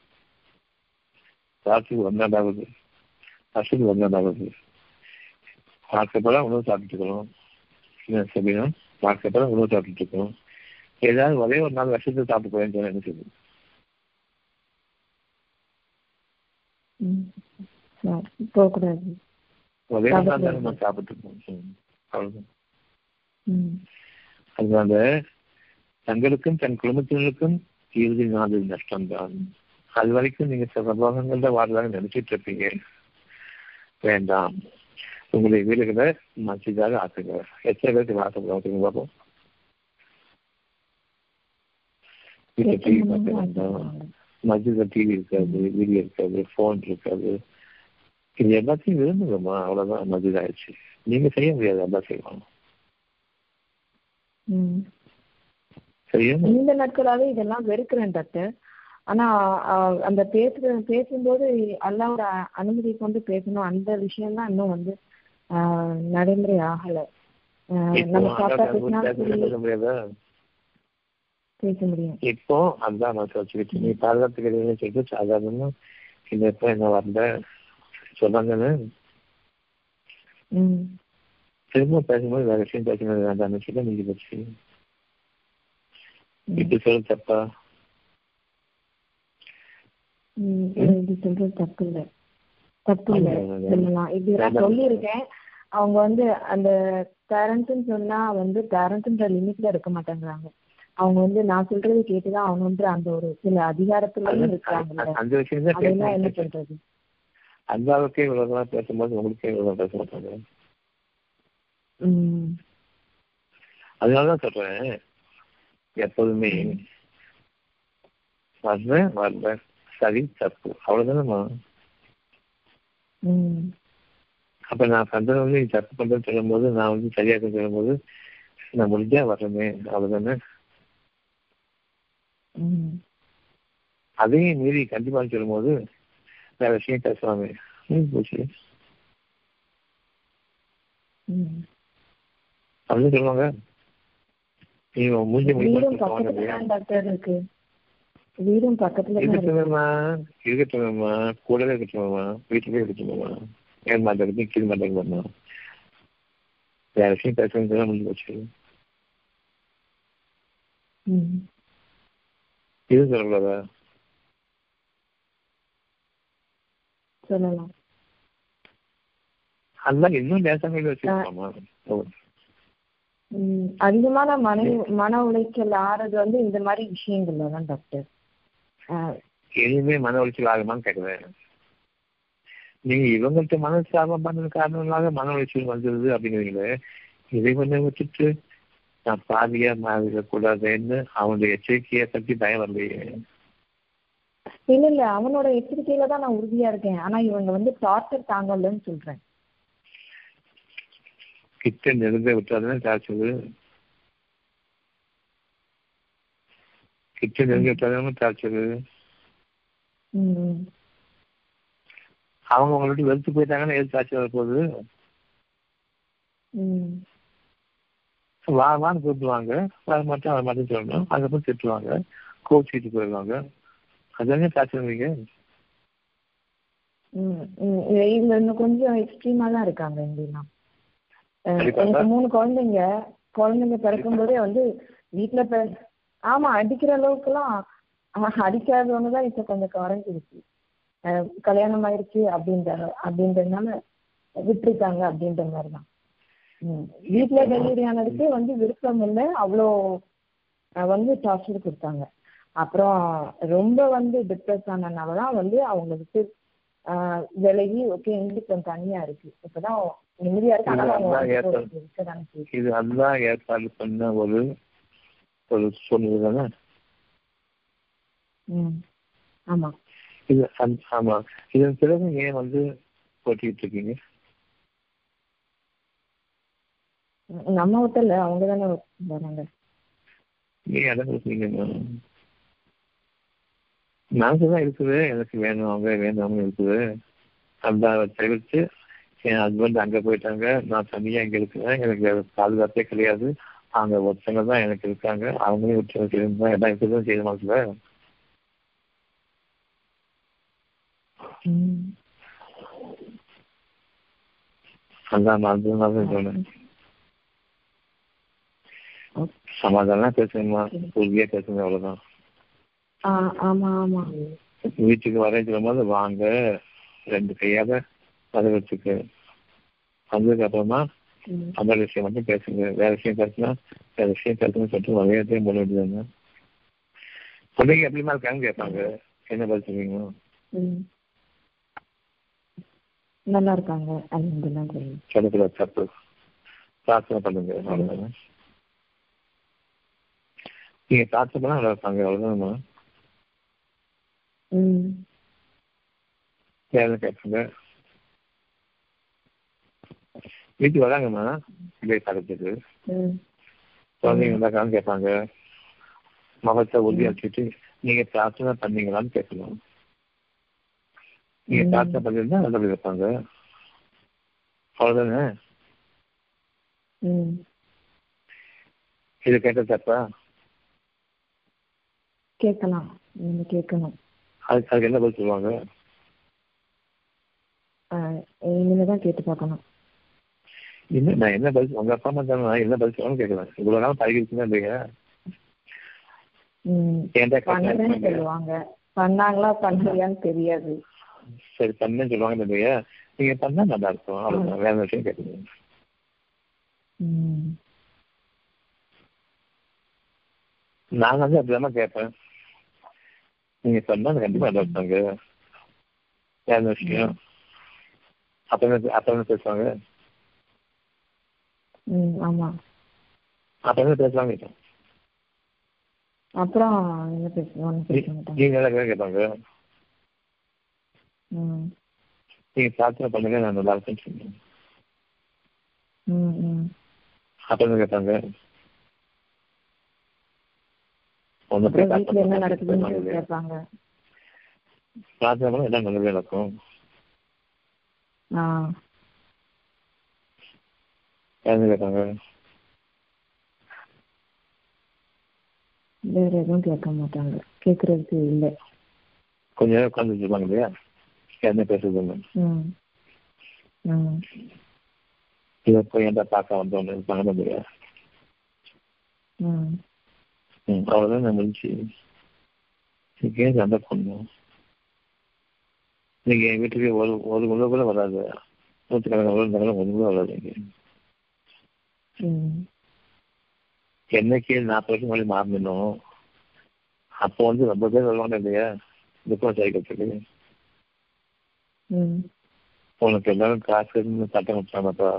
ராத்திரி ஒன்னாடாவது அசல் ஒன்னாடாவது பார்க்கப்பட உணவு சாப்பிட்டுக்கணும் என்ன பார்க்கப்பட உணவு சாப்பிட்டு இருக்கணும் ஏதாவது ஒரே ஒரு நாள் வருஷத்தை சாப்பிட்டு போறேன்னு சொன்னா என்ன சொல்லுது போகக்கூடாது. தானே அதனால தங்களுக்கும் தன் குடும்பத்தினருக்கும் இறுதி நாள் நஷ்டம்தான். அது வரைக்கும் நீங்க சில சம்பவங்கள்ல வாழ்தாக நினைச்சிட்டு இருப்பீங்க. வேண்டாம். உங்களுடைய வீடுகளை மசிதாக ஆக்குங்க. எத்தனை பேருக்கு ஆசைப்படுவாங்க பார்ப்போம் வீட்டுல டிவி பார்க்க வேண்டாம் மஸ்ஜித்ல டிவி இருக்காது வீடியோ இருக்காது போன் இருக்காது. இது எல்லாத்தையும் விரும்புங்கம்மா அவ்வளவுதான் மஸ்ஜித் ஆயிடுச்சு. நீங்க செய்ய முடியாது அதான் செய்வாங்க. சரியா இந்த நாட்களாவே இதெல்லாம் வெறுக்கிறேன் டாக்டர். ஆனா அந்த பேசுற பேசும்போது அல்லாவோட அனுமதி கொண்டு பேசணும் அந்த விஷயம் தான் இன்னும் வந்து நடைமுறை ஆகல. பேச முடியும். இப்போ அதான் நான் வச்சுக்கிட்டு நீ பாதுகாத்துக்கிறீங்கன்னு சொல்லிட்டு சாதாரணமா இந்த இப்போ என்ன வரல சொன்னாங்கன்னு. திரும்ப பேசும்போது வேற விஷயம் பேசணும் வேண்டாம்னு சொல்லி நீங்க போச்சு இப்படி சொல்ல தப்பா? இது சொல்றது தப்பு இல்ல. தப்பு இல்ல. ஆமா, ஆமா. சொல்லலாம் இப்படி நான். சொல்லியிருக்கேன். அவங்க வந்து அந்த பேரண்ட்ஸ்ன்னு சொன்னா வந்து பேரண்ட்ஸ்ன்ற லிமிட்ல இருக்க மாட்டேங்கிறாங்க. அவங்க வந்து நான் சொல்றது கேட்டுதான் அவங்க வந்து அந்த ஒரு சில விஷயம் தான் அதெல்லாம் என்ன பேச பண்றது? அந்த அளவுக்கே இவ்வளவு பேசும்போது உங்களுக்கே இவ்வளவு பேச மாட்டாங்க. அதனாலதான் சொல்றேன். எப்போதுமே வர்றேன் வர்றேன் சரி தப்பு. அவ்வளவுதானம்மா. அப்ப நான் பண்றது வந்து தப்பு பண்றேன்னு சொல்லும்போது நான் வந்து சரியா இருக்குன்னு சொல்லும்போது நான் முடிஞ்சா வர்றேனே அவ்வளவுதானே. அதையும் மீறி கண்டிப்பா சொல்லும்போது போச்சு ம் அப்படின்னு சொல்லுவாங்க மூஞ்சி வீடும் பக்கத்துல டாக்டர் இருக்கு வீடும் பக்கத்துல தான் இருக்கு இருக்கட்டுமேம்மா இருக்கட்டுமேம்மா கூடவே இருக்கட்டுமேம்மா வீட்டுலயே இருக்கட்டுமேம்மா ஏன் கீழ் மாட்டேங்குது வேற விஷயம் பேசுறது முடிஞ்சு போச்சு இது சொல்லக்கூடாதா சொல்லலாம். அதிகமான மன மன உளைச்சல் ஆறது வந்து இந்த மாதிரி விஷயங்கள்ல தான் டாக்டர் இனிமே மன உளைச்சல் ஆகுமான்னு கேட்குறேன் நீங்க இவங்கள்ட்ட மனசாபம் பண்ணது காரணமாக மன உளைச்சல் வந்துருது அப்படிங்கிறீங்களே இதை கொஞ்சம் விட்டுட்டு நான் பாதியா மாறிடக்கூடாதுன்னு அவனுடைய எச்சரிக்கையை பற்றி பயம் வரலையே. இல்ல இல்ல. அவனோட எச்சரிக்கையில தான் நான் உறுதியா இருக்கேன். ஆனா இவங்க வந்து டார்ச்சர் தாங்கலன்னு சொல்றேன். கிட்ட நெருங்க விட்டாதானே டார்ச்சரு கிட்ட நெருங்க விட்டாதானே டார்ச்சரு அவங்க உங்களை விட்டு வெறுத்து போயிட்டாங்கன்னா எது டார்ச்சர் வரப்போகுது? ம். வா வான்னு கூப்பிடுவாங்க. வர மாட்டேன் வர மாட்டேன்னு சொல்லணும். அதுக்கப்புறம் திட்டுவாங்க. கோச்சிட்டு போயிடுவாங்க. ம். இது- இதுல இன்னும் கொஞ்சம் எக்ஸ்ட்ரீமா தான் இருக்காங்க இங்கெல்லாம். எனக்கு மூணு குழந்தைங்க குழந்தைங்க பிறக்கும் போதே வந்து வீட்டுல பிற ஆமா அடிக்கிற அளவுக்குலாம் அஹ், அடிக்காதவங்க தான் இப்ப கொஞ்சம் குறைஞ்சிருச்சு கல்யாணம் ஆயிருச்சு அப்படின்ற அப்படின்றதுனால விட்டுருக்காங்க அப்படின்ற மாதிரி தான். வீட்டுல டெலிவரி ஆனதுக்கு வந்து விருப்பம் இல்லை அவ்வளோ வந்து டார்ச்சர் கொடுத்தாங்க அப்புறம் ரொம்ப வந்து டிப்ரெஸ் ஆனதுனால தான் வந்து அவங்க விட்டு விலகி ஓகே எங்களுக்கு கொஞ்சம் தனியா இருக்கு. இப்பதான் நிம்மதியா இருக்கு. இது அல்லா ஏற்பாடு பண்ண ஒரு ஒரு சூழ்நிலை தானே? ஆமா. இது ஆமா. இதன் பிறகு ஏன் வந்து போட்டிட்டு இருக்கீங்க? நம்ம ஹோட்டல்ல அவங்க தானே வராங்க. நீ இடம் கொடுத்தீங்க மனசுதான் இருக்குது. எனக்கு வேணும் அவங்க வேணும் அவங்க இருக்குது அந்த தவிர்த்து என் ஹஸ்பண்ட் அங்க போயிட்டாங்க. நான் தனியா இங்க இருக்கிறேன். எனக்கு வேற பாதுகாப்பே கிடையாது. அவங்க ஒருத்தங்க தான் எனக்கு இருக்காங்க. அவங்களையும் விட்டு இருந்தா எல்லாம் இருக்குதான் செய்ய மாட்டல அதான் நான் சொன்னேன் சமாதானம் பேசுங்கம்மா. உறுதியா பேசுங்க ஆமா வீட்டுக்கு வரேன் சொல்லும்போது வாங்க. ரெண்டு கையால வரவேற்றுக்கு வந்ததுக்கு அப்புறமா. அந்த விஷயம் மட்டும் பேசுங்க. வேற விஷயம் பேசுனா வேற விஷயம் பேசுன்னு சொல்லிட்டு வகையத்தையும் போட வேண்டியது பிள்ளைங்க எப்படிமா இருக்காங்க கேட்பாங்க. என்ன பதில் சொல்லுவீங்க. நல்லா இருக்காங்க. சொல்லக்கூடாது தப்பு. பிரார்த்தனை பண்ணுங்க. அவ்வளவுதானே? நீங்க பிரார்த்தனை பண்ணா நல்லா இருப்பாங்க. அவ்வளவுதானம்மா? ம். வேலை கேட்பாங்க வீட்டுக்கு வராங்கம்மா. பிள்ளை பார்க்கறதுக்கு ம். குழந்தைங்க வந்தாக்கான்னு கேட்பாங்க. முகத்தை உறுதி வச்சுட்டு நீங்க பிரார்த்தனை பண்ணீங்களான்னு கேட்கணும். நீங்க. பிரார்த்தனை பண்ணிருந்தா நல்லபடி வைப்பாங்க அவ்வளவுதானே? இது கேட்ட தப்பா? கேட்கலாம். நீங்க கேட்கணும். அதுக்கு அதுக்கு என்ன பதில் சொல்லுவாங்க? இனிமே தான் கேட்டு பார்க்கணும். என்ன நான் என்ன பதில் உங்க அப்பா அம்மா தானே என்ன பதில் சொல்லணும்னு கேட்கலாம் இவ்வளவு நாள் பழகிருச்சுன்னா இல்லையா கேட்கறாங்க சொல்லுவாங்க. பண்ணாங்களா பண்ணலையான்னு தெரியாது. சரி பண்ணேன்னு சொல்லுவாங்க இல்லையா நீங்க பண்ணா நல்லா இருக்கும். அவ்வளவுதான். வேற விஷயம் கேட்கணும் ம். நான் வந்து அப்படிதான் கேட்பேன். நீங்க சொன்னா கண்டிப்பா இருப்பாங்க வேற விஷயம்? அப்ப என்ன அப்ப என்ன பேசுவாங்க? ம் ஆமா. அப்ப என்ன பேசுவாங்க? அப்புறம் என்ன பேசுவோம் பேச மாட்டாங்க. நீங்க நல்லா கேட்பாங்க? ம். நீங்க பிரார்த்தனை பண்ணுங்க நான் நல்லா இருக்கேன்னு அப்ப என்ன கேட்பாங்க? ஒண்ணு போய் என்ன பிரார்த்தனை பண்ணா எல்லாம் நல்லதே நடக்கும் என்ன கேட்பாங்க வேற எதுவும் கேட்க மாட்டாங்க. கேட்கறதுக்கு இல்லை. கொஞ்ச நேரம் உட்காந்து வச்சிருப்பாங்க இல்லையா? என்ன ம். இதை போய் என்கிட்ட பார்க்க வந்தோன்னு இருப்பாங்க இல்லையா ம் நான் முடிஞ்சு இன்னைக்கு சண்டை பண்ணணும் இன்னைக்கு என் வீட்டுக்கு ஒரு ஒரு முறை கூட வராது நூற்றுக்கணக்கான உள்ள இருந்தாலும் ஒரு கூட வராது இங்க என்னைக்கு நாற்பது வருஷம் முன்னாடி மாறணும் அப்போ வந்து ரொம்ப பேர் வருவாங்க இல்லையா துக்கம் சேர்க்கறதுக்கு ம் உனக்கு எல்லாரும் காசு சட்டம் குடிச்சாங்கப்பா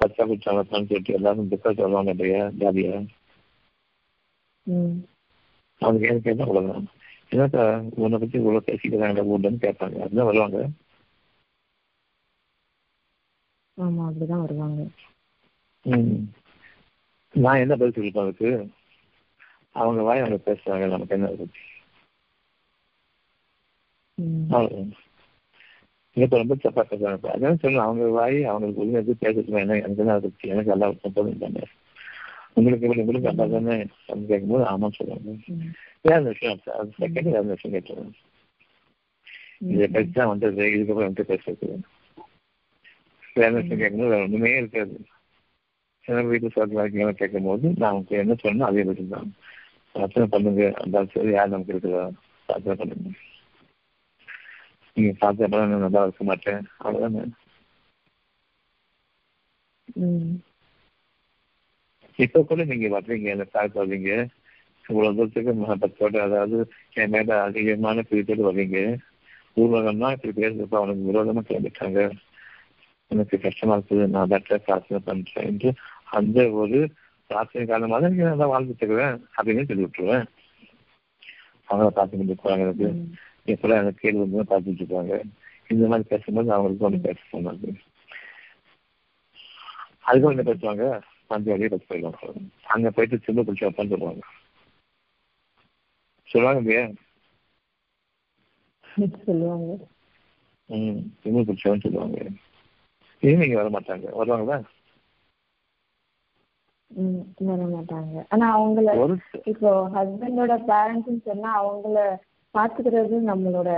பச்சா குடிச்சாங்கப்பான்னு சொல்லிட்டு எல்லாரும் துக்கம் சொல்லுவாங்க இல்லையா ஜாலியா அவனுக்கு ஏன் கேட்டா அவ்வளவுதான். என்னக்கா உன்னை பத்தி இவ்வளவு பேசிக்கிறாங்க ஊர்லன்னு கேட்பாங்க. அதுதான் வருவாங்க? ஆமா அப்படிதான் வருவாங்க. ம். நான் என்ன பதில் சொல்லிப்பேன் அதுக்கு? அவங்க வாய் அவங்க பேசுறாங்க நமக்கு என்ன பத்தி. இப்ப ரொம்ப தப்பா பேசுறாங்க. அதான் சொல்லணும் அவங்க வாய் அவங்களுக்கு உரிமை எது பேசுறது என்ன எனக்கு என்ன பத்தி? எனக்கு எல்லாம் போதும் தானே உங்களுக்கு எப்படி உங்களுக்கு நல்லா தானே? அப்படின்னு கேட்கும்போது ஆமான்னு சொல்லுவாங்க. வேற விஷயம் அது செகண்ட் வேற விஷயம் கேட்டுருவாங்க இதை பற்றி தான் வந்தது இதுக்கப்புறம் வந்து பேசுறது. வேற விஷயம் கேட்கும்போது வேற ஒண்ணுமே இருக்காது. எனக்கு வீட்டு சொல்றாங்க கேட்கும் போது நான் உங்களுக்கு என்ன சொன்னோம் அதே பதில் தான். பிரார்த்தனை பண்ணுங்க. அந்த சரி யார் நமக்கு இருக்குதா பிரார்த்தனை பண்ணுங்க. நீங்க பிரார்த்தனை பண்ண நல்லா இருக்க மாட்டேன். அவ்வளவுதானே? இப்ப கூட நீங்க வர்றீங்க அந்த பார்க்க வர்றீங்க இவ்வளவு தூரத்துக்கு மகப்பத்தோட அதாவது என் மேல அதிகமான பிரித்தோடு வர்றீங்க. ஊர்வலம்னா இப்படி பேசுறப்ப அவனுக்கு விரோதமா கிளம்பிட்டாங்க எனக்கு கஷ்டமா இருக்குது நான் டாக்டர் பிரார்த்தனை பண்றேன் என்று அந்த ஒரு பிரார்த்தனை காரணமாக நீங்க நல்லா வாழ்ந்துட்டு இருக்கிறேன் அப்படின்னு சொல்லி விட்டுருவேன். அவங்கள பார்த்து கொண்டு போறாங்க எனக்கு. எப்பெல்லாம் எனக்கு கேள்வி வந்து பார்த்துட்டு இருப்பாங்க இந்த மாதிரி பேசும்போது அவங்களுக்கு ஒன்று பேச சொன்னாங்க. அதுக்கும் என்ன பேசுவாங்க? அந்த வழியை போயிடுவாங்க. அங்க போயிட்டு சின்ன பிடிச்சி வைப்பான்னு சொல்லுவாங்க சொல்லுவாங்க இல்லையா? சொல்லுவாங்க. ம் சின்ன பிடிச்சவன்னு சொல்லுவாங்க. இனி நீங்க வர மாட்டாங்க? வருவாங்களா? வர மாட்டாங்க. ஆனா அவங்கள இப்போ ஹஸ்பண்டோட பேரண்ட்ஸ்னு சொன்னா அவங்கள பாத்துக்கிறது நம்மளோட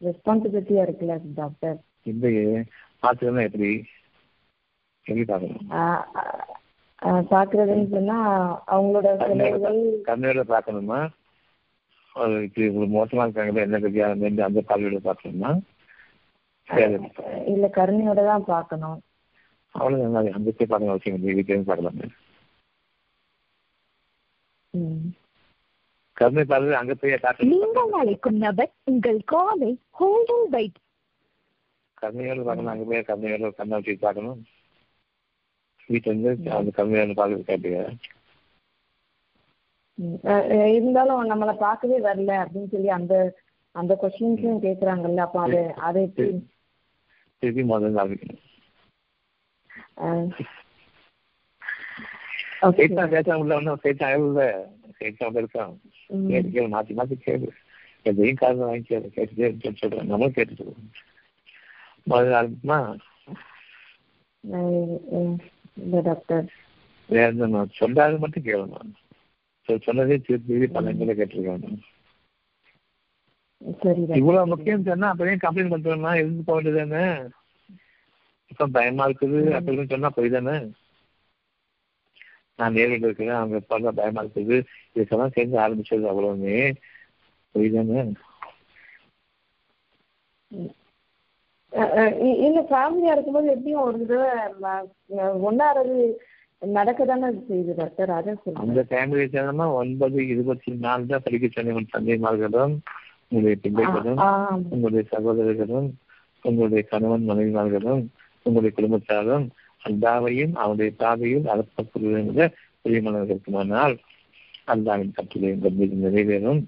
ரெஸ்பான்சிபிலிட்டியா இருக்குல்ல டாக்டர் இல்லையே. பார்த்துக்கணும் எப்படி? எப்படி ஆஹ் ஆஹ் பாக்குறதுன்னு சொன்னா அவங்களோட கண்ணோட பார்க்கணுமா இப்படி இவ்வளவு மோசமா இருக்காங்களே என்ன கதியா அந்த அந்த பார்வையோட பார்க்கணுமா இல்ல கருணையோட தான் பார்க்கணும் அவ்வளவு நல்லா போய் பாருங்க அவசியம் இல்லை. வீட்டிலேருந்து பார்க்கலாமே. கருணை பார்வை அங்க போய் நீங்கள் அழைக்கும் நபர் உங்கள் காலை ஹோல்டிங் பைட் கருணையோடு பார்க்கணும் அங்க போய் கருணையோட கண்ணை வச்சு பார்க்கணும். வீட்டுல இருந்து அந்த கருணையோட பார்க்கறது கேட்டீங்க இருந்தாலும் நம்மளை பார்க்கவே வரல அப்படின்னு சொல்லி அந்த அந்த கொஸ்டின்ஸும் கேக்குறாங்கல்ல அப்போ அது அதை திருப்பி முதல்ல. சைத்தான் பேச உள்ள ஒன்றும் சைத்தான் இல்ல சைத்தான் இருக்கான். கேட்டு மாத்தி மாத்தி கேளு. எதையும் காரணம் வாங்கி கேளு கேட்டுட்டே சொல்றேன் நம்மளும் கேட்டுட்டு. முதல்ல ஆரம்பிக்குமா இல்ல டாக்டர் நான் சொல்லாது மட்டும் கேளுங்க. சொ- சொன்னதே திருப்பி சரி டாக்டர் இவ்வளவு முக்கியம் சொன்னா அப்பவே கம்ப்ளைண்ட் பண்றோம்னா இருந்து போக வேண்டியதானே இப்ப பயமா இருக்குது அப்படின்னு சொன்னா போய் தானே? நான் நேரில் இருக்கிறேன் அவங்க பண்ண பயமா இருக்குது. இதுக்கெல்லாம் சேர்ந்து ஆரம்பிச்சது அவ்வளவுமே. போய் தானே? இல்ல ஃபேமிலியா இருக்கும்போது எப்படியும் ஒரு தடவை ஒண்ணாவது நடக்க தானே செய்யுது டாக்டர்? அதான் அந்த ஃபேமிலி சேனமா ஒன்பது இருபத்தி நாலு தான் படிக்க சொன்ன உங்கள் தந்தைமார்களும் உங்களுடைய பிள்ளைகளும் உங்களுடைய சகோதரர்களும் உங்களுடைய கணவன் மனைவிமார்களும் உங்களுடைய குடும்பத்தாரும் அல்லாவையும் அவனுடைய பாதையில் அலப்பப்படுகின்ற பிரியமனர்கள் இருக்குமானால் அல்லாவின் கட்டளை மீது நிறைவேறும்.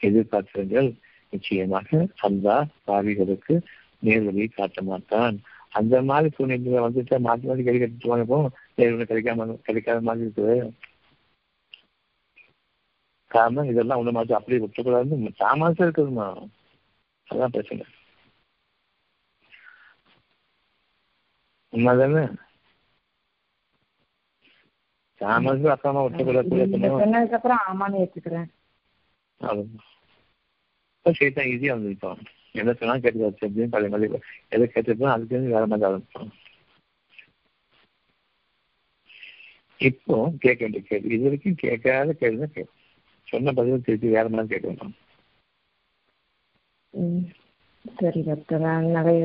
எதிர்பார்க்கிறீர்கள் நிச்சயமாக அல்லாஹ் பாவிகளுக்கு நேர்வழியை காட்ட மாட்டான். அந்த மாதிரி சூழ்நிலை வந்துட்டு மாற்றி மாற்றி கை கட்டிட்டு வாங்க போ நேர்வழி கிடைக்காம கிடைக்காத மாதிரி இருக்குது. காரணம் இதெல்லாம் ஒண்ணு மாதிரி அப்படியே விட்டுக்கூடாது சாமாசம் இருக்குதுமா அதான் பிரச்சனை. உண்மைதானே? சாமாசம் அப்பா அம்மா விட்டுக்கூடாது அப்புறம் ஆமான்னு சைத்தான் ஈஸியா வந்துருப்பான் என்ன சொன்னாலும் கேட்டு வச்சு பழைய மாதிரி எதை கேட்டுருப்போம் அதுக்கு வேற மாதிரி ஆரம்பிப்பான் இப்போ கேட்க வேண்டிய கேள்வி. இது வரைக்கும் கேட்காத கேள்வி தான் கேட்கும் சொன்ன பதில் திருப்பி வேற மாதிரி கேட்கணும் ம். சரி டாக்டர். நான் நிறைய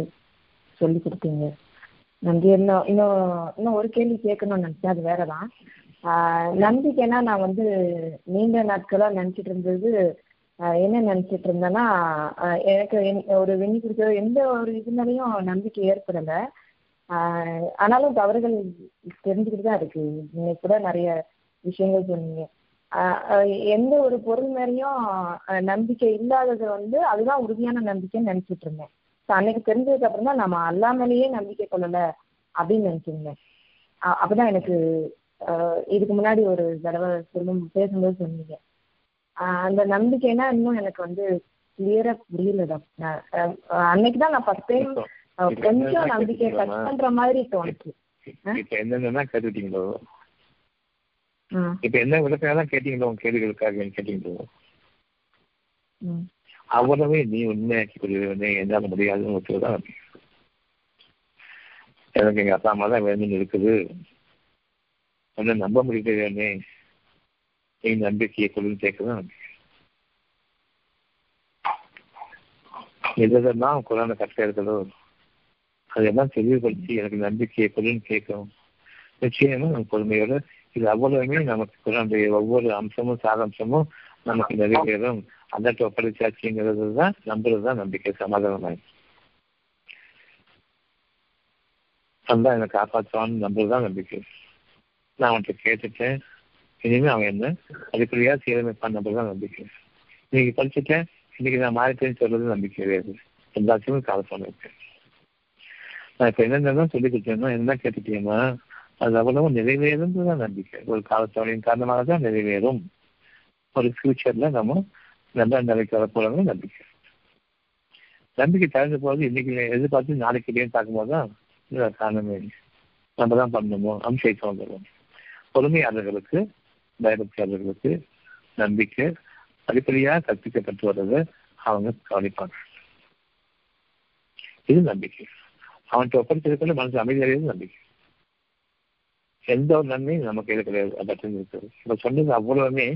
சொல்லி கொடுத்தீங்க. நன்றி இன்னும் இன்னும் இன்னும் ஒரு கேள்வி கேட்கணும்னு நினைச்சேன். அது வேறதான். நம்பிக்கைன்னா நான் வந்து நீண்ட நாட்களா நினைச்சிட்டு இருந்தது என்ன நினைச்சிட்டு இருந்தேன்னா எனக்கு என்- ஒரு வெண்ணி குடிக்கிற எந்த ஒரு இதுனாலையும் நம்பிக்கை ஏற்படலை. ஆனாலும் தவறுகள் தெரிஞ்சுக்கிட்டு தான் இருக்கு. இன்னைக்கு கூட நிறைய விஷயங்கள் சொன்னீங்க. எந்த ஒரு பொருள் மேலேயும் நம்பிக்கை இல்லாதது வந்து அதுதான் உறுதியான நம்பிக்கைன்னு நினைச்சிட்டு இருந்தேன். ஸோ அன்னைக்கு தெரிஞ்சதுக்கு அப்புறம் தான் நம்ம அல்லா மேலேயே நம்பிக்கை கொள்ளல அப்படின்னு நினைச்சிருந்தேன் அப்பதான் எனக்கு இதுக்கு முன்னாடி ஒரு தடவை சொல்லும் பேசும்போது சொன்னீங்க. அந்த நம்பிக்கைனா இன்னும் எனக்கு வந்து கிளியரா புரியல டாக்டர் ஆஹ் ஆஹ் அன்னைக்கு தான் நான் ஃபர்ஸ்ட் டைம் கொஞ்சம் நம்பிக்கை கேட்டுட்டீங்களா? பண்ற மாதிரி தோணுச்சு. இப்ப என்னென்ன கேட்டுட்டீங்களோ இப்ப என்ன விளக்கம் கேட்டீங்களோ? உங்க கேள்விகளுக்காக கேட்டீங்களோ? அவ்வளவே நீ உண்மையாக்கி கொள்வதே என்னால முடியாதுன்னு ஒத்துதான் எனக்கு எங்க அப்பா அம்மா தான் வேணும்னு இருக்குது. உன்னை நம்ப முடியலையே நீ நம்பிக்கையை கொள்ளுன்னு சேர்க்கதான் எதெல்லாம் குரான கஷ்டம் இருக்கிறதோ அதெல்லாம் தெளிவுபடுத்தி எனக்கு நம்பிக்கையை கொள்ளுன்னு கேட்கும் நிச்சயமா நம்ம பொறுமையோட இது அவ்வளவுமே நமக்கு குரானுடைய ஒவ்வொரு அம்சமும் சாரம்சமும் நமக்கு நிறைவேறும். அந்த ஒப்படைச்சாட்சிங்கிறது தான் நம்புறது தான் நம்பிக்கை சமாதானமாய். அதான் என்னை காப்பாற்றுவான்னு நம்புறது தான் நம்பிக்கை. நான் அவன்கிட்ட கேட்டுட்டேன். இனிமே அவன் என்ன? அதுக்குள்ளேயா சீரமைப்பான் நம்புறது நம்பிக்கை. இன்னைக்கு படிச்சுட்டேன் இன்னைக்கு நான் மாறிட்டேன்னு சொல்றது நம்பிக்கை கிடையாது எல்லாத்தையுமே கால இருக்கேன் நான் இப்ப என்னென்ன சொல்லி கொடுத்தேன்னா என்ன கேட்டுட்டீங்கன்னா அது அவ்வளவு நிறைவேறும் தான் நம்பிக்கை. ஒரு காலத்தோடையின் காரணமாக தான் நிறைவேறும். ஒரு ஃபியூச்சர்ல நம்ம நல்ல நிலைக்கு வரப்போறது நம்பிக்கை. நம்பிக்கை தகுந்த போது இன்னைக்கு எதிர்பார்த்து நாளைக்கு இல்லைன்னு பார்க்கும்போது தான் காரணமே இல்லை. நம்ம தான் பண்ணணுமோ? அம்சைக்கு வந்துடும் பொறுமையாளர்களுக்கு பயபக்தியாளர்களுக்கு நம்பிக்கை படிப்படியாக கற்பிக்கப்பட்டு வர்றதை அவங்க கவனிப்பாங்க இது நம்பிக்கை அவன்கிட்ட ஒப்படைச்சிருக்கிற மனசு அமைதியடைகிறது நம்பிக்கை எந்த ஒரு நன்மையும் நம்ம கையில கிடையாது அப்படின்னு இருக்குது இப்ப சொன்னது அவ்வளவுமே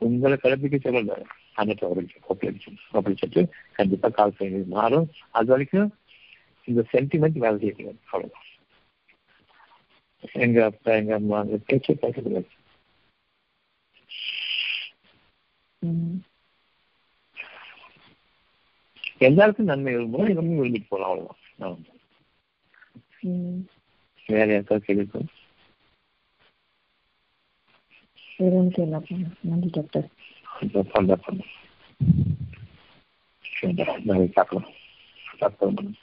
உங்களை கலப்பிக்க சொல்லல அந்த ஒப்படைச்சு ஒப்படைச்சிட்டு கண்டிப்பா கால் செய்ய மாறும் அது வரைக்கும் இந்த சென்டிமெண்ட் வேலை செய்யக்கூடாது அவ்வளவுதான் எங்க எங்க அம்மா அந்த ம். எல்லாருக்கும் நன்மை விரும்புவோம் எல்லாமே விரும்பிட்டு போகலாம் அவ்வளவுதான். வேற யாருக்கா கேள்விக்கும் நன்றி டாக்டர். சந்தர்ப்பம் நாளைக்கு பார்க்கலாம். பார்க்கலாம்